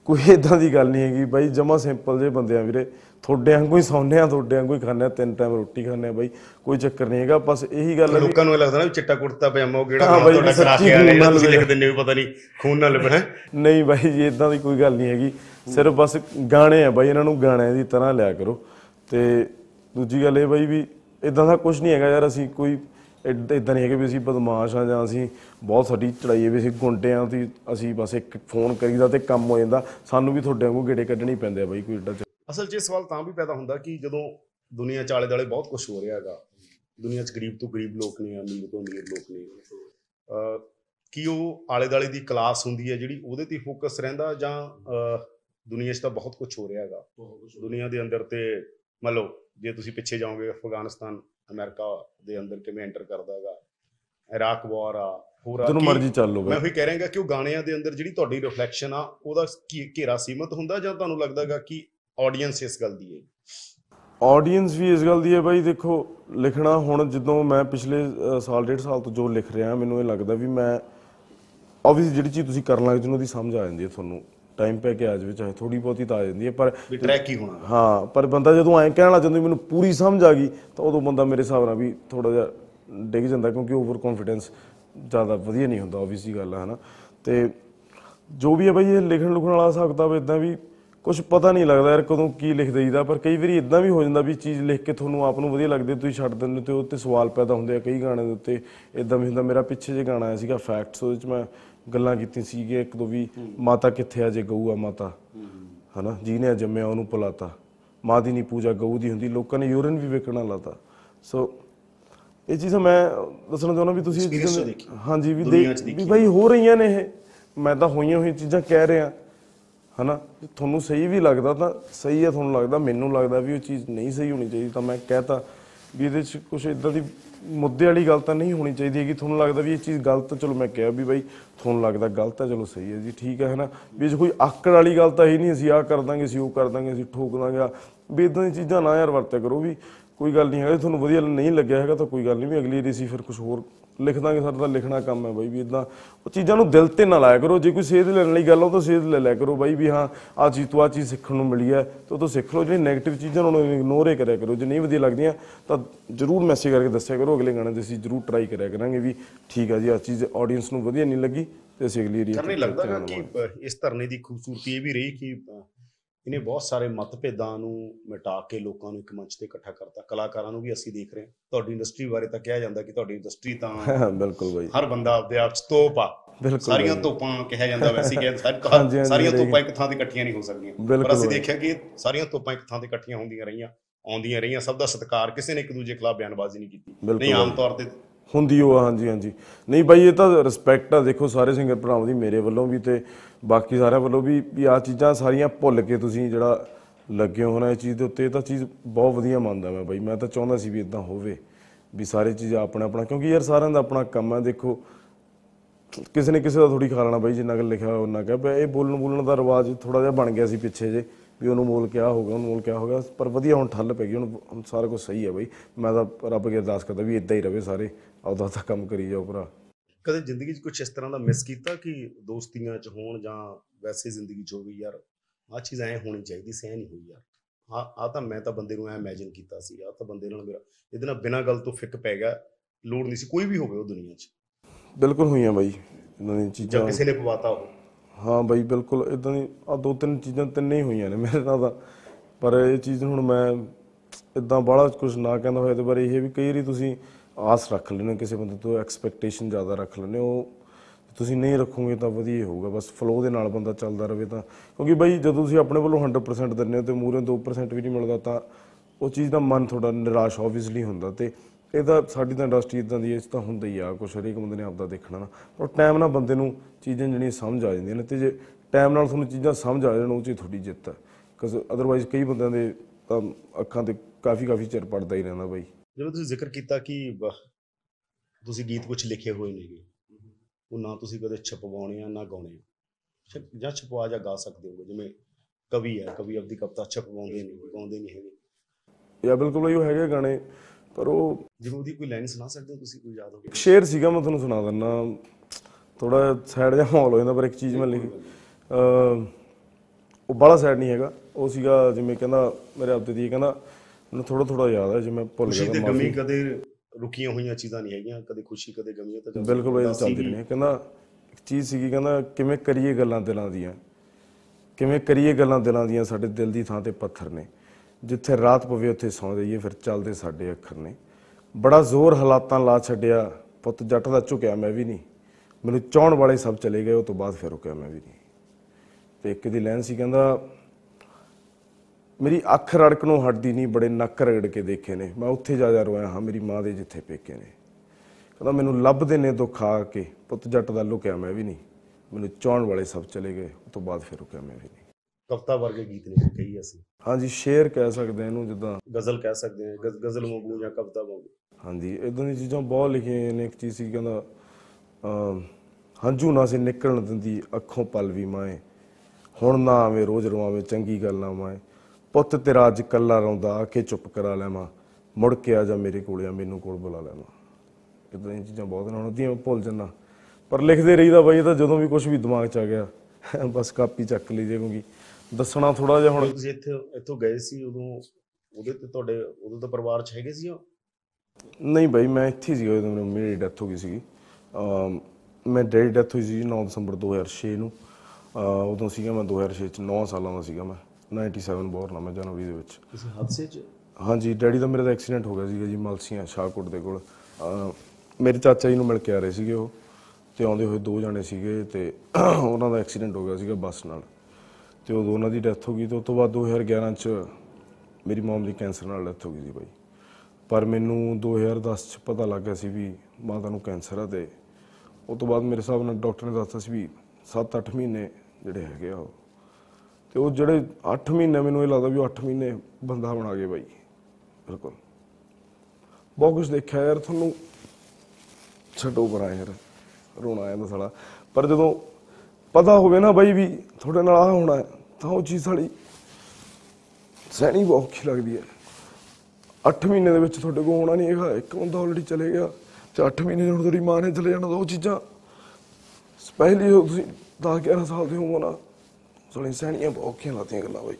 ਕੋਈ ਇਦਾਂ ਦੀ ਗੱਲ ਨਹੀਂ ਹੈਗੀ ਬਾਈ ਜਮਾ ਸਿੰਪਲ ਜੇ ਬੰਦੇ ਆ ਵੀਰੇ। ਤੁਹਾਡੇ ਵਾਂਗੂ ਹੀ ਸੌਂਦੇ ਆ ਤੁਹਾਡੇ ਵਾਂਗੂ ਹੀ ਖਾਂਦੇ ਆ ਤਿੰਨ ਟਾਈਮ ਰੋਟੀ ਖਾਂਦੇ ਆ ਬਾਈ ਕੋਈ ਚੱਕਰ ਨਹੀਂ ਹੈਗਾ ਬਸ ਇਹੀ ਗੱਲ ਹੈ ਲੋਕਾਂ ਨੂੰ ਇਹ ਲੱਗਦਾ ਨਾ ਵੀ ਚਿੱਟਾ ਕੁੜਤਾ ਪਜਾਮਾ ਉਹ ਕਿਹੜਾ ਤੁਹਾਡਾ ਕਰਾ ਕੇ ਆ ਰਿਹਾ ਤੁਸੀਂ। ਲਿਖ ਦਿੰਦੇ ਹੋ ਪਤਾ ਨਹੀਂ ਖੂਨ ਨਾਲ ਲਿਖਣਾ ਨਹੀਂ ਬਾਈ ਜੀ ਇਦਾਂ ਦੀ ਕੋਈ ਗੱਲ ਨਹੀਂ ਹੈਗੀ। ਸਿਰਫ ਬਸ ਗਾਣੇ ਆ ਬਾਈ ਇਹਨਾਂ ਨੂੰ ਗਾਣਿਆਂ ਦੀ ਤਰ੍ਹਾਂ ਲਿਆ ਕਰੋ। ਤੇ ਦੂਜੀ ਗੱਲ ਇਹ ਬਾਈ ਵੀ ਇਦਾਂ ਦਾ ਕੁਝ ਨਹੀਂ ਹੈਗਾ ਯਾਰ ਅਸੀਂ ਕੋਈ ਇਦਾਂ ਨਹੀਂ ਹੈਗੇ ਵੀ ਅਸੀਂ ਬਦਮਾਸ਼ ਆ ਜਾਂ ਅਸੀਂ ਬਹੁਤ ਸਾਡੀ ਚੜਾਈ ਹੈ ਵੀ ਅਸੀਂ ਗੁੰਡੇ ਆ ਤੇ ਅਸੀਂ ਬਸ ਇੱਕ ਫੋਨ ਕਰੀਦਾ ਤੇ ਕੰਮ ਹੋ ਜਾਂਦਾ। ਸਾਨੂੰ ਵੀ ਤੁਹਾਡੇ ਵਾਂਗੂ ਗੇੜੇ ਕੱਢਣੇ ਪੈਂਦੇ ਆ ਬਾਈ ਕੋਈ ਏਡਾ ਅਸਲ 'ਚ ਇਹ ਸਵਾਲ ਤਾਂ ਵੀ ਪੈਦਾ ਹੁੰਦਾ ਕਿ ਜਦੋਂ ਦੁਨੀਆ 'ਚ ਆਲੇ ਦੁਆਲੇ ਬਹੁਤ ਕੁਝ ਹੋ ਰਿਹਾ ਹੈਗਾ ਦੁਨੀਆ 'ਚ ਗਰੀਬ ਤੋਂ ਗਰੀਬ ਲੋਕ ਨੇ ਅਮੀਰ ਤੋਂ ਅਮੀਰ ਲੋਕ ਨੇ ਕੀ ਉਹ ਆਲੇ ਦੁਆਲੇ ਦੀ ਕਲਾਸ ਹੁੰਦੀ ਹੈ ਜਿਹੜੀ ਉਹਦੇ ਤੇ ਫੋਕਸ ਰਹਿੰਦਾ ਜਾਂ ਦੁਨੀਆ 'ਚ ਤਾਂ ਬਹੁਤ ਕੁਝ ਹੋ ਰਿਹਾ ਹੈਗਾ। ਦੁਨੀਆ ਦੇ ਅੰਦਰ ਤੇ ਮੰਨ ਲਓ ਜੇ ਤੁਸੀਂ ਪਿੱਛੇ ਜਾਓਗੇ ਅਫਗਾਨਿਸਤਾਨ ਅਮਰੀਕਾ ਦੇ ਅੰਦਰ ਕਿਵੇਂ ਐਂਟਰ ਕਰਦਾ ਹੈਗਾ। ਇਰਾਕ ਵਾਰ ਆ ਪੂਰਾ ਜਦੋਂ ਮਰਜ਼ੀ ਚੱਲ ਲੋ ਮੈਂ ਉਹੀ ਕਹਿ ਰਿਹਾਗਾ ਕਿ ਉਹ ਗਾਣਿਆਂ ਦੇ ਅੰਦਰ ਜਿਹੜੀ ਤੁਹਾਡੀ ਰਿਫਲੈਕਸ਼ਨ ਆ ਉਹਦਾ ਘੇਰਾ ਸੀਮਤ ਹੁੰਦਾ ਜਾਂ ਤੁਹਾਨੂੰ ਲੱਗਦਾਗਾ ਕਿ ਆਡੀਅנס ਇਸ ਗੱਲ ਦੀ ਹੈ? ਆਡੀਅנס ਵੀ ਇਸ ਗੱਲ ਦੀ ਹੈ ਬਾਈ ਦੇਖੋ ਲਿਖਣਾ ਹੁਣ ਜਦੋਂ ਮੈਂ ਪਿਛਲੇ ਸਾਲ ਡੇਢ ਸਾਲ ਤੋਂ ਜੋ ਲਿਖ ਰਿਹਾ ਮੈਨੂੰ ਇਹ ਲੱਗਦਾ ਵੀ ਮੈਂ ਆਬਵੀਅਸ ਜਿਹੜੀ ਚੀਜ਼ ਤੁਸੀਂ ਕਰਨ ਲੱਗ ਜਾਂਦੇ ਉਹਦੀ ਸਮਝ ਆ ਜਾਂਦੀ ਹੈ ਤੁਹਾਨੂੰ। ਟਾਈਮ ਪੈ ਕੇ ਆ ਜਾਵੇ ਚਾਹੇ ਥੋੜੀ ਬਹੁਤੀ ਤਾਂ ਆ ਜਾਂਦੀ ਹੈ ਪਰ ਵੀ ਟਰੈਕ ਹੀ ਹੋਣਾ। ਹਾਂ ਪਰ ਬੰਦਾ ਜਦੋਂ ਐਂ ਕਹਿਣ ਲੱਗ ਜਾਂਦਾ ਵੀ ਮੈਨੂੰ ਪੂਰੀ ਸਮਝ ਆ ਗਈ ਤਾਂ ਉਦੋਂ ਬੰਦਾ ਮੇਰੇ ਹਿਸਾਬ ਨਾਲ ਵੀ ਥੋੜਾ ਜਿਹਾ ਡਿੱਗ ਜਾਂਦਾ ਕਿਉਂਕਿ ਓਵਰ ਕੌਨਫੀਡੈਂਸ ਜ਼ਿਆਦਾ ਵਧੀਆ ਨਹੀਂ ਹੁੰਦਾ ਆਬਵੀਅਸਲੀ ਗੱਲ ਹੈ ਹਨਾ। ਤੇ ਜੋ ਵੀ ਹੈ ਬਾਈ ਇਹ ਲਿਖਣ ਲੁਖਣ ਵਾਲਾ ਹਿਸਾਬ ਕਿਤਾਬ ਇਦਾਂ ਵੀ ਕੁਝ ਪਤਾ ਨਹੀਂ ਲੱਗਦਾ ਯਾਰ ਕਦੋਂ ਕੀ ਲਿਖ ਦਈਦਾ ਪਰ ਕਈ ਵਾਰੀ ਇਦਾਂ ਵੀ ਹੋ ਜਾਂਦਾ ਵੀ ਚੀਜ਼ ਲਿਖ ਕੇ ਤੁਹਾਨੂੰ ਆਪ ਨੂੰ ਵਧੀਆ ਲੱਗਦੀ ਤੁਸੀਂ ਛੱਡ ਦਿੰਦੇ ਤੇ ਉਹ ਤੇ ਸਵਾਲ ਪੈਦਾ ਹੁੰਦੇ ਆ ਕਈ ਗਾਣੇ ਦੇ ਉੱਤੇ। ਇਦਾਂ ਵੀ ਹੁੰਦਾ ਮੇਰਾ ਪਿੱਛੇ ਜੇ ਗਾਣਾ ਆਇਆ ਸੀਗਾ ਫੈਕਟਸ ਉਹਦੇ ਚ ਮੈਂ ਗੱਲਾਂ ਕੀਤੀਆਂ ਸੀਗੀਆਂ ਇੱਕ ਦੋ ਵੀ ਮਾਤਾ ਕਿੱਥੇ ਆ ਜੇ ਗਊ ਆ ਮਾਤਾ। ਹਨਾ? ਜਿਹਨੇ ਜੰਮਿਆ ਉਹਨੂੰ ਪੁਲਾਤਾ। ਮਾਂ ਦੀ ਨਹੀਂ ਪੂਜਾ ਗਊ ਦੀ ਹੁੰਦੀ ਲੋਕਾਂ ਨੇ ਯੂਰਿਨ ਵੀ ਵੇਚਣਾ ਲਾਤਾ। ਸੋ ਇਹ ਚੀਜ਼ਾਂ ਮੈਂ ਦੱਸਣਾ ਚਾਹੁੰਦਾ ਵੀ ਤੁਸੀਂ ਚੀਜ਼ਾਂ। ਹਾਂਜੀ ਵੀ ਵੀ। ਭਾਈ ਹੋ ਰਹੀਆਂ ਨੇ ਇਹ। ਮੈਂ ਤਾਂ ਹੋਈਆਂ ਹੋਈਆਂ ਚੀਜ਼ਾਂ ਕਹਿ ਰਿਹਾ। ਹਨਾ? ਤੁਹਾਨੂੰ ਸਹੀ ਵੀ ਲੱਗਦਾ ਤਾਂ ਸਹੀ ਹੈ ਤੁਹਾਨੂੰ ਲੱਗਦਾ ਮੈਨੂੰ ਲੱਗਦਾ ਵੀ ਉਹ ਚੀਜ਼ ਨਹੀਂ ਸਹੀ ਹੋਣੀ ਚਾਹੀਦੀ ਤਾਂ ਮੈਂ ਕਹਿਤਾ। ਵੀ ਇਹਦੇ 'ਚ ਕੁਝ ਇਦਾਂ ਦੀ ਮੁੱਦੇ ਵਾਲੀ ਗੱਲ ਤਾਂ ਨਹੀਂ ਹੋਣੀ ਚਾਹੀਦੀ ਹੈਗੀ ਤੁਹਾਨੂੰ ਲੱਗਦਾ ਵੀ ਇਹ ਚੀਜ਼ ਗਲਤ ਹੈ ਚਲੋ ਮੈਂ ਕਿਹਾ ਵੀ ਬਾਈ ਤੁਹਾਨੂੰ ਲੱਗਦਾ ਗਲਤ ਹੈ, ਚਲੋ ਸਹੀ ਹੈ ਜੀ, ਠੀਕ ਹੈ, ਹਨਾ ਵੀ ਇਹ 'ਚ ਕੋਈ ਆਕੜ ਵਾਲੀ ਗੱਲ ਤਾਂ ਹੀ ਨਹੀਂ, ਅਸੀਂ ਆਹ ਕਰ ਦਾਂਗੇ, ਅਸੀਂ ਉਹ ਕਰ ਦਾਂਗੇ, ਅਸੀਂ ਠੋਕ ਦਾਂਗੇ, ਆਹ। ਵੀ ਇਦਾਂ ਦੀ ਚੀਜ਼ਾਂ ਨਾ ਯਾਰ ਵਰਤਿਆ ਕਰੋ ਵੀ ਕੋਈ ਗੱਲ ਨਹੀਂ ਹੈਗਾ, ਜੇ ਤੁਹਾਨੂੰ ਵਧੀਆ ਨਹੀਂ ਲੱਗਿਆ ਹੈਗਾ ਤਾਂ ਕੋਈ ਗੱਲ ਨਹੀਂ, ਵੀ ਅਗਲੀ ਵਾਰੀ ਅਸੀਂ ਫਿਰ ਕੁਝ ਹੋਰ ਲਿਖ ਦਾਂਗੇ ਸਾਡਾ ਤਾਂ ਲਿਖਣਾ ਕੰਮ ਹੈ ਬਾਈ ਵੀ ਇਦਾਂ ਉਹ ਚੀਜ਼ਾਂ ਨੂੰ ਦਿਲ ਤੇ ਨਾ ਲਾਇਆ ਕਰੋ। ਜੇ ਕੋਈ ਸੇਧ ਲੈਣ ਲਈ ਗੱਲ ਹੋ ਤਾਂ ਸੇਧ ਲੈ ਲਿਆ ਕਰੋ ਬਾਈ ਵੀ ਹਾਂ ਆ ਚੀਜ਼ ਤੋਂ ਆ ਚੀਜ਼ ਸਿੱਖਣ ਨੂੰ ਮਿਲੀ ਹੈ ਤਾਂ ਤੋਂ ਸਿੱਖ ਲਓ। ਜਿਹੜੀ 네ਗੇਟਿਵ ਚੀਜ਼ਾਂ ਉਹਨਾਂ ਨੂੰ ਇਗਨੋਰ ਹੀ ਕਰਿਆ ਕਰੋ। ਜੇ ਨਹੀਂ ਵਧੀਆ ਲੱਗਦੀਆਂ ਤਾਂ ਜਰੂਰ ਮੈਸੇਜ ਕਰਕੇ ਦੱਸਿਆ ਕਰੋ। ਅਗਲੇ ਗਾਣੇ ਤੇ ਅਸੀਂ ਜਰੂਰ ਟਰਾਈ ਕਰਿਆ ਕਰਾਂਗੇ ਵੀ ਠੀਕ ਆ ਜੀ ਆ ਚੀਜ਼ ਆਡੀਅੰਸ ਨੂੰ ਵਧੀਆ ਨਹੀਂ ਲੱਗੀ ਤੇ ਅਸੀਂ ਅਗਲੀ ਰੀਅਲ ਨਹੀਂ ਲੱਗਦਾ ਕਿ ਇਸ ਧਰਨੇ ਦੀ ਖੂਬਸੂਰਤੀ ਇਹ ਵੀ ਰਹੀ ਕਿ ਇਹਨੇ ਬਹੁਤ ਸਾਰੇ ਮਤਭੇਦਾਂ ਨੂੰ ਮਿਟਾ ਕੇ ਲੋਕਾਂ ਨੂੰ ਇੱਕ ਮੰਚ ਤੇ ਇਕੱਠਾ ਕਰਤਾ ਕਲਾਕਾਰਾਂ ਨੂੰ ਵੀ ਅਸੀਂ ਦੇਖ ਰਹੇ ਹਾਂ ਤੁਹਾਡੀ ਇੰਡਸਟਰੀ ਬਾਰੇ ਤਾਂ ਕਿਹਾ ਜਾਂਦਾ ਕਿ ਤੁਹਾਡੀ ਇੰਡਸਟਰੀ ਤਾਂ ਬਿਲਕੁਲ ਬਾਈ ਹਰ ਬੰਦਾ ਆਪਦੇ ਆਪ ਚ ਤੋਪ ਆ ਬਿਲਕੁਲ ਸਾਰੀਆਂ। ਤੋਪਾਂ ਕਿਹਾ ਜਾਂਦਾ ਵੈਸੇ ਕਿ ਸਾਰੀਆਂ। ਤੋਪਾਂ ਇੱਕ ਥਾਂ ਤੇ ਇਕੱਠੀਆਂ ਨਹੀਂ ਹੋ ਸਕਦੀਆਂ ਪਰ ਅਸੀਂ। ਦੇਖਿਆ ਕਿ ਸਾਰੀਆਂ ਤੋਪਾਂ ਇੱਕ ਥਾਂ ਤੇ ਇਕੱਠੀਆਂ ਹੁੰਦੀਆਂ ਰਹੀਆਂ ਆਉਂਦੀਆਂ ਰਹੀਆਂ ਸਭ ਦਾ ਸਤਿਕਾਰ ਕਿਸੇ ਨੇ ਇੱਕ ਦੂਜੇ ਖਿਲਾਫ ਬਿਆਨਬਾਜ਼ੀ ਨਹੀਂ ਕੀਤੀ ਨਹੀਂ ਆਮ। ਤੌਰ ਤੇ ਹੁੰਦੀ ਉਹ ਆ, ਹਾਂਜੀ ਹਾਂਜੀ। ਨਹੀਂ ਬਾਈ ਇਹ ਤਾਂ ਰਿਸਪੈਕਟ ਆ। ਦੇਖੋ ਸਾਰੇ ਸਿੰਗਰ ਭਰਾਵਾਂ ਦੀ ਮੇਰੇ ਵੱਲੋਂ ਵੀ ਤੇ ਬਾਕੀ ਸਾਰਿਆਂ ਵੱਲੋਂ ਵੀ ਵੀ ਆ ਚੀਜ਼ਾਂ ਸਾਰੀਆਂ ਭੁੱਲ ਕੇ ਤੁਸੀਂ ਜਿਹੜਾ ਲੱਗੇ ਹੋ ਨਾ ਇਹ ਚੀਜ਼ ਦੇ ਉੱਤੇ ਇਹ ਤਾਂ ਚੀਜ਼ ਬਹੁਤ ਵਧੀਆ ਮੰਨਦਾ ਮੈਂ ਬਾਈ। ਮੈਂ ਤਾਂ ਚਾਹੁੰਦਾ ਸੀ ਵੀ ਇਦਾਂ ਹੋਵੇ ਵੀ ਸਾਰੇ ਚੀਜ਼ਾਂ ਆਪਣਾ ਆਪਣਾ ਕਿਉਂਕਿ ਯਾਰ ਸਾਰਿਆਂ ਦਾ ਆਪਣਾ ਕੰਮ ਹੈ। ਦੇਖੋ ਕਿਸੇ ਨੇ ਕਿਸੇ ਦਾ ਥੋੜੀ ਖਾ ਲੈਣਾ ਬਾਈ ਜਿੰਨਾ ਕੁ ਲਿਖਿਆ ਹੋਇਆ ਉਹਨਾਂ ਕਹ ਇਹ ਬੋਲਣ ਬੋਲਣ ਦਾ ਰਿਵਾਜ ਥੋੜਾ ਜਿਹਾ ਬਣ ਗਿਆ ਸੀ ਪਿੱਛੇ ਜੇ ਵੀ ਉਹਨੂੰ ਮੋਲ ਕਿਆ ਹੋ ਗਿਆ ਉਹਨੂੰ ਮੋਲ ਕਿਆ ਹੋ ਗਿਆ। ਪਰ ਵਧੀਆ ਹੁਣ ਠੱਲ ਪੈ ਗਈ ਹੁਣ ਹੁਣ ਸਾਰਾ ਕੁਝ ਸਹੀ ਹੈ ਬਾਈ। ਮੈਂ ਤਾਂ ਰੱਬ ਅੱਗੇ ਅਰਦਾਸ ਕਰਦਾ ਵੀ ਇਦਾਂ ਹੀ ਰਵੇ ਸਾਰੇ। ਆਪਦਾ ਤਾਂ ਕੰਮ ਕਰੀ ਜਾਓ ਭਰਾ। ਕਦੇ ਜ਼ਿੰਦਗੀ 'ਚ ਕੁਝ ਇਸ ਤਰ੍ਹਾਂ ਦਾ ਮਿਸ ਕੀਤਾ ਕਿ ਦੋਸਤੀਆਂ 'ਚ ਹੋਣ ਜਾਂ ਵੈਸੇ ਜ਼ਿੰਦਗੀ 'ਚ ਹੋਵੇ ਯਾਰ ਆਹ ਚੀਜ਼ ਐ ਹੋਣੀ ਚਾਹੀਦੀ ਸੀ ਐ ਨਹੀਂ ਹੋਈ ਯਾਰ। ਆ ਆ ਤਾਂ ਮੈਂ ਤਾਂ ਬੰਦੇ ਨੂੰ ਐ ਇਮੇਜਿਨ ਕੀਤਾ ਸੀ ਆ ਤਾਂ ਬੰਦੇ ਨਾਲ ਮੇਰਾ ਇਹਦੇ ਨਾਲ ਬਿਨਾਂ ਗੱਲ ਤੋਂ ਫਿੱਕ ਪੈ ਗਿਆ ਲੋੜ ਨਹੀਂ ਸੀ ਕੋਈ ਵੀ ਹੋਵੇ ਉਹ ਦੁਨੀਆ 'ਚ। ਬਿਲਕੁਲ ਹੋਈਆਂ ਬਾਈ ਇਦਾਂ ਦੀਆਂ ਜਾਂ ਚੀਜ਼ਾਂ ਕਿਸੇ ਨੇ ਪਵਾਤਾ ਹੋ ਹਾਂ ਬਾਈ ਬਿਲਕੁਲ ਇਦਾਂ ਦੀ ਆ ਦੋ ਤਿੰਨ ਚੀਜ਼ਾਂ ਤਿੰਨੇ ਹੀ ਹੋਈਆਂ ਨੇ ਮੇਰੇ ਨਾਲ ਤਾਂ। ਪਰ ਇਹ ਚੀਜ਼ ਹੁਣ ਮੈਂ ਇਦਾਂ ਬਾਹਲਾ ਕੁਝ ਨਾ ਕਹਿੰਦਾ ਹੋਇਆ ਤੇ ਪਰ ਇਹ ਵੀ ਕਈ ਵਾਰੀ ਤੁਸੀਂ ਆਸ ਰੱਖ ਲੈਂਦੇ ਹੋ, ਕਿਸੇ ਬੰਦੇ ਤੋਂ ਐਕਸਪੈਕਟੇਸ਼ਨ ਜ਼ਿਆਦਾ ਰੱਖ ਲੈਂਦੇ ਹੋ ਉਹ ਤੁਸੀਂ ਨਹੀਂ ਰੱਖੋਗੇ ਤਾਂ ਵਧੀਆ ਹੀ ਹੋਊਗਾ, ਬਸ ਫਲੋ ਦੇ ਨਾਲ ਬੰਦਾ ਚੱਲਦਾ ਰਵੇ ਤਾਂ। ਕਿਉਂਕਿ ਬਾਈ ਜਦੋਂ ਤੁਸੀਂ ਆਪਣੇ ਵੱਲੋਂ 100% ਦਿੰਦੇ ਹੋ ਤੇ ਮੂਰੇ 2% ਵੀ ਨਹੀਂ ਮਿਲਦਾ ਤਾਂ ਉਹ ਚੀਜ਼ ਦਾ ਮਨ ਥੋੜਾ ਨਿਰਾਸ਼ ਆਬਵੀਅਸਲੀ ਹੁੰਦਾ ਤੇ ਇਹਦਾ ਸਾਡੀ ਤਾਂ ਇੰਡਸਟਰੀ ਇਦਾਂ ਦੀ ਹੈ ਇਸ ਤਾਂ ਹੁੰਦਾ ਹੀ ਆ, ਕੁਛ ਹਰੇਕ ਬੰਦੇ ਨੇ ਆਪਦਾ ਦੇਖਣਾ ਨਾ। ਪਰ ਟਾਈਮ ਨਾਲ ਬੰਦੇ ਨੂੰ ਚੀਜ਼ਾਂ ਜਿਹੜੀਆਂ ਸਮਝ ਆ ਜਾਂਦੀਆਂ ਨੇ ਤੇ ਜੇ ਟਾਈਮ ਨਾਲ ਤੁਹਾਨੂੰ ਚੀਜ਼ਾਂ ਸਮਝ ਆ ਜਾਣ, ਉਹ 'ਚ ਹੀ ਤੁਹਾਡੀ ਜਿੱਤ ਹੈ ਕਿਉਂਕਿ ਅਦਰਵਾਈਜ਼ ਕਈ ਬੰਦਿਆਂ ਦੇ ਤਾਂ ਅੱਖਾਂ ਤੇ ਕਾਫੀ ਕਾਫੀ ਚਿਰ ਪੜਦਾ ਹੀ ਰਹਿੰਦਾ ਬਾਈ। ਜਿਵੇਂ ਤੁਸੀਂ ਜ਼ਿਕਰ ਕੀਤਾ ਕਿ ਤੁਸੀਂ ਗੀਤ ਕੁਝ ਲਿਖੇ ਹੋਏ ਨੇਗੇ ਉਹ ਨਾ ਤੁਸੀਂ ਕਦੇ ਛਪਵਾਉਣੇ ਆ ਨਾ ਗਾਉਣੇ ਆ। ਜਾਂ ਛਪਵਾ ਜਾਂ ਗਾ ਸਕਦੇ ਹੋ ਜਿਵੇਂ ਕਵੀ ਹੈ ਕਵੀ ਆਪਦੀ ਕਵਿਤਾ ਛਪਵਾਉਂਦੇ ਨਹੀਂ ਗਾਉਂਦੇ ਨਹੀਂ ਹੈਗੇ। ਯਾ ਬਿਲਕੁਲ ਉਹ ਹੈਗੇ ਗਾਣੇ ਪਰ ਉਹ ਜਿਵੇਂ ਉਹਦੀ ਕੋਈ ਲਾਈਨ ਸੁਣਾ ਸਕਦੇ ਹੋ ਤੁਸੀਂ ਕੋਈ ਯਾਦ ਹੋਵੇ? ਸ਼ੇਰ ਸੀਗਾ ਮੈਂ ਤੁਹਾਨੂੰ ਸੁਣਾ ਦਿੰਦਾ। ਥੋੜਾ ਸਾਈਡ ਜਿਹਾ ਮਾਹੌਲ ਹੋ ਜਾਂਦਾ ਪਰ ਇੱਕ ਚੀਜ਼ ਮੈਂ ਲਿਖੀ। ਉਹ ਬੜਾ ਸਾਈਡ ਨਹੀਂ ਹੈਗਾ। ਉਹ ਸੀਗਾ ਜਿਵੇਂ ਕਹਿੰਦਾ ਮੇਰੇ ਆਪਦੇ ਦੀ ਕਹਿੰਦਾ ਮੈਨੂੰ ਥੋੜਾ ਥੋੜਾ ਯਾਦ ਹੈ ਜਿਵੇਂ ਭੁੱਲ ਖੁਸ਼ੀ ਗਿਆ ਤੇ ਤਾਂ ਗਮੀ ਮਾਫ਼ੀ। ਕਦੇ ਰੁਕੀਆਂ ਹੋਈਆਂ ਚੀਜ਼ਾਂ ਨਹੀਂ ਹੈਗੀਆਂ ਕਦੇ ਖੁਸ਼ੀ ਕਦੇ ਗਮੀ ਤਾਂ ਚੱਲਦੀ ਬਿਲਕੁਲ ਬਾਈ। ਚੱਲਦੀ ਰਹਿਣੀ ਕਹਿੰਦਾ ਇੱਕ ਚੀਜ਼ ਸੀਗੀ ਕਹਿੰਦਾ ਕਿਵੇਂ ਕਰੀਏ ਗੱਲਾਂ ਦਿਲਾਂ ਦੀਆਂ? ਕਿਵੇਂ ਕਰੀਏ ਗੱਲਾਂ ਦਿਲਾਂ ਦੀਆਂ? ਸਾਡੇ ਦਿਲ ਦੀ ਥਾਂ ਤੇ ਪੱਥਰ ਨੇ। ਜਿੱਥੇ ਰਾਤ ਪਵੇ ਉੱਥੇ ਸੌਂ ਜਾਈਏ ਫਿਰ ਚੱਲਦੇ ਸਾਡੇ ਅੱਖਰ ਨੇ। ਬੜਾ ਜ਼ੋਰ ਹਾਲਾਤਾਂ ਲਾ ਛੱਡਿਆ। ਪੁੱਤ ਜੱਟ ਦਾ ਝੁਕਿਆ ਮੈਂ ਵੀ ਨਹੀਂ। ਮੈਨੂੰ ਚਾਹਣ ਵਾਲੇ ਸਭ ਚਲੇ ਗਏ ਉਹ ਤੋਂ ਬਾਅਦ ਫਿਰ ਰੁਕਿਆ ਮੈਂ ਵੀ ਨਹੀਂ। ਤੇ ਇੱਕ ਦੀ ਲਾਈਨ ਸੀ ਕਹਿੰਦਾ ਮੇਰੀ ਅੱਖ ਰੜਕ ਨੂੰ ਹਟਦੀ ਨਹੀਂ ਬੜੇ ਨੱਕ ਰਗੜ ਕੇ ਦੇਖੇ ਨੇ। ਮੈਂ ਉੱਥੇ ਜਾ ਜਾ ਰੋਇਆ ਹਾਂ ਮੇਰੀ ਮਾਂ ਦੇ ਜਿੱਥੇ ਪੇਕੇ ਨੇ। ਕਹਿੰਦਾ ਮੈਨੂੰ ਲੱਭਦੇ ਨੇ ਦੁੱਖ ਆ ਕੇ ਪੁੱਤ ਜੱਟ ਦਾ ਲੁਕਿਆ ਮੈਂ ਵੀ ਨਹੀਂ। ਮੈਨੂੰ ਚਾਹਣ ਵਾਲੇ ਸਭ ਚਲੇ ਗਏ ਉਹ ਤੋਂ ਬਾਅਦ ਫਿਰ ਰੁਕਿਆ ਮੈਂ ਵੀ ਨਹੀਂ। ਕਵਿਤਾ ਵਰਗੇ ਗੀਤ ਨੇ ਕਹੀ ਅਸੀਂ। ਹਾਂਜੀ ਸ਼ੇਰ ਕਹਿ ਸਕਦੇ ਇਹਨੂੰ ਜਿੱਦਾਂ ਗਜ਼ਲ ਕਹਿ ਸਕਦੇ ਹਾਂ ਗਜ਼- ਗਜ਼ਲ ਵਾਂਗੂ ਜਾਂ ਕਵਿਤਾ ਵਾਂਗੂ। ਹਾਂਜੀ ਇਦਾਂ ਦੀਆਂ ਚੀਜ਼ਾਂ ਬਹੁਤ ਲਿਖੀਆਂ ਨੇ। ਇੱਕ ਚੀਜ਼ ਸੀ ਕਹਿੰਦਾ ਹੰਝੂ ਨਾ ਸੀ ਨਿਕਲਣ ਦਿੰਦੀ ਅੱਖੋਂ ਪਲ ਵੀ ਮਾਏ। ਹੁਣ ਨਾ ਆਵੇ ਰੋਜ਼ ਰਵਾਵੇਂ ਚੰਗੀ ਗੱਲ ਨਾ ਮਾਏ। ਪੁੱਤ ਤੇਰਾ ਅੱਜ ਕੱਲਾ ਰੌਂਦਾ ਆ ਕੇ ਚੁੱਪ ਕਰਾ ਲੈਵਾਂ। ਮੁੜ ਕੇ ਆ ਜਾ ਮੇਰੇ ਕੋਲ ਆ ਮੈਨੂੰ ਕੋਲ ਬੁਲਾ ਲੈਵਾਂ। ਇਦਾਂ ਦੀਆਂ ਚੀਜ਼ਾਂ ਬਹੁਤ ਨੇ ਹੁਣ ਉਹਦੀਆਂ ਭੁੱਲ ਜੰਨਾ। ਪਰ ਲਿਖਦੇ ਰਹੀਦਾ ਬਾਈ ਇਹ ਤਾਂ ਜਦੋਂ ਵੀ ਕੁਝ ਵੀ ਦਿਮਾਗ 'ਚ ਆ ਗਿਆ ਬਸ ਕਾਪੀ ਚੱਕ ਲਈ ਜੇ ਕਿਉਂਕਿ ਦੱਸਣਾ ਥੋੜਾ ਜਿਹਾ ਹੁਣ। ਤੁਸੀਂ ਇੱਥੇ ਇੱਥੋਂ ਗਏ ਸੀ ਉਦੋਂ ਉਹਦੇ ਤੇ ਤੁਹਾਡੇ ਉਦੋਂ ਤਾਂ ਪਰਿਵਾਰ ਚ ਹੈਗੇ ਸੀ ਉਹ? ਨਹੀਂ ਬਾਈ ਮੈਂ ਇੱਥੇ ਸੀਗਾ ਜਦੋਂ ਮੇਰੀ ਡੈਥ ਹੋ ਗਈ ਸੀਗੀ। ਮੈਂ ਡੈਡੀ ਡੈਥ ਹੋਈ ਸੀ 9 ਦਸੰਬਰ 2006 ਨੂੰ। ਉਦੋਂ ਸੀਗਾ ਮੈਂ 2006 ਚ 9 ਸਾਲਾਂ ਦਾ ਸੀਗਾ ਮੈਂ। 97 ਬੋਰਨ ਆ ਮੈਂ ਜਨਵਰੀ ਦੇ ਵਿੱਚ। ਕਿਸੇ ਹਾਦਸੇ ਚ? ਹਾਂਜੀ ਡੈਡੀ ਦਾ ਮੇਰੇ ਦਾ ਐਕਸੀਡੈਂਟ ਹੋ ਗਿਆ ਸੀਗਾ ਜੀ ਮਲਸੀਆਂ ਸ਼ਾਹਕੋਟ ਦੇ ਕੋਲ। ਅਹ ਮੇਰੇ ਚਾਚਾ ਜੀ ਨੂੰ ਮਿਲ ਕੇ ਆ ਰਹੇ ਸੀਗੇ ਉਹ ਤੇ ਆਉਂਦੇ ਹੋਏ ਦੋ ਜਾਣੇ ਸੀਗੇ ਤੇ ਉਹਨਾਂ ਦਾ ਐਕਸੀਡੈਂਟ ਹੋ ਗਿਆ ਸੀਗਾ ਬੱਸ ਨਾਲ। ਤੇ ਉਦੋਂ ਉਹਨਾਂ ਦੀ ਡੈਥ ਹੋ ਗਈ ਤੇ ਉਸ ਤੋਂ ਬਾਅਦ 2011 ਚ ਮੇਰੀ ਮਮ ਦੀ ਕੈਂਸਰ ਨਾਲ ਡੈਥ ਹੋ ਗਈ ਸੀ ਬਾਈ ਪਰ ਮੈਨੂੰ 2010 ਚ ਪਤਾ ਲੱਗ ਗਿਆ ਸੀ ਵੀ ਮਾਤਾ ਨੂੰ ਕੈਂਸਰ ਆ ਤੇ ਉਸ ਤੋਂ ਬਾਅਦ ਮੇਰੇ ਹਿਸਾਬ ਨਾਲ ਡਾਕਟਰ ਨੇ ਦੱਸਤਾ ਸੀ ਵੀ 7-8 ਮਹੀਨੇ ਜਿਹੜੇ ਹੈਗੇ ਆ ਉਹ ਤੇ ਉਹ ਜਿਹੜੇ 8 ਮਹੀਨੇ ਮੈਨੂੰ ਇਹ ਲੱਗਦਾ ਵੀ ਉਹ 8 ਮਹੀਨੇ ਬੰਦਾ ਬਣਾ ਗਏ ਬਾਈ ਬਿਲਕੁਲ। ਬਹੁਤ ਕੁਝ ਦੇਖਿਆ ਯਾਰ ਤੁਹਾਨੂੰ ਛੱਡੋ ਪਰਾਂ ਯਾਰ ਰੋਣਾ ਆਇਆ ਸਾਲਾ। ਪਰ ਜਦੋਂ ਪਤਾ ਹੋਵੇ ਨਾ ਬਾਈ ਵੀ ਤੁਹਾਡੇ ਨਾਲ ਆ ਹੋਣਾ ਹੈ, ਤਾਂ ਉਹ ਚੀਜ਼ ਸਾਲੀ ਸਹਿਣੀ ਬਹੁਤ ਔਖੀ ਲੱਗਦੀ ਹੈ। 8 ਮਹੀਨੇ ਦੇ ਵਿੱਚ ਤੁਹਾਡੇ ਕੋਲ ਹੋਣਾ ਨਹੀਂ ਹੈਗਾ ਇੱਕ ਬੰਦਾ ਆਲਰੇਡੀ ਚਲੇ ਗਿਆ ਤੇ 8 ਮਹੀਨੇ ਜਦੋਂ ਤੁਹਾਡੀ ਮਾਂ ਨੇ ਚਲੇ ਜਾਣਾ ਤਾਂ ਉਹ ਚੀਜ਼ਾਂ ਪਹਿਲੀ ਜਦੋਂ ਤੁਸੀਂ 10 11 ਸਾਲ ਦੇ ਹੋਵੋ ਨਾ ਸਾਲੀ ਸਹਿਣੀਆਂ ਬਹੁਤ ਔਖੀਆਂ ਲੱਗਦੀਆਂ ਗੱਲਾਂ ਬਾਈ।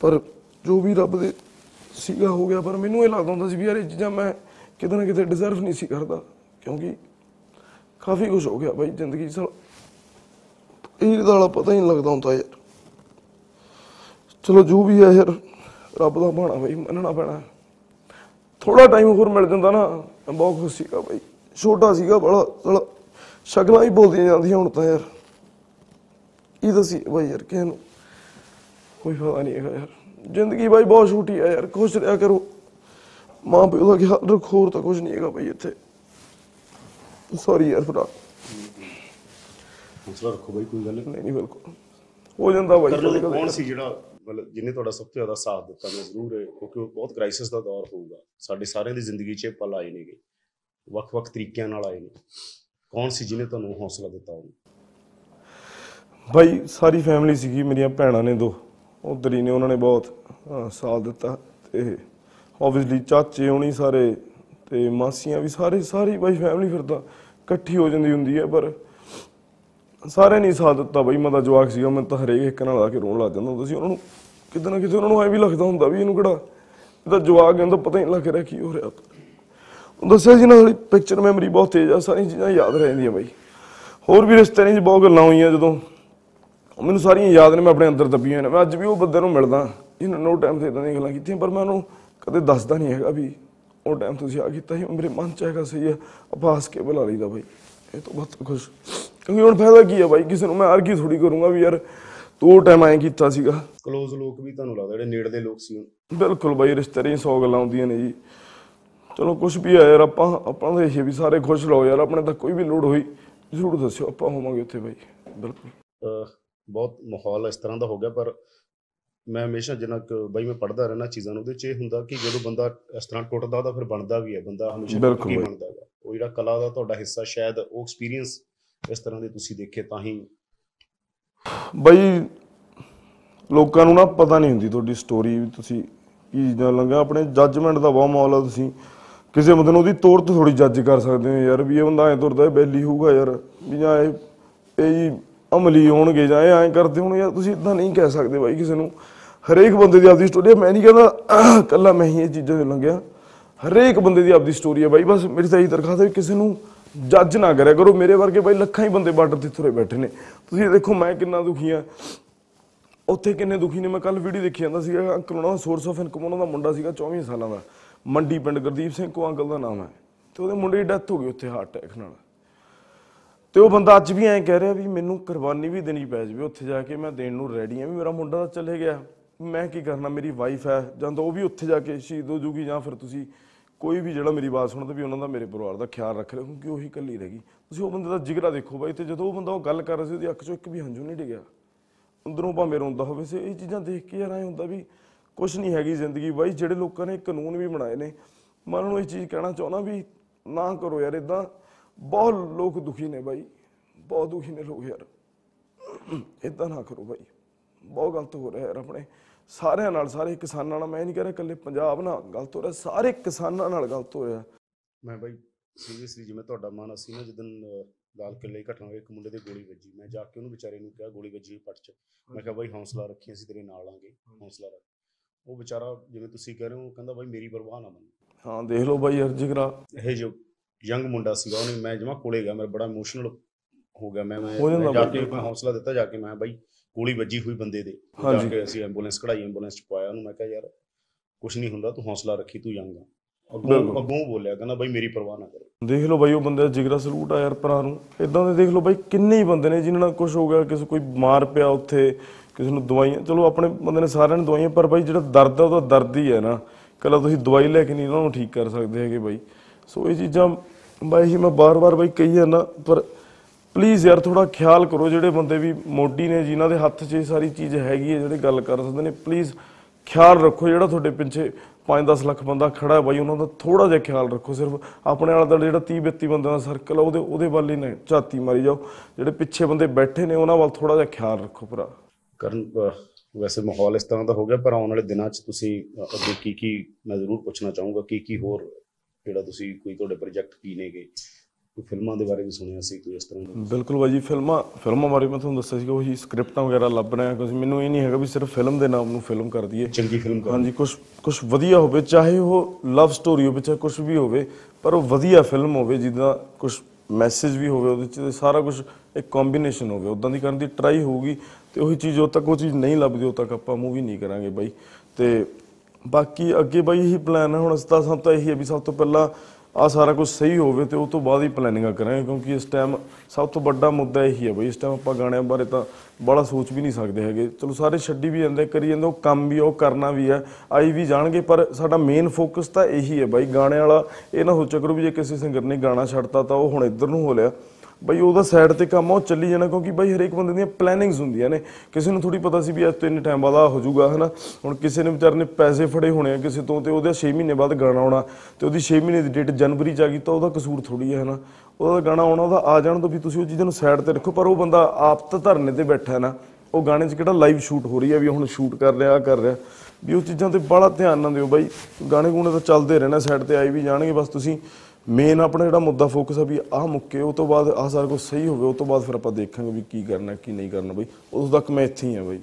ਪਰ ਜੋ ਵੀ ਰੱਬ ਦੇ ਸੀਗਾ ਹੋ ਗਿਆ, ਪਰ ਮੈਨੂੰ ਇਹ ਲੱਗਦਾ ਹੁੰਦਾ ਸੀ ਵੀ ਯਾਰ ਇਹ ਚੀਜ਼ਾਂ ਮੈਂ ਕਿਤੇ ਨਾ ਕਿਤੇ ਡਿਜ਼ਰਵ ਨਹੀਂ ਸੀ ਕਰਦਾ, ਕਿਉਂਕਿ ਕਾਫੀ ਕੁਝ ਹੋ ਗਿਆ ਬਾਈ ਜ਼ਿੰਦਗੀ 'ਚ। ਸਾਲਾ ਇਹ ਦਾ ਪਤਾ ਹੀ ਨਹੀਂ ਲੱਗਦਾ ਹੁੰਦਾ ਯਾਰ। ਚਲੋ ਜੋ ਵੀ ਹੈ ਯਾਰ, ਰੱਬ ਦਾ ਬਾਣਾ ਬਾਈ, ਮੰਨਣਾ ਪੈਣਾ। ਥੋੜਾ ਟਾਈਮ ਹੋਰ ਮਿਲ ਜਾਂਦਾ ਨਾ, ਮੈਂ ਬਹੁਤ ਖੁਸ਼ ਸੀਗਾ ਬਾਈ। ਛੋਟਾ ਸੀਗਾ ਬੜਾ, ਸਾਲਾ ਸ਼ਕਲਾਂ ਹੀ ਬੋਲਦੀਆਂ ਜਾਂਦੀਆਂ ਹੁਣ ਤਾਂ ਯਾਰ। ਇਹ ਦੱਸੀ ਬਾਈ ਯਾਰ ਕਿਸੇ ਨੂੰ ਕੋਈ ਫਾਇਦਾ ਨਹੀਂ ਹੈਗਾ ਯਾਰ। ਜ਼ਿੰਦਗੀ ਬਾਈ ਬਹੁਤ ਛੋਟੀ ਹੈ ਯਾਰ ਖੁਸ਼ ਰਿਹਾ ਕਰੋ। ਮਾਂ ਪਿਓ ਦਾ ਖਿਆਲ ਰੱਖੋ ਹੋਰ ਤਾਂ ਕੁਝ ਨਹੀਂ ਹੈਗਾ ਬਾਈ ਇੱਥੇ। ਸੌਰੀ ਯਾਰ ਭਰਾ। ਹੌਸਲਾ ਰੱਖੋ ਬਈ ਕੋਈ ਗੱਲ ਨਹੀਂ ਨਹੀਂ ਬਿਲਕੁਲ। ਹੋ ਜਾਂਦਾ ਬਾਈ ਕਰਨਲ। ਕੌਣ ਸੀ ਜਿਹੜਾ ਮਤਲਬ ਜਿਹਨੇ ਤੁਹਾਡਾ ਸਭ ਤੋਂ ਜ਼ਿਆਦਾ ਸਾਥ ਦਿੱਤਾ ਮੈਂ ਜ਼ਰੂਰ ਇਹ- ਕਿਉਂਕਿ ਉਹ ਬਹੁਤ ਕ੍ਰਾਈਸਿਸ ਦਾ ਦੌਰ ਹੋਊਗਾ। ਸਾਡੇ ਸਾਰਿਆਂ ਦੀ ਜ਼ਿੰਦਗੀ 'ਚ ਪਲ ਆਏ ਨੇਗੇ। ਵੱਖ-ਵੱਖ ਤਰੀਕਿਆਂ ਨਾਲ ਆਏ ਨੇ। ਕੌਣ ਸੀ ਜਿਹਨੇ ਤੁਹਾਨੂੰ ਹੌਸਲਾ ਦਿੱਤਾ ਉਹਨੂੰ? ਭਾਈ ਸਾਰੀ ਫੈਮਿਲੀ ਸੀਗੀ ਮੇਰੀਆਂ ਭੈਣਾਂ ਨੇ ਦੋ। ਉਧਰ ਹੀ ਨੇ ਉਹਨਾਂ ਨੇ ਬਹੁਤ ਅਹ, ਸਾਥ ਦਿੱਤਾ। ਤੇ ਆਬਵੀਅਸਲੀ ਚਾਚੇ ਹੋਣੀ ਸਾਰੇ ਤੇ ਮਾਸੀਆਂ ਵੀ ਸਾਰੇ ਸਾਰੀ ਬਾਈ ਫੈਮਿਲੀ ਫਿਰ ਤਾਂ ਇਕੱਠੀ ਹੋ ਜਾਂਦੀ ਹੁੰਦੀ ਹੈ ਪਰ ਸਾਰਿਆਂ ਨੇ ਹੀ ਸਾਥ ਦਿੱਤਾ ਬਾਈ। ਮੈਂ ਤਾਂ ਜਵਾਕ ਸੀਗਾ ਮੈਂ ਤਾਂ ਹਰੇਕ ਇੱਕ ਨਾਲ ਆ ਕੇ ਰੋਣ ਲੱਗ ਜਾਂਦਾ ਹੁੰਦਾ ਸੀ। ਉਹਨਾਂ ਨੂੰ ਕਿਤੇ ਨਾ ਕਿਤੇ ਉਹਨਾਂ ਨੂੰ ਐ ਵੀ ਲੱਗਦਾ ਹੁੰਦਾ ਵੀ ਇਹਨੂੰ ਕਿਹੜਾ ਇਹਦਾ ਜਵਾਕ ਇਹਨੂੰ ਤਾਂ ਪਤਾ ਹੀ ਨਹੀਂ ਲੱਗ ਰਿਹਾ ਕੀ ਹੋ ਰਿਹਾ। ਉਹ ਦੱਸਿਆ ਸੀ ਨਾ ਸਾਡੀ ਪਿਕਚਰ ਮੈਮਰੀ ਬਹੁਤ ਤੇਜ਼ ਆ ਸਾਰੀਆਂ ਚੀਜ਼ਾਂ ਯਾਦ ਰਹਿ ਜਾਂਦੀਆਂ ਬਾਈ। ਹੋਰ ਵੀ ਰਿਸ਼ਤੇਦਾਰਾਂ 'ਚ ਬਹੁਤ ਗੱਲਾਂ ਹੋਈਆਂ ਜਦੋਂ ਉਹ ਮੈਨੂੰ ਸਾਰੀਆਂ ਯਾਦ ਨੇ ਮੈਂ ਆਪਣੇ ਅੰਦਰ ਦੱਬੀਆਂ ਨੇ। ਮੈਂ ਅੱਜ ਵੀ ਉਹ ਬੰਦੇ ਨੂੰ ਮਿਲਦਾ ਜਿਹਨੇ ਨੋ ਟਾਈਮ ਤੇ ਇਦਾਂ ਦੀਆਂ ਗੱਲਾਂ ਕੀਤੀਆਂ ਪਰ ਮੈਂ ਉਹਨੂੰ ਕਦੇ ਦੱਸਦਾ ਨਹੀਂ ਹੈਗਾ ਵੀ ਉਹ ਟਾਈਮ ਤੁਸੀਂ ਆ ਕੀਤਾ ਸੀ ਮੇਰੇ ਮਨ ਚ ਹੈਗਾ ਸਹੀ ਹੈ ਆਪਾਂ ਹੱਸ ਕੇ ਬੁਲਾ ਲਈਦਾ ਬਾਈ। ਇਹ ਤੋਂ ਬਹੁਤ ਖੁਸ਼। ਕਿਉਂਕਿ ਹੁਣ ਫਾਇਦਾ ਕੀ ਹੈ ਬਾਈ ਕਿਸੇ ਨੂੰ ਮੈਂ ਆਰਗੀ ਥੋੜੀ ਕਰੂੰਗਾ ਵੀ ਯਾਰ ਤੂੰ ਉਹ ਟਾਈਮ ਐਂ ਕੀਤਾ ਸੀਗਾ। ਕਲੋਜ਼ ਲੋਕ ਵੀ ਤੁਹਾਨੂੰ ਲੱਗਦਾ ਜਿਹੜੇ ਨੇੜਲੇ ਲੋਕ ਸੀ ਬਿਲਕੁਲ ਬਾਈ ਰਿਸ਼ਤੇਦਾਰੀ 100 ਗੱਲਾਂ ਹੁੰਦੀਆਂ ਨੇ ਜੀ। ਚਲੋ ਕੁਝ ਵੀ ਹੈ ਯਾਰ ਆਪਾਂ ਆਪਾਂ ਤਾਂ ਇਹ ਵੀ ਸਾਰੇ ਖੁਸ਼ ਰਹੋ ਯਾਰ ਆਪਣੇ ਤੱਕ ਕੋਈ ਵੀ ਲੋੜ ਹੋਈ ਜ਼ਰੂਰ ਦੱਸਿਓ ਆਪਾਂ ਹੋਵਾਂਗੇ ਉੱਥੇ ਬਾਈ ਬਿਲਕੁਲ। ਬਹੁਤ ਮਾਹੌਲ ਇਸ ਤਰ੍ਹਾਂ ਦਾ ਹੋ ਗਿਆ ਪਰ ਮੈਂ ਹਮੇਸ਼ਾ ਜਿੰਨਾ ਕੁ ਬਈ ਮੈਂ ਪੜ੍ਹਦਾ ਰਹਿਣਾ ਚੀਜ਼ਾਂ ਨੂੰ ਉਹਦੇ ਚ ਇਹ ਹੁੰਦਾ ਕਿ ਜਦੋਂ ਬੰਦਾ ਇਸ ਤਰ੍ਹਾਂ ਟੁੱਟਦਾ ਤਾਂ ਫਿਰ ਬਣਦਾ ਵੀ ਹੈ ਬੰਦਾ ਹਮੇਸ਼ਾ ਕੇ। ਬਣਦਾ ਹੈ ਉਹ ਜਿਹੜਾ ਕਲਾ ਦਾ ਤੁਹਾਡਾ ਹਿੱਸਾ ਸ਼ਾਇਦ ਉਹ ਐਕਸਪੀਰੀਅੰਸ ਇਸ ਤਰ੍ਹਾਂ ਦੇ ਤੁਸੀਂ ਦੇਖੇ ਤਾਂ ਹੀ ਬਈ ਲੋਕਾਂ ਨੂੰ ਨਾ ਪਤਾ ਨਹੀਂ ਹੁੰਦੀ ਤੁਹਾਡੀ ਸਟੋਰੀ ਵੀ ਤੁਸੀਂ ਕੀ ਚੀਜ਼ਾਂ ਲੰਗਾ ਆਪਣੇ ਜੱਜਮੈਂਟ ਦਾ ਬਹੁਤ ਮਾਹੌਲ ਆ ਤੁਸੀਂ ਕਿਸੇ ਬੰਦੇ ਨੂੰ ਉਹਦੀ ਤੋਰ ਤੋਂ ਥੋੜੀ ਜੱਜ ਕਰ ਸਕਦੇ ਹੋ ਯਾਰ ਵੀ ਇਹ ਬੰਦਾ ਐ ਤੁਰਦਾ ਬੈਲੀ ਹੋਊਗਾ ਯਾਰ ਵੀ ਜਾਂ ਇਹ ਇਹ ਜੀ ਅਮਲੀ ਹੋਣਗੇ ਜਾਂ ਇਹ ਐਂ ਕਰਦੇ ਹੋਣ ਯਾਰ ਤੁਸੀਂ ਇਦਾਂ ਨਹੀਂ ਕਹਿ ਸਕਦੇ ਬਾਈ ਕਿਸੇ ਨੂੰ। ਹਰੇਕ ਬੰਦੇ ਦੀ ਆਪਦੀ ਸਟੋਰੀ ਹੈ ਮੈਂ ਨਹੀਂ ਕਹਿੰਦਾ ਕੱਲਾ ਮੈਂ ਹੀ ਇਹ ਚੀਜ਼ਾਂ ਦੇ ਲੰਘਿਆ। ਹਰੇਕ ਬੰਦੇ ਦੀ ਆਪਦੀ ਸਟੋਰੀ ਹੈ ਬਾਈ, ਬਸ ਮੇਰੀ ਤਾਂ ਇਹੀ ਦਰਖਾਸਤ ਹੈ ਵੀ ਕਿਸੇ ਨੂੰ ਜੱਜ ਨਾ ਕਰਿਆ ਕਰੋ। ਮੇਰੇ ਵਰਗੇ ਬਾਈ ਲੱਖਾਂ ਹੀ ਬੰਦੇ ਬਾਰਡਰ ਤੇ ਤੁਰੇ ਬੈਠੇ ਨੇ। ਤੁਸੀਂ ਦੇਖੋ ਮੈਂ ਕਿੰਨਾ ਦੁਖੀ ਆ ਉੱਥੇ ਕਿੰਨੇ ਦੁਖੀ ਨੇ। ਮੈਂ ਕੱਲ ਵੀਡੀਓ ਦੇਖੀ ਜਾਂਦਾ ਸੀਗਾ, ਅੰਕਲ ਉਹਨਾਂ ਦਾ ਸੋਰਸ ਆਫ ਇਨਕਮ ਉਹਨਾਂ ਦਾ ਮੁੰਡਾ ਸੀਗਾ 24 ਸਾਲਾਂ ਦਾ। ਮੰਡੀ ਪਿੰਡ ਗੁਰਦੀਪ ਸਿੰਘ ਕੋ ਅੰਕਲ ਦਾ ਨਾਮ ਹੈ। ਤੇ ਉਹਦੇ ਮੁੰਡੇ ਦੀ ਡੈਥ ਹੋ ਗਈ ਉੱਥੇ ਹਾਰਟ ਅਟੈਕ ਨਾਲ। ਤੇ ਉਹ ਬੰਦਾ ਅੱਜ ਵੀ ਐਂ ਕਹਿ ਰਿਹਾ ਵੀ ਮੈਨੂੰ ਕੁਰਬਾਨੀ ਵੀ ਦੇਣੀ ਪੈ ਜਾਵੇ ਉੱਥੇ ਜਾ ਕੇ, ਮੈਂ ਦੇਣ ਨੂੰ ਰੈਡੀ ਆ ਵੀ ਮੇਰਾ ਮੁੰਡਾ ਤਾਂ ਚਲੇ ਗਿਆ। ਮੈਂ ਕੀ ਕਰਨਾ, ਮੇਰੀ ਵਾਈਫ ਹੈ, ਜਾਂ ਤਾਂ ਉਹ ਵੀ ਉੱਥੇ ਜਾ ਕੇ ਸ਼ਹੀਦ ਹੋ ਜੂਗੀ, ਜਾਂ ਫਿਰ ਤੁਸੀਂ ਕੋਈ ਵੀ ਜਿਹੜਾ ਮੇਰੀ ਬਾਤ ਸੁਣਦਾ ਵੀ ਉਹਨਾਂ ਦਾ ਮੇਰੇ ਪਰਿਵਾਰ ਦਾ ਖਿਆਲ ਰੱਖ ਰਿਹਾ ਕਿਉਂਕਿ ਉਹੀ ਇਕੱਲੀ ਰਹਿ ਗਈ। ਤੁਸੀਂ ਉਹ ਬੰਦੇ ਦਾ ਜਿਗਰਾ ਦੇਖੋ ਬਾਈ, ਤੇ ਜਦੋਂ ਉਹ ਬੰਦਾ ਉਹ ਗੱਲ ਕਰ ਰਿਹਾ ਸੀ, ਉਹਦੀ ਅੱਖ ਚੋਂ ਇੱਕ ਵੀ ਹੰਝੂ ਨਹੀਂ ਡਿੱਗਿਆ। ਅੰਦਰੋਂ ਭਾਵੇਂ ਰੋਂਦਾ ਹੋਵੇ, ਸੇ ਇਹ ਚੀਜ਼ਾਂ ਦੇਖ ਕੇ ਯਾਰ ਐਂ ਹੁੰਦਾ ਵੀ ਕੁਝ ਨਹੀਂ ਹੈਗੀ ਜ਼ਿੰਦਗੀ ਬਾਈ, ਜਿਹੜੇ ਲੋਕਾਂ ਨੇ ਕਾਨੂੰਨ ਵੀ ਬਣਾਏ ਨੇ। ਮੈਂ ਉਹਨਾਂ ਨੂੰ ਇਹ ਚੀਜ਼ ਕਹਿਣਾ ਚਾਹੁੰਦਾ ਵੀ ਨਾ ਕਰੋ ਯਾਰ ਇਦਾਂ ਬਹੁਤ ਲੋਕ ਦੁਖੀ ਨੇ ਬਾਈ। ਬਹੁਤ ਦੁਖੀ ਨੇ ਲੋਕ ਯਾਰ। ਇਦਾਂ ਨਾ ਕਰੋ ਬਾਈ। ਬਹੁਤ ਗਲਤ ਹੋ ਰਿਹਾ ਯਾਰ ਆਪਣੇ। ਸਾਰਿਆਂ ਨਾਲ ਸਾਰੇ ਕਿਸਾਨਾਂ ਨਾਲ। ਮੈਂ ਨਹੀਂ ਕਹਿ ਰਿਹਾ ਇਕੱਲੇ ਪੰਜਾਬ ਨਾਲ ਗਲਤ ਹੋ ਰਿਹਾ ਸਾਰੇ ਕਿਸਾਨਾਂ ਨਾਲ ਗਲਤ ਹੋ ਰਿਹਾ। ਮੈਂ ਬਾਈ ਸੀਰੀਅਸਲੀ ਜਿਵੇਂ ਤੁਹਾਡਾ ਮਨ ਅਸੀਂ ਨਾ ਜਦੋਂ ਲਾਲ ਕਿਲੇ ਘਟਨਾ ਹੋਈ ਇੱਕ ਮੁੰਡੇ ਦੇ ਗੋਲੀ ਵੱਜੀ। ਮੈਂ ਜਾ ਕੇ ਉਹਨੂੰ ਵਿਚਾਰੇ ਨੂੰ ਕਿਹਾ ਗੋਲੀ ਵੱਜੀ ਪੱਟ ਚ। ਮੈਂ ਕਿਹਾ ਬਾਈ ਹੌਸਲਾ ਰੱਖੀ ਅਸੀਂ ਤੇਰੇ ਨਾਲ ਆਂਗੇ। ਹੌਸਲਾ ਰੱਖ। ਉਹ ਵਿਚਾਰਾ ਜਿਵੇਂ ਤੁਸੀਂ ਕਹਿ ਰਹੇ ਹੋ ਕਹਿੰਦਾ ਬਾਈ ਮੇਰੀ ਪਰਵਾਹ ਨਾ ਮੰਨ। ਹਾਂ ਦੇਖ ਲਓ ਬਾਈ ਯਾਰ ਜਿਗਰਾ ਇਹ ਜੋ ਯੰਗ ਮੁੰਡਾ ਸੀਗਾ ਉਹਨੇ ਮੈਂ ਜਮਾ ਕੋਲੇ ਗਿਆ ਮੈਂ ਬੜਾ ਇਮੋਸ਼ਨਲ ਹੋ ਗਿਆ ਮੈਂ ਮੈਂ ਜਾ। ਕੇ ਮੈਂ ਹੌਸਲਾ ਦਿੱਤਾ ਜਾ ਕੇ ਮੈਂ ਬਾਈ ਗੋਲੀ ਵੱਜੀ ਹੋਈ ਬੰਦੇ ਦੇ ਜਾ। ਕੇ ਅਸੀਂ ਐਂਬੂਲੈਂਸ ਕਢਾਈ ਐਂਬੂਲੈਂਸ ਚ ਪਾਇਆ ਉਹਨੂੰ ਮੈਂ ਕਿਹਾ ਯਾਰ ਕੁਝ ਨਹੀਂ ਹੁੰਦਾ ਤੂੰ ਹੌਸਲਾ ਰੱਖੀ ਤੂੰ ਯੰਗ ਆ ਅੱਗੋਂ। ਅੱਗੋਂ ਬੋਲਿਆ ਕਹਿੰਦਾ ਬਾਈ ਮੇਰੀ ਪਰਵਾਹ ਨਾ ਕਰੋ ਦੇਖ ਲਓ ਬਾਈ ਉਹ ਬੰਦੇ ਦਾ ਜਿਗਰਾ ਸਲੂਟ ਆ ਯਾਰ ਭਰਾ ਨੂੰ ਇਦਾਂ ਦੇ ਦੇਖ ਲਓ ਬਾਈ ਕਿੰਨੇ ਹੀ ਬੰਦੇ ਨੇ ਜਿਨ੍ਹਾਂ ਨਾਲ ਕੁਝ ਹੋ ਗਿਆ ਕਿਸੇ ਕੋਈ ਬਿਮਾਰ ਪਿਆ ਉੱਥੇ ਕਿਸੇ ਨੂੰ ਦਵਾਈਆਂ ਚਲੋ ਆਪਣੇ ਬੰਦੇ ਨੇ ਸਾਰਿਆਂ ਨੇ ਦਵਾਈਆਂ ਪਰ ਬਾਈ ਜਿਹੜਾ ਦਰਦ ਆ ਉਹਦਾ ਦਰਦ ਹੀ ਹੈ ਨਾ ਕੱਲਾ ਤੁਸੀਂ ਦਵਾਈ ਲੈ ਕੇ ਨਹੀਂ ਉਹਨਾਂ ਨੂੰ ਠੀਕ ਕਰ ਸਕਦੇ ਹੈਗੇ ਬਾਈ ਸੋ ਇਹ ਚੀਜ਼ਾਂ ਬਾਈ ਜੀ ਮੈਂ ਬਾਰ-ਬਾਰ ਬਾਈ ਕਹੀ ਜਾਂਦਾ ਪਰ ਪਲੀਜ਼ ਯਾਰ ਥੋੜਾ ਖਿਆਲ ਕਰੋ ਜਿਹੜੇ ਬੰਦੇ ਵੀ ਮੋਢੀ ਨੇ ਜਿਨ੍ਹਾਂ ਦੇ ਹੱਥ 'ਚ ਇਹ ਸਾਰੀ ਚੀਜ਼ ਹੈਗੀ ਹੈ ਜਿਹੜੇ ਗੱਲ ਕਰ ਸਕਦੇ ਨੇ ਪਲੀਜ਼ ਖਿਆਲ ਰੱਖੋ ਜਿਹੜਾ ਤੁਹਾਡੇ ਪਿੱਛੇ 5-10 ਲੱਖ ਬੰਦਾ ਖੜਾ ਹੈ ਬਾਈ ਉਹਨਾਂ ਦਾ ਥੋੜਾ ਜਿਹਾ ਖਿਆਲ ਰੱਖੋ ਸਿਰਫ ਆਪਣੇ ਨਾਲ ਦਾ ਜਿਹੜਾ 30-32 ਬੰਦਿਆਂ ਦਾ ਸਰਕਲ ਆ ਉਹਦੇ ਉਹਦੇ ਵੱਲ ਹੀ ਨਾ ਝਾਤੀ ਮਾਰੀ ਜਾਓ। ਜਿਹੜੇ ਪਿੱਛੇ ਬੰਦੇ ਬੈਠੇ ਨੇ ਉਹਨਾਂ ਵੱਲ ਥੋੜਾ ਜਿਹਾ ਖਿਆਲ ਰੱਖੋ ਭਰਾ। ਕਰਨ ਅਹ ਵੈਸੇ ਮਾਹੌਲ ਇਸ ਤਰ੍ਹਾਂ ਦਾ ਹੋ ਗਿਆ ਪਰ ਆਉਣ ਵਾਲੇ ਦਿਨਾਂ 'ਚ ਤੁਸੀਂ ਅਹ, ਅੱਗੇ ਕੀ ਕੀ ਮੈਂ ਜ਼ਰੂਰ ਪੁੱਛਣਾ ਚਾਹੂੰਗਾ ਕੀ ਕੀ ਹੋਰ ਜਿਹੜਾ ਤੁਸੀਂ ਕੋਈ ਤੁਹਾਡੇ ਪ੍ਰੋਜੈਕਟ ਕੀ ਨੇਗੇ? ਕੋਈ ਫਿਲਮਾਂ ਦੇ ਬਾਰੇ ਵੀ ਸੁਣਿਆ ਸੀ ਕੋਈ ਇਸ ਤਰ੍ਹਾਂ ਦਾ? ਬਿਲਕੁਲ ਬਾਈ ਜੀ ਫਿਲਮਾਂ ਫਿਲਮਾਂ ਬਾਰੇ ਮੈਂ ਤੁਹਾਨੂੰ ਦੱਸਿਆ ਸੀਗਾ ਉਹੀ ਸਕ੍ਰਿਪਟਾਂ ਵਗੈਰਾ ਲੱਭ ਰਹੇ ਹਾਂ ਕਿਉਂਕਿ ਮੈਨੂੰ ਇਹ ਨਹੀਂ ਹੈਗਾ ਵੀ ਸਿਰਫ ਫਿਲਮ ਦੇ ਨਾਮ ਨੂੰ ਫਿਲਮ ਕਰ ਦਈਏ। ਚੰਗੀ ਫਿਲਮ ਕਰ ਹਾਂਜੀ ਕੁਝ ਕੁਝ ਵਧੀਆ ਹੋਵੇ ਚਾਹੇ ਉਹ ਲਵ ਸਟੋਰੀ ਹੋਵੇ ਚਾਹੇ ਕੁਝ ਵੀ ਹੋਵੇ ਪਰ ਉਹ ਵਧੀਆ ਫਿਲਮ ਹੋਵੇ ਜਿਹਦਾ ਕੁਝ ਮੈਸੇਜ ਵੀ ਹੋਵੇ ਉਹਦੇ ਚ ਸਾਰਾ ਕੁਝ ਇੱਕ ਕੰਬੀਨੇਸ਼ਨ ਹੋਵੇ ਉਦਾਂ ਦੀ ਕਰਨ ਦੀ ਟਰਾਈ ਹੋਊਗੀ ਤੇ ਉਹੀ ਚੀਜ਼ ਉਦੋਂ ਤੱਕ ਉਹ ਚੀਜ਼ ਨਹੀਂ ਲੱਭਦੀ ਉਦੋਂ ਤੱਕ ਆਪਾਂ ਮੂਵੀ ਨਹੀਂ ਕਰਾਂਗੇ ਬਾਈ। ਤੇ ਬਾਕੀ ਅੱਗੇ ਬਾਈ ਇਹੀ ਪਲਾਨ ਹੈ ਹੁਣ ਅਸੀਂ ਤਾਂ ਸਭ ਤੋਂ ਇਹੀ ਹੈ ਵੀ ਸਭ ਤੋਂ ਪਹਿਲਾਂ ਆ ਸਾਰਾ ਕੁਝ ਸਹੀ ਹੋਵੇ ਤੇ ਉਹ ਤੋਂ ਬਾਅਦ ਹੀ ਪਲੈਨਿੰਗਾਂ ਕਰਾਂਗੇ ਕਿਉਂਕਿ ਇਸ ਟਾਈਮ ਸਭ ਤੋਂ ਵੱਡਾ ਮੁੱਦਾ ਇਹੀ ਹੈ ਬਈ ਇਸ ਟਾਈਮ ਆਪਾਂ ਗਾਣਿਆਂ ਬਾਰੇ ਤਾਂ ਬੜਾ ਸੋਚ ਵੀ ਨਹੀਂ ਸਕਦੇ ਹੈਗੇ। ਚਲੋ ਸਾਰੇ ਛੱਡੀ ਵੀ ਜਾਂਦੇ ਕਰੀ ਜਾਂਦੇ ਉਹ ਕੰਮ ਵੀ ਆ, ਉਹ ਕਰਨਾ ਵੀ ਹੈ ਆਈ ਵੀ ਜਾਣਗੇ ਪਰ ਸਾਡਾ ਮੇਨ ਫੋਕਸ ਤਾਂ ਇਹੀ ਹੈ ਬਾਈ ਗਾਣੇ ਵਾਲਾ ਇਹ ਨਾ ਸੋਚਿਆ ਕਰੋ ਵੀ ਜੇ ਕਿਸੇ ਸਿੰਗਰ ਨੇ ਗਾਣਾ ਛੱਡਤਾ ਤਾਂ ਉਹ ਹੁਣ ਇੱਧਰ ਨੂੰ ਹੋ ਲਿਆ। ਬਈ ਉਹਦਾ ਸਾਈਡ ਤੇ ਕੰਮ ਆ, ਉਹ ਚੱਲੀ ਜਾਣਾ ਕਿਉਂਕਿ ਬਈ ਹਰੇਕ ਬੰਦੇ ਦੀਆਂ ਪਲੈਨਿੰਗਸ ਹੁੰਦੀਆਂ ਨੇ। ਕਿਸੇ ਨੂੰ ਥੋੜੀ ਪਤਾ ਸੀ ਵੀ ਅੱਜ ਤੋਂ ਇੰਨੇ ਟਾਈਮ ਬਾਅਦ ਆ ਹੋ ਜਾਊਗਾ, ਹਨਾ? ਹੁਣ ਕਿਸੇ ਨੇ ਵਿਚਾਰ ਨੇ ਪੈਸੇ ਫੜੇ ਹੋਣੇ ਆ ਕਿਸੇ ਤੋਂ ਤੇ ਉਹਦਾ 6 ਮਹੀਨੇ ਬਾਅਦ ਗਾਣਾ ਆਉਣਾ ਤੇ ਉਹਦੀ 6 ਮਹੀਨੇ ਦੀ ਡੇਟ ਜਨਵਰੀ ਚ ਆ ਗਈ ਤਾਂ ਉਹਦਾ ਕਸੂਰ ਥੋੜੀ ਹੈ ਹਨਾ? ਉਹਦਾ ਗਾਣਾ ਆਉਣਾ, ਉਹਦਾ ਆ ਜਾਣ ਤੋਂ ਵੀ ਤੁਸੀਂ ਉਹ ਚੀਜ਼ਾਂ ਨੂੰ ਸਾਈਡ ਤੇ ਰੱਖੋ, ਪਰ ਉਹ ਬੰਦਾ ਆਪ ਤਾਂ ਧਰਨੇ ਤੇ ਬੈਠਾ ਹੈ ਨਾ। ਉਹ ਗਾਣੇ 'ਚ ਕਿਹੜਾ ਲਾਈਵ ਸ਼ੂਟ ਹੋ ਰਹੀ ਹੈ ਵੀ ਹੁਣ ਸ਼ੂਟ ਕਰ ਰਿਹਾ ਆ ਕਰ ਰਿਹਾ। ਵੀ ਉਹ ਚੀਜ਼ਾਂ ਤੇ ਬੜਾ ਧਿਆਨ ਨਾ ਦਿਓ ਬਾਈ। ਗਾਣੇ ਗੂਣੇ ਤਾਂ ਚੱਲਦੇ ਰਹਿਣਾ ਸਾਈਡ ਤੇ ਆਈ ਵੀ ਜਾਣਗੇ, ਬਸ ਤੁਸੀਂ ਮੇਨ ਆਪਣਾ ਜਿਹੜਾ ਮੁੱਦਾ ਫੋਕਸ ਆ ਵੀ ਆਹ ਮੁੱਕੇ, ਉਹ ਤੋਂ ਬਾਅਦ ਆਹ ਸਾਰਾ ਕੁਝ ਸਹੀ ਹੋਵੇ ਉਹ ਤੋਂ ਬਾਅਦ ਫਿਰ ਆਪਾਂ ਦੇਖਾਂਗੇ ਵੀ ਕੀ ਕਰਨਾ, ਕੀ ਨਹੀਂ ਕਰਨਾ ਬਾਈ। ਉਦੋਂ ਤੱਕ ਮੈਂ ਇੱਥੇ ਹੀ ਆ ਬਾਈ।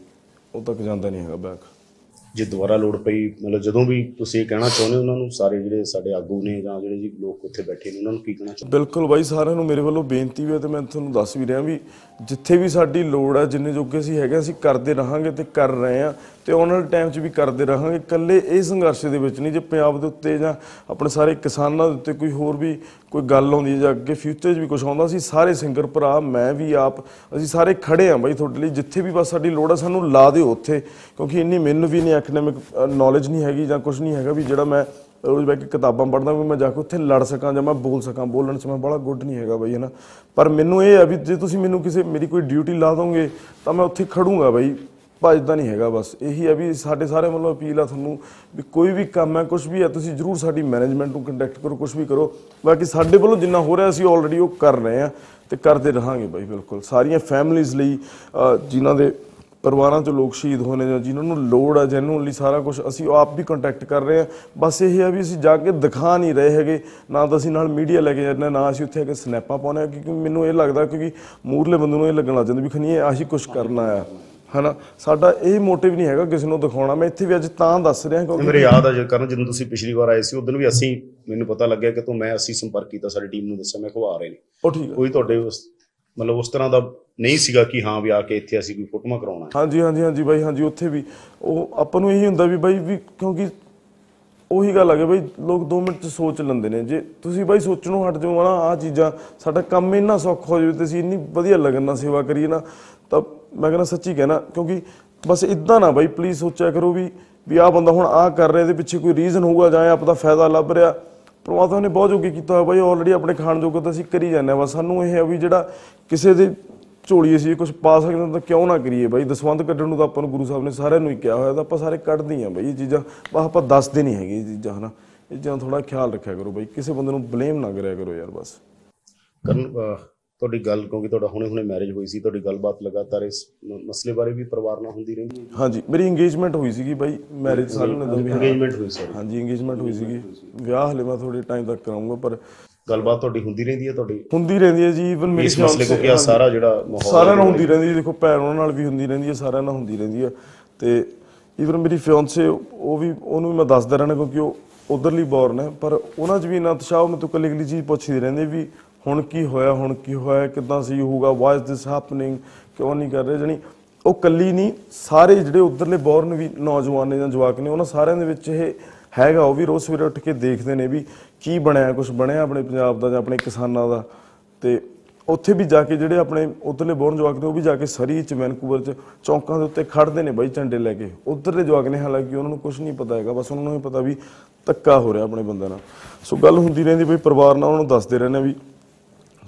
ਉਦੋਂ ਤੱਕ ਜਾਂਦਾ ਨਹੀਂ ਹੈਗਾ ਬੈਕ ਜੇ ਦੁਬਾਰਾ ਲੋੜ ਪਈ, ਮਤਲਬ ਜਦੋਂ ਵੀ ਤੁਸੀਂ ਇਹ ਕਹਿਣਾ ਚਾਹੁੰਦੇ ਹੋ, ਉਹਨਾਂ ਨੂੰ ਸਾਰੇ ਜਿਹੜੇ ਸਾਡੇ ਆਗੂ ਨੇ ਜਾਂ ਜਿਹੜੇ ਜੀ ਲੋਕ ਉੱਥੇ ਬੈਠੇ ਨੇ, ਉਹਨਾਂ ਨੂੰ ਕੀ ਕਹਿਣਾ ਚਾਹੁੰਦੇ ਬਿਲਕੁਲ ਬਾਈ, ਸਾਰਿਆਂ ਨੂੰ ਮੇਰੇ ਵੱਲੋਂ ਬੇਨਤੀ ਵੀ ਹੈ ਤੇ ਮੈਂ ਤੁਹਾਨੂੰ ਦੱਸ ਵੀ ਰਿਹਾ ਵੀ ਜਿੱਥੇ ਵੀ ਸਾਡੀ ਲੋੜ ਹੈ, ਜਿੰਨੇ ਜੋਗੇ ਅਸੀਂ ਹੈਗੇ ਅਸੀਂ ਕਰਦੇ ਰਹਾਂਗੇ ਤੇ ਕਰ ਰਹੇ ਹਾਂ ਤੇ ਆਉਣ ਵਾਲੇ ਟਾਈਮ 'ਚ ਵੀ ਕਰਦੇ ਰਹਾਂਗੇ। ਇਕੱਲੇ ਇਹ ਸੰਘਰਸ਼ ਦੇ ਵਿੱਚ ਨਹੀਂ, ਜੇ ਪੰਜਾਬ ਦੇ ਉੱਤੇ ਜਾਂ ਆਪਣੇ ਸਾਰੇ ਕਿਸਾਨਾਂ ਦੇ ਉੱਤੇ ਕੋਈ ਹੋਰ ਵੀ ਕੋਈ ਗੱਲ ਆਉਂਦੀ ਹੈ ਜਾਂ ਅੱਗੇ ਫਿਊਚਰ 'ਚ ਵੀ ਕੁਝ ਆਉਂਦਾ, ਅਸੀਂ ਸਾਰੇ ਸਿੰਗਰ ਭਰਾ, ਮੈਂ ਵੀ ਆਪ, ਅਸੀਂ ਸਾਰੇ ਖੜੇ ਆਂ ਬਾਈ ਤੁਹਾਡੇ ਲਈ। ਜਿੱਥੇ ਵੀ ਬਸ ਸਾਡੀ ਲੋੜ ਹੈ, ਸਾਨੂੰ ਲਾ ਦਿਓ ਉੱਥੇ, ਕਿਉਂਕਿ ਇੰਨੀ ਮੈਨੂੰ ਵੀ ਨਹੀਂ ਐਕੈਡੈਮਿਕ ਨੌਲੇਜ ਨਹੀਂ ਹੈਗੀ ਜਾਂ ਕੁਝ ਨਹੀਂ ਹੈਗਾ ਵੀ ਜਿਹੜਾ ਮੈਂ ਰੋਜ਼ ਬੈ ਕੇ ਕਿਤਾਬਾਂ ਪੜ੍ਹਦਾ ਵੀ ਮੈਂ ਜਾ ਕੇ ਉੱਥੇ ਲੜ ਸਕਾਂ ਜਾਂ ਮੈਂ ਬੋਲ ਸਕਾਂ। ਬੋਲਣ 'ਚ ਮੈਂ ਬੜਾ ਗੁੱਡ ਨਹੀਂ ਹੈਗਾ ਬਾਈ ਹਨਾ? ਪਰ ਮੈਨੂੰ ਇਹ ਹੈ ਵੀ ਜੇ ਤੁਸੀਂ ਮੈਨੂੰ ਕਿਸੇ ਮੇਰੀ ਕੋਈ ਡਿਊਟੀ ਲਾ ਦੋਗੇ ਤਾਂ ਮੈਂ ਉੱਥੇ ਖੜੂੰਗਾ ਬਾਈ। ਭੱਜਦਾ ਨਹੀਂ ਹੈਗਾ ਬਸ। ਇਹੀ ਹੈ ਵੀ ਸਾਡੇ ਸਾਰੇ ਵੱਲੋਂ ਅਪੀਲ ਆ ਤੁਹਾਨੂੰ ਵੀ ਕੋਈ ਵੀ ਕੰਮ ਹੈ ਕੁਝ ਵੀ ਹੈ ਤੁਸੀਂ ਜਰੂਰ ਸਾਡੀ ਮੈਨੇਜਮੈਂਟ ਨੂੰ ਕੰਟੈਕਟ ਕਰੋ ਕੁਝ ਵੀ ਕਰੋ। ਬਾਕੀ ਸਾਡੇ ਵੱਲੋਂ ਜਿੰਨਾ ਹੋ ਰਿਹਾ ਅਸੀਂ ਆਲਰੇਡੀ ਉਹ ਕਰ ਰਹੇ ਹਾਂ ਤੇ ਕਰਦੇ ਰਹਾਂਗੇ ਬਾਈ ਬਿਲਕੁਲ। ਸਾਰੀਆਂ ਫੈਮਿਲੀਆਂ ਲਈ ਅਹ, ਜਿਨ੍ਹਾਂ ਦੇ ਪਰਿਵਾਰਾਂ ਚੋਂ ਲੋਕ ਸ਼ਹੀਦ ਹੋਣੇ ਜਾਂ ਜਿਨ੍ਹਾਂ ਨੂੰ ਲੋੜ ਹੈ ਜੈਨੂਨਲੀ ਸਾਰਾ ਕੁਝ ਅਸੀਂ ਆਪ ਵੀ ਕੰਟੈਕਟ ਕਰ ਰਹੇ ਹਾਂ। ਬਸ ਇਹ ਹੈ ਵੀ ਅਸੀਂ ਜਾ ਕੇ ਦਿਖਾ ਨਹੀਂ ਰਹੇ ਹੈਗੇ। ਨਾ ਤਾਂ ਅਸੀਂ ਨਾਲ ਮੀਡੀਆ ਲੈ ਕੇ ਜਾਂਦੇ ਨਾ ਅਸੀਂ ਉੱਥੇ ਆ ਕੇ ਸਨੈਪਾਂ ਪਾਉਂਦੇ ਹਾਂ ਕਿਉਂਕਿ ਮੈਨੂੰ ਇਹ ਲੱਗਦਾ ਕਿਉਂਕਿ ਮੂਰਲੇ ਬੰਦੇ ਨੂੰ ਇਹ ਲੱਗਣ ਲੱਗ ਜਾਂਦਾ ਵੀ ਖਣੀ ਆਹੀ ਕੁਝ ਕਰਨਾ ਆ ਹਨਾ? ਸਾਡਾ ਇਹ ਮੋਟਿਵ ਨਹੀਂ ਹੈਗਾ ਕਿਸੇ ਨੂੰ ਦਿਖਾਉਣਾ। ਮੈਂ ਇੱਥੇ ਵੀ ਅੱਜ ਤਾਂ ਦੱਸ ਰਿਹਾ ਕਿਉਂਕਿ ਮੇਰੇ ਯਾਦ ਆ ਕਰਨ ਜਦੋਂ ਤੁਸੀਂ ਪਿਛਲੀ ਵਾਰ ਆਏ ਸੀ ਉਦੋਂ ਵੀ ਅਸੀਂ ਮੈਨੂੰ ਪਤਾ ਲੱਗਿਆ ਕਿ ਤੂੰ ਮੈਂ ਅਸੀਂ ਸੰਪਰਕ ਕੀਤਾ ਸਾਡੀ ਟੀਮ ਨੂੰ ਦੱਸਿਆ ਮੈਂ ਆ ਰਹੇ ਨੇ। ਉਹ ਠੀਕ ਕੋਈ ਤੁਹਾਡੇ ਉਸ ਮਤਲਬ ਉਸ ਤਰ੍ਹਾਂ ਦਾ ਨਹੀਂ ਸੀਗਾ ਕਿ ਹਾਂ ਵੀ ਆ ਕੇ ਇੱਥੇ ਅਸੀਂ ਕੋਈ ਫੋਟੋਆਂ ਕਰਾਉਣਾ ਹੈ। ਹਾਂਜੀ ਹਾਂਜੀ ਹਾਂਜੀ ਬਾਈ, ਹਾਂਜੀ, ਉੱਥੇ ਵੀ। ਉਹ ਆਪਾਂ ਨੂੰ ਇਹੀ ਹੁੰਦਾ ਵੀ ਬਾਈ ਵੀ ਕਿਉਂਕਿ ਉਹੀ ਗੱਲ ਆ ਕਿ ਬਈ ਲੋਕ 2 ਮਿੰਟ ਚ ਸੋਚ ਲੈਂਦੇ ਨੇ। ਜੇ ਤੁਸੀਂ ਬਾਈ ਸੋਚਣੋਂ ਹਟ ਜਾਓ ਨਾ ਆ ਚੀਜ਼ਾਂ, ਸਾਡਾ ਕੰਮ ਇੰਨਾ ਸੌਖਾ ਹੋ ਜਾਵੇ ਤੇ ਅਸੀਂ ਇੰਨੀ ਵਧੀਆ ਲਗਨ ਨਾਲ ਸੇਵਾ ਕਰੀਏ ਨਾ, ਤਾਂ ਮੈਂ ਕਹਿੰਦਾ ਸੱਚੀ ਕਹਿਣਾ, ਕਿਉਂਕਿ ਬਸ ਇਦਾਂ ਨਾ ਬਾਈ ਪਲੀਜ਼ ਸੋਚਿਆ ਕਰੋ ਵੀ ਵੀ ਆਹ ਬੰਦਾ ਹੁਣ ਆਹ ਕਰ ਰਿਹਾ, ਇਹਦੇ ਪਿੱਛੇ ਕੋਈ ਰੀਜ਼ਨ ਹੋਊਗਾ ਜਾਂ ਇਹ ਆਪਦਾ ਫਾਇਦਾ ਲੱਭ ਰਿਹਾ। ਪ੍ਰਮਾਤਮਾ ਨੇ ਬਹੁਤ ਜੋਗੀ ਕੀਤਾ ਹੋਇਆ ਬਾਈ ਆਲਰੇਡੀ ਆਪਣੇ ਖਾਣ ਜੋਗਾ ਤਾਂ ਅਸੀਂ ਕਰੀ ਜਾਂਦੇ ਹਾਂ ਬਸ ਸਾਨੂੰ ਇਹ ਆ ਵੀ ਜਿਹੜਾ ਕਿਸੇ ਦੇ ਝੋਲੀ ਅਸੀਂ ਕੁਝ ਪਾ ਸਕਦੇ ਹਾਂ ਤਾਂ ਕਿਉਂ ਨਾ ਕਰੀਏ ਬਾਈ? ਦਸਵੰਧ ਕੱਢਣ ਨੂੰ ਤਾਂ ਆਪਾਂ ਨੂੰ ਗੁਰੂ ਸਾਹਿਬ ਨੇ ਸਾਰਿਆਂ ਨੂੰ ਹੀ ਕਿਹਾ ਹੋਇਆ ਤਾਂ ਆਪਾਂ ਸਾਰੇ ਕੱਢਦੇ ਹਾਂ ਬਾਈ ਇਹ ਚੀਜ਼ਾਂ ਬਸ ਆਪਾਂ ਦੱਸਦੇ ਨਹੀਂ ਹੈਗੇ ਇਹ ਚੀਜ਼ਾਂ ਹਨਾ? ਇਹ ਚੀਜ਼ਾਂ ਥੋੜਾ ਖਿਆਲ ਰੱਖਿਆ ਕਰੋ ਬਾਈ ਕਿਸੇ ਬੰਦੇ ਨੂੰ ਬਲੇਮ ਨਾ ਕਰਿਆ ਕਰੋ ਯਾਰ ਬਸ। ਕਰਨ ਅਹ, ਤੁਹਾਡੀ ਗੱਲ ਕਿਉਂਕਿ ਤੁਹਾਡਾ ਹੁਣੇ ਹੁਣੇ ਮੈਰਿਜ ਹੋਈ ਸੀ ਤੁਹਾਡੀ ਗੱਲਬਾਤ ਲਗਾਤਾਰ ਇਸ ਮਸਲੇ ਬਾਰੇ ਵੀ ਪਰਿਵਾਰ ਨਾਲ ਹੁੰਦੀ ਰਹਿੰਦੀ ਹੈ। ਹਾਂਜੀ ਮੇਰੀ ਇੰਗੇਜਮੈਂਟ ਹੋਈ ਸੀਗੀ ਬਾਈ ਮੈਰਿਜ ਸਾਰਿਆਂ ਨੇ ਦੱਸੀ ਇੰਗੇਜਮੈਂਟ ਹੋਈ ਸਰ। ਹਾਂਜੀ ਇੰਗੇਜਮੈਂਟ ਹੋਈ ਸੀਗੀ। ਵਿਆਹ ਹਲੇ ਮੈਂ ਥੋੜੇ ਟਾਈਮ ਤੱਕ ਕਰਾਉਂਗਾ ਪਰ ਗੱਲਬਾਤ ਤੁਹਾਡੀ ਹੁੰਦੀ ਰਹਿੰਦੀ ਹੈ ਤੁਹਾਡੀ? ਹੁੰਦੀ ਰਹਿੰਦੀ ਹੈ ਜੀ ਇਵਨ ਮੇਰੀ ਇਸ ਮਸਲੇ ਕੋ fiancée- ਕੀ ਆ ਸਾਰਾ ਜਿਹੜਾ ਮਾਹੌਲ ਸਾਰਿਆਂ ਨਾਲ ਹੁੰਦੀ ਰਹਿੰਦੀ ਹੈ ਦੇਖੋ ਭੈਣ ਉਹਨਾਂ ਨਾਲ ਵੀ ਹੁੰਦੀ ਰਹਿੰਦੀ ਹੈ ਸਾਰਿਆਂ ਨਾਲ ਹੁੰਦੀ ਰਹਿੰਦੀ ਹੈ। ਤੇ ਇਵਨ ਮੇਰੀ ਫਿਓਂਸੇ ਉਹ ਵੀ ਉਹਨੂੰ ਵੀ ਮੈਂ ਦੱਸਦਾ ਰਹਿਣਾ ਕਿਉਂਕਿ ਉਹ ਉਧਰਲੀ ਬੌਰਨ ਹੈ ਪਰ ਉਹਨਾਂ 'ਚ ਵੀ ਇੰਨਾ ਉਤਸ਼ਾਹ ਮੈਂ ਤੋਂ ਕੱਲੀ ਕੱਲੀ ਚੀਜ਼ ਪੁੱਛਦੀ ਰਹਿੰਦੀ ਵੀ ਹੁਣ ਕੀ ਹੋਇਆ, ਹੁਣ ਕੀ ਹੋਇਆ, ਕਿਦਾਂ ਸਹੀ ਹੋਊਗਾ ਵਾਈ ਇਸ ਦਿਸ ਹੈਪਨਿੰਗ ਕਿਉਂ ਨਹੀਂ ਕਰ ਰਹੇ, ਜਣੀ ਉਹ ਕੱਲੀ ਨਹੀਂ, ਸਾਰੇ ਜਿਹੜੇ ਉਧਰਲੇ ਬੌਰਨ ਵੀ ਨੌਜਵਾਨ ਨੇ ਜਾਂ ਜਵਾਕ ਨੇ, ਉਹਨਾਂ ਸਾਰਿਆਂ ਦੇ ਵਿੱਚ ਇਹ ਹੈਗਾ, ਉਹ ਵੀ ਰੋਜ਼ ਸਵੇਰੇ ਉੱਠ ਕੇ ਦੇਖਦੇ ਨੇ ਵੀ ਕੀ ਬਣਿਆ ਕੁਝ ਬਣਿਆ ਆਪਣੇ ਪੰਜਾਬ ਦਾ ਜਾਂ ਆਪਣੇ ਕਿਸਾਨਾਂ ਦਾ। ਤੇ ਉੱਥੇ ਵੀ ਜਾ ਕੇ ਜਿਹੜੇ ਆਪਣੇ ਉਧਰਲੇ ਬੋਰਨ ਜਵਾਕ ਨੇ, ਉਹ ਵੀ ਜਾ ਕੇ ਸਰੀ ਚ ਵੈਨਕੂਵਰ ਚ, ਚੌਂਕਾਂ ਦੇ ਉੱਤੇ ਖੜਦੇ ਨੇ ਬਾਈ ਝੰਡੇ ਲੈ ਕੇ। ਉਧਰਲੇ ਜਵਾਕ ਨੇ ਹਾਲਾਂਕਿ ਉਹਨਾਂ ਨੂੰ ਕੁਝ ਨਹੀਂ ਪਤਾ ਹੈਗਾ, ਬਸ ਉਹਨਾਂ ਨੂੰ ਇਹ ਪਤਾ ਵੀ ਧੱਕਾ ਹੋ ਰਿਹਾ ਆਪਣੇ ਬੰਦੇ ਨਾਲ। ਸੋ ਗੱਲ ਹੁੰਦੀ ਰਹਿੰਦੀ, ਬਈ ਪਰਿਵਾਰ ਨਾਲ ਉਹਨਾਂ ਨੂੰ ਦੱਸਦੇ ਰਹਿੰਦੇ ਵੀ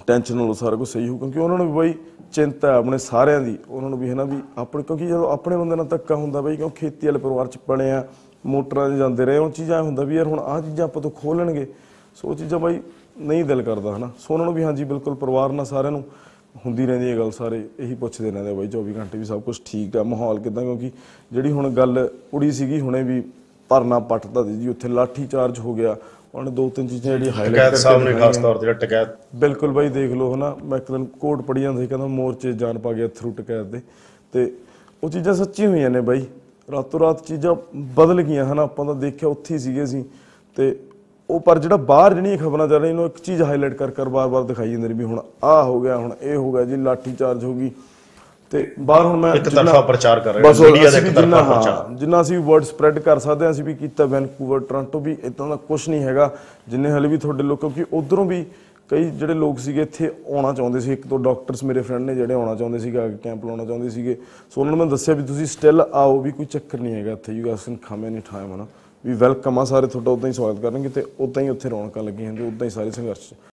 ਟੈਨਸ਼ਨ ਨਾਲੋਂ ਸਾਰਾ ਕੁਝ ਸਹੀ ਹੋ ਕਿਉਂਕਿ ਉਹਨਾਂ ਨੂੰ ਵੀ ਬਾਈ ਚਿੰਤਾ ਹੈ ਆਪਣੇ ਸਾਰਿਆਂ ਦੀ, ਉਹਨਾਂ ਨੂੰ ਵੀ ਹੈ ਨਾ ਵੀ ਆਪਣੇ, ਕਿਉਂਕਿ ਜਦੋਂ ਆਪਣੇ ਬੰਦੇ ਨਾਲ ਧੱਕਾ ਹੁੰਦਾ ਬਈ ਕਿਉਂ ਖੇਤੀ ਵਾਲੇ ਪਰਿਵਾਰ ਚ ਪਲੇ ਆ, ਮੋਟਰਾਂ 'ਚ ਜਾਂਦੇ ਰਹੇ, ਉਹ ਚੀਜ਼ਾਂ ਐਂ ਹੁੰਦਾ ਵੀ ਯਾਰ ਹੁਣ ਆਹ ਚੀਜ਼ਾਂ ਆਪਾਂ ਤੋਂ ਖੋਲਣਗੇ, ਸੋ ਉਹ ਚੀਜ਼ਾਂ ਬਾਈ ਨਹੀਂ ਦਿਲ ਕਰਦਾ ਹਨਾ ਸੋ ਉਹਨਾਂ ਨੂੰ ਵੀ ਹਾਂਜੀ, ਬਿਲਕੁਲ ਪਰਿਵਾਰ ਨਾਲ ਸਾਰਿਆਂ ਨੂੰ ਹੁੰਦੀ ਰਹਿੰਦੀ ਹੈ ਗੱਲ ਸਾਰੇ ਇਹੀ ਪੁੱਛਦੇ ਰਹਿੰਦੇ ਆ ਬਾਈ 24 ਘੰਟੇ ਵੀ ਸਭ ਕੁਝ ਠੀਕ ਆ, ਮਾਹੌਲ ਕਿਦਾਂ, ਕਿਉਂਕਿ ਜਿਹੜੀ ਹੁਣ ਗੱਲ ਉੜੀ ਸੀਗੀ, ਹੁਣੇ ਵੀ ਧਰਨਾ ਪੱਟਦਾ ਦੀ ਜੀ, ਉੱਥੇ ਲਾਠੀ ਚਾਰਜ ਹੋ ਗਿਆ ਉਹਨੇ ਦੋ ਤਿੰਨ ਚੀਜ਼ਾਂ ਜਿਹੜੀਆਂ ਹਾਈਲਾਈਟ ਟਕੈਤ ਸਾਹਿਬ ਨੇ ਖਾਸ ਤੌਰ ਤੇ ਜਿਹੜਾ ਟਕੈਤ ਬਿਲਕੁਲ ਬਾਈ ਦੇਖ ਲਓ ਹਨਾ ਮੈਂ ਇੱਕ ਦਿਨ ਕੋਟ ਪੜੀ ਜਾਂਦਾ ਸੀ ਕਹਿੰਦਾ ਮੋਰਚੇ ਜਾਨ ਪਾ ਗਿਆ ਥਰੂ ਟਕੈਤ ਦੇ। ਤੇ ਉਹ ਚੀਜ਼ਾਂ ਸੱਚੀ ਹੋਈਆਂ ਨੇ ਬਾਈ। ਰਾਤੋਂ ਰਾਤ ਚੀਜ਼ਾਂ ਬਦਲ ਗਈਆਂ ਹਨਾ ਆਪਾਂ ਤਾਂ ਦੇਖਿਆ ਉੱਥੇ ਹੀ ਸੀਗੇ ਅਸੀਂ। ਤੇ ਉਹ ਪਰ ਜਿਹੜਾ ਬਾਹਰ ਜਿਹੜੀਆਂ ਖਬਰਾਂ ਚੱਲ ਰਹੀਆਂ ਇਹਨੂੰ ਇੱਕ ਚੀਜ਼ ਹਾਈਲਾਈਟ ਕਰ ਕਰ ਬਾਰ-ਬਾਰ ਦਿਖਾਈ ਜਾਂਦੇ ਨੇ ਵੀ ਹੁਣ ਆਹ ਹੋ ਗਿਆ ਹੁਣ ਇਹ ਹੋ ਗਿਆ ਜੀ ਲਾਠੀ ਚਾਰਜ ਹੋ ਗਈ। ਤੇ ਬਾਹਰ ਹੁਣ ਮੈਂ ਇੱਕ ਤਰਫਾ ਪ੍ਰਚਾਰ ਕਰ ਰਹੇ ਹੋ ਮੀਡੀਆ ਦਾ ਇੱਕ ਤਰਫਾ ਪ੍ਰਚਾਰ। ਜਿੰਨਾ ਅਸੀਂ ਵਰਡ ਸਪਰੈਡ ਕਰ ਸਕਦੇ ਹਾਂ ਅਸੀਂ ਵੀ ਕੀਤਾ ਵੈਨਕੂਵਰ ਟੋਰਾਂਟੋ ਵੀ ਇਦਾਂ ਦਾ ਕੁਝ ਨਹੀਂ ਹੈਗਾ ਜਿੰਨੇ ਹਲੇ ਵੀ ਤੁਹਾਡੇ ਲੋਕ ਕਿਉਂਕਿ ਉਧਰੋਂ ਵੀ ਕਈ ਜਿਹੜੇ ਲੋਕ ਸੀਗੇ ਇੱਥੇ ਆਉਣਾ ਚਾਹੁੰਦੇ ਸੀ ਇੱਕ ਦੋ ਡਾਕਟਰਸ ਮੇਰੇ ਫਰੈਂਡ ਨੇ ਜਿਹੜੇ ਆਉਣਾ ਚਾਹੁੰਦੇ ਸੀਗੇ ਕੈਂਪ ਲਾਉਣਾ ਚਾਹੁੰਦੇ ਸੀਗੇ। ਸੋ ਉਹਨਾਂ ਨੂੰ ਮੈਂ ਦੱਸਿਆ ਵੀ ਤੁਸੀਂ ਸਟਿਲ ਆਓ ਵੀ ਕੋਈ ਚੱਕਰ ਨਹੀਂ ਹੈਗਾ ਇੱਥੇ you guys can come any time ਹਨਾ। ਵੀ ਵੈਲਕਮ ਆ ਸਾਰੇ ਤੁਹਾਡਾ ਉਦਾਂ ਹੀ ਸਵਾਗਤ ਕਰਨਗੇ ਤੇ ਉਦਾਂ ਹੀ ਉੱਥੇ ਰੌਣਕਾਂ ਲੱਗੀਆਂ ਹੁੰਦੀਆਂ ਉਦਾਂ ਹੀ ਸਾਰੇ ਸੰਘਰਸ਼।